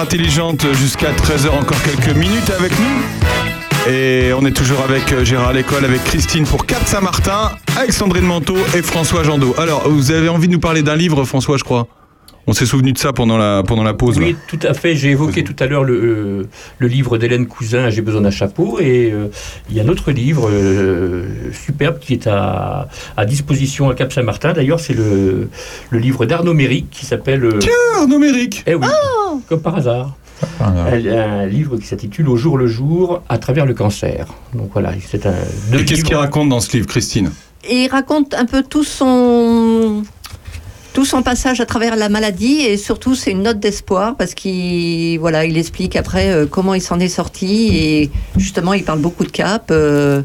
intelligente jusqu'à 13h, encore quelques minutes avec nous. Et on est toujours avec euh, Gérard l'école, avec Christine pour Cap Saint-Martin, avec Sandrine Manteau et François Jandot. Alors, vous avez envie de nous parler d'un livre, François, je crois? On s'est souvenu de ça pendant la, pendant la pause. Oui, là. tout à fait. J'ai évoqué tout à l'heure le, euh, le livre d'Hélène Cousin, J'ai besoin d'un chapeau. Et euh, il y a un autre livre euh, superbe qui est à, à disposition à Cap Saint-Martin. D'ailleurs, c'est le, le livre d'Arnaud Méric qui s'appelle. Tiens, Arnaud Méric Eh oui, comme par hasard. Un, un livre qui s'intitule Au jour le jour, à travers le cancer. Donc voilà, c'est un. Et qu'est-ce qu'il raconte dans ce livre, Christine? Et il raconte un peu tout son tout son passage à travers la maladie et surtout c'est une note d'espoir parce qu'il voilà il explique après euh, comment il s'en est sorti et justement il parle beaucoup de cap. euh,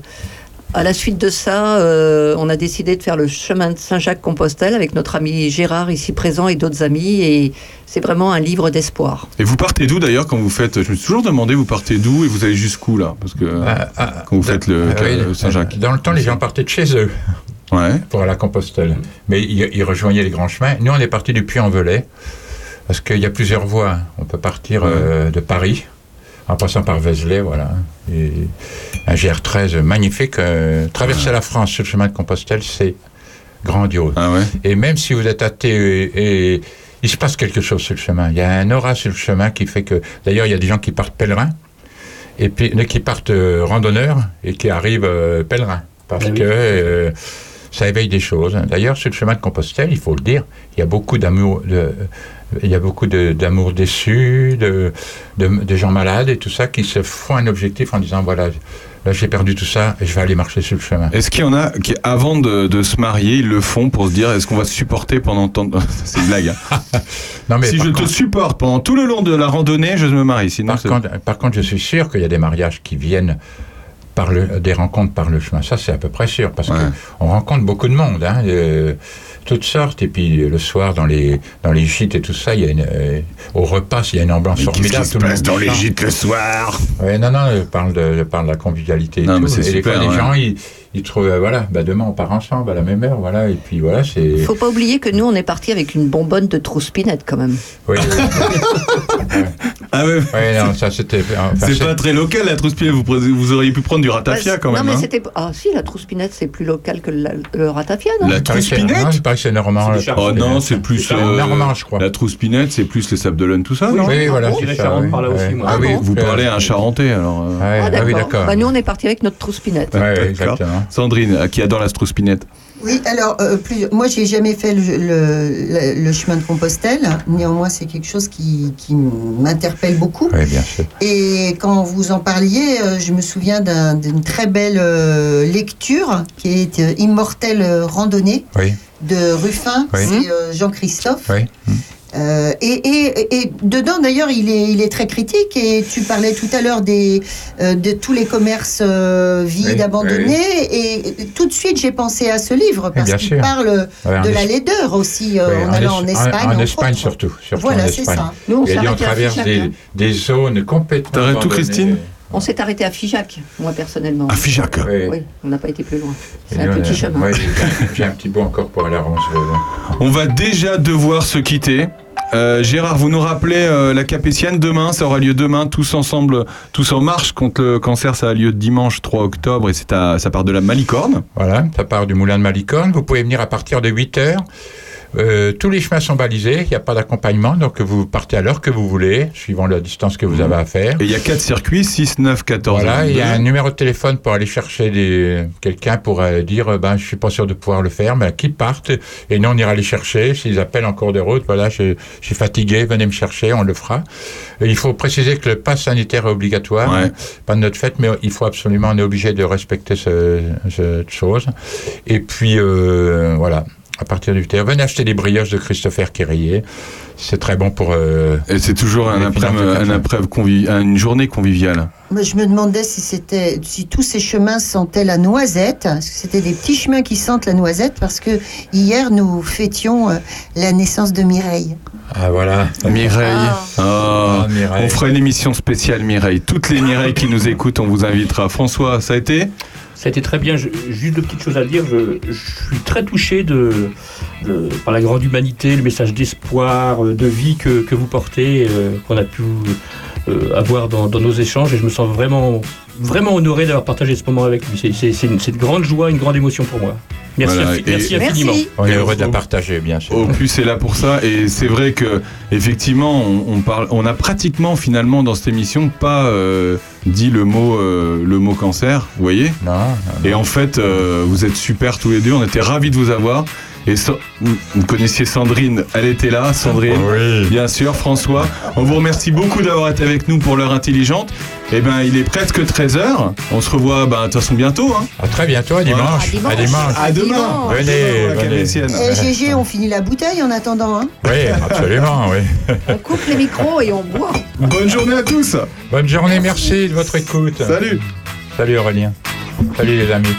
à la suite de ça, euh, on a décidé de faire le chemin de Saint-Jacques-Compostelle avec notre ami Gérard ici présent et d'autres amis et c'est vraiment un livre d'espoir. Et vous partez d'où d'ailleurs quand vous faites Je me suis toujours demandé, vous partez d'où et vous allez jusqu'où là? Parce que quand vous faites le Ah, oui, Saint-Jacques. Dans le temps, les gens partaient de chez eux pour aller à Compostelle. Mais ils, ils rejoignaient les grands chemins. Nous, on est parti du Puy-en-Velay, parce qu'il y a plusieurs voies. On peut partir euh, de Paris, en passant par Vézelay, voilà. Et un GR13 magnifique. euh, traverser la France sur le chemin de Compostelle, c'est grandiose. Et même si vous êtes athée et, et il se passe quelque chose sur le chemin. Il y a un aura sur le chemin qui fait que... D'ailleurs, il y a des gens qui partent pèlerins et puis qui partent euh, randonneurs et qui arrivent euh, pèlerins parce Ah oui. que euh, ça éveille des choses. D'ailleurs, sur le chemin de Compostelle, il faut le dire, il y a beaucoup d'amour, de, il y a beaucoup d'amour déçu, de, de, de gens malades et tout ça qui se font un objectif en disant voilà, là j'ai perdu tout ça et je vais aller marcher sur le chemin. Est-ce qu'il y en a qui, avant de, de se marier, ils le font pour se dire est-ce qu'on va se supporter pendant tant de... C'est une blague. hein. Non, mais si je te supporte pendant tout le long de la randonnée, je me marie. Sinon, Par c'est- contre, par contre, je suis sûr qu'il y a des mariages qui viennent par le, des rencontres par le chemin. Ça, c'est à peu près sûr, parce qu'on rencontre beaucoup de monde, hein, euh, toutes sortes. Et puis le soir, dans les, dans les gîtes et tout ça, il y a une, euh, au repas, il y a une ambiance Mais qu'est-ce formidable. qui se tout le passe monde dans les gîtes le soir? Ouais, non, non, je parle de, je parle de la convivialité et Non, tout. mais c'est et super, fois, les ouais. gens, ils, ils trouvent, euh, voilà, bah, demain on part ensemble à la même heure, voilà. Et puis voilà, c'est. Faut pas oublier que nous on est parti avec une bonbonne de trouspinette quand même. Oui, Ah ouais. Ouais, non, ça c'était. enfin, c'est pas très local la trousse vous, vous auriez pu prendre du ratafia Ouais, quand non même. mais hein. c'était ah si la trouspinette c'est plus local que la- le ratafia non? La non, trouspinette il paraît que c'est normand. Oh non, c'est plus euh, normand, je crois. La trouspinette, c'est plus les sables d'Olonne, tout ça, Oui, non? oui, voilà, bon, c'est ça, oui. par là aussi, moi. Ah oui, Vous parlez à un Charentais alors. euh. Ah, ah oui, d'accord. Bah, nous on est parti avec notre trouspinette. Sandrine, euh, qui adore la trouspinette. Oui, alors, euh, plus, moi, j'ai jamais fait le, le- le- le chemin de Compostelle. Néanmoins, c'est quelque chose qui, qui m'interpelle beaucoup. Oui, bien sûr. Et quand vous en parliez, euh, je me souviens d'un- d'une très belle euh, lecture qui est Immortelle randonnée Oui, de Ruffin, Oui. c'est Jean-Christophe. oui. Euh, et, et- et dedans, d'ailleurs, il est, il est très critique. Et tu parlais tout à l'heure des, euh, de tous les commerces euh, vides, Oui, abandonnés. Et tout de suite, j'ai pensé à ce livre parce qu'il parle Ouais, en de la Es- laideur aussi euh, Oui, en allant en Es- Espagne. En, entre Espagne autres. surtout. surtout Voilà, en c'est Espagne. ça. Nous, on Et s'est on arrêté à traverse Figeac, des, hein. des zones complètement. T'arrêtes tout. Christine On s'est arrêté à Figeac, moi personnellement. À Figeac. Oui. Oui, on n'a pas été plus loin. C'est un petit a- chemin. ouais, j'ai- un petit bout encore pour aller à Ronceville. On va déjà devoir se quitter. Euh, Gérard, vous nous rappelez euh, la Capétienne demain, ça aura lieu demain, tous ensemble, tous en marche contre le cancer, ça a lieu dimanche 3 octobre et c'est ça part de la Malicorne. Voilà, ça part du moulin de Malicorne. Vous pouvez venir à partir de 8 heures. Euh, tous les chemins sont balisés, il n'y a pas d'accompagnement, donc vous partez à l'heure que vous voulez, suivant la distance que vous avez à faire. Et il y a quatre circuits, 6, 9, 14 Voilà, il y a un 22. numéro de téléphone pour aller chercher des... quelqu'un pour euh, dire euh, ben, je suis pas sûr de pouvoir le faire, mais qu'ils partent et nous on ira les chercher. S'ils appellent en cours de route, voilà, je, je suis fatigué, venez me chercher, on le fera. Et il faut préciser que le pass sanitaire est obligatoire, Ouais. pas de notre fait, mais il faut absolument, on est obligé de respecter ce, cette chose. Et puis euh, voilà. À partir du terre, venez acheter des brioches de Christopher Quérillet. C'est très bon pour. euh, Et c'est toujours un une journée conviviale. Moi, je me demandais si c'était, si tous ces chemins sentaient la noisette, c'était des petits chemins qui sentent la noisette, parce que hier nous fêtions euh, la naissance de Mireille. Ah voilà. Mireille. Oh, Ah, Mireille. On fera une émission spéciale Mireille. Toutes les Mireilles qui nous écoutent, on vous invitera. François, ça a été? Ça a été très bien. Juste deux petites choses à dire. Je, suis très touché par la grande humanité, le message d'espoir, euh, de vie que, que vous portez, euh, qu'on a pu euh, avoir dans, dans nos échanges et je me sens vraiment, vraiment honoré d'avoir partagé ce moment avec lui. C'est- C'est c'est une, c'est une grande joie, une grande émotion pour moi. Merci, Voilà, infi- et- merci infiniment. On est heureux de la partager, bien sûr. Opus est là pour ça et c'est vrai que effectivement on, on parle, on a pratiquement finalement dans cette émission pas euh, dit le mot euh, le mot cancer, vous voyez? Non. Et en fait euh, vous êtes super tous les deux, on était ravis de vous avoir. Et so- vous, connaissiez Sandrine, elle était là, Sandrine, bien sûr, François. On vous remercie beaucoup d'avoir été avec nous pour l'heure intelligente. Et ben, il est presque 13h. On se revoit, ben, de toute façon, bientôt. Hein. À très bientôt, à dimanche. À dimanche. À demain. Venez, Demain, venez. Eh, GG, on finit la bouteille en attendant. Hein Oui, absolument, oui. On coupe les micros et on boit. Bonne journée à tous. Bonne journée, merci de votre écoute. Salut. Salut Aurélien. Salut les amis.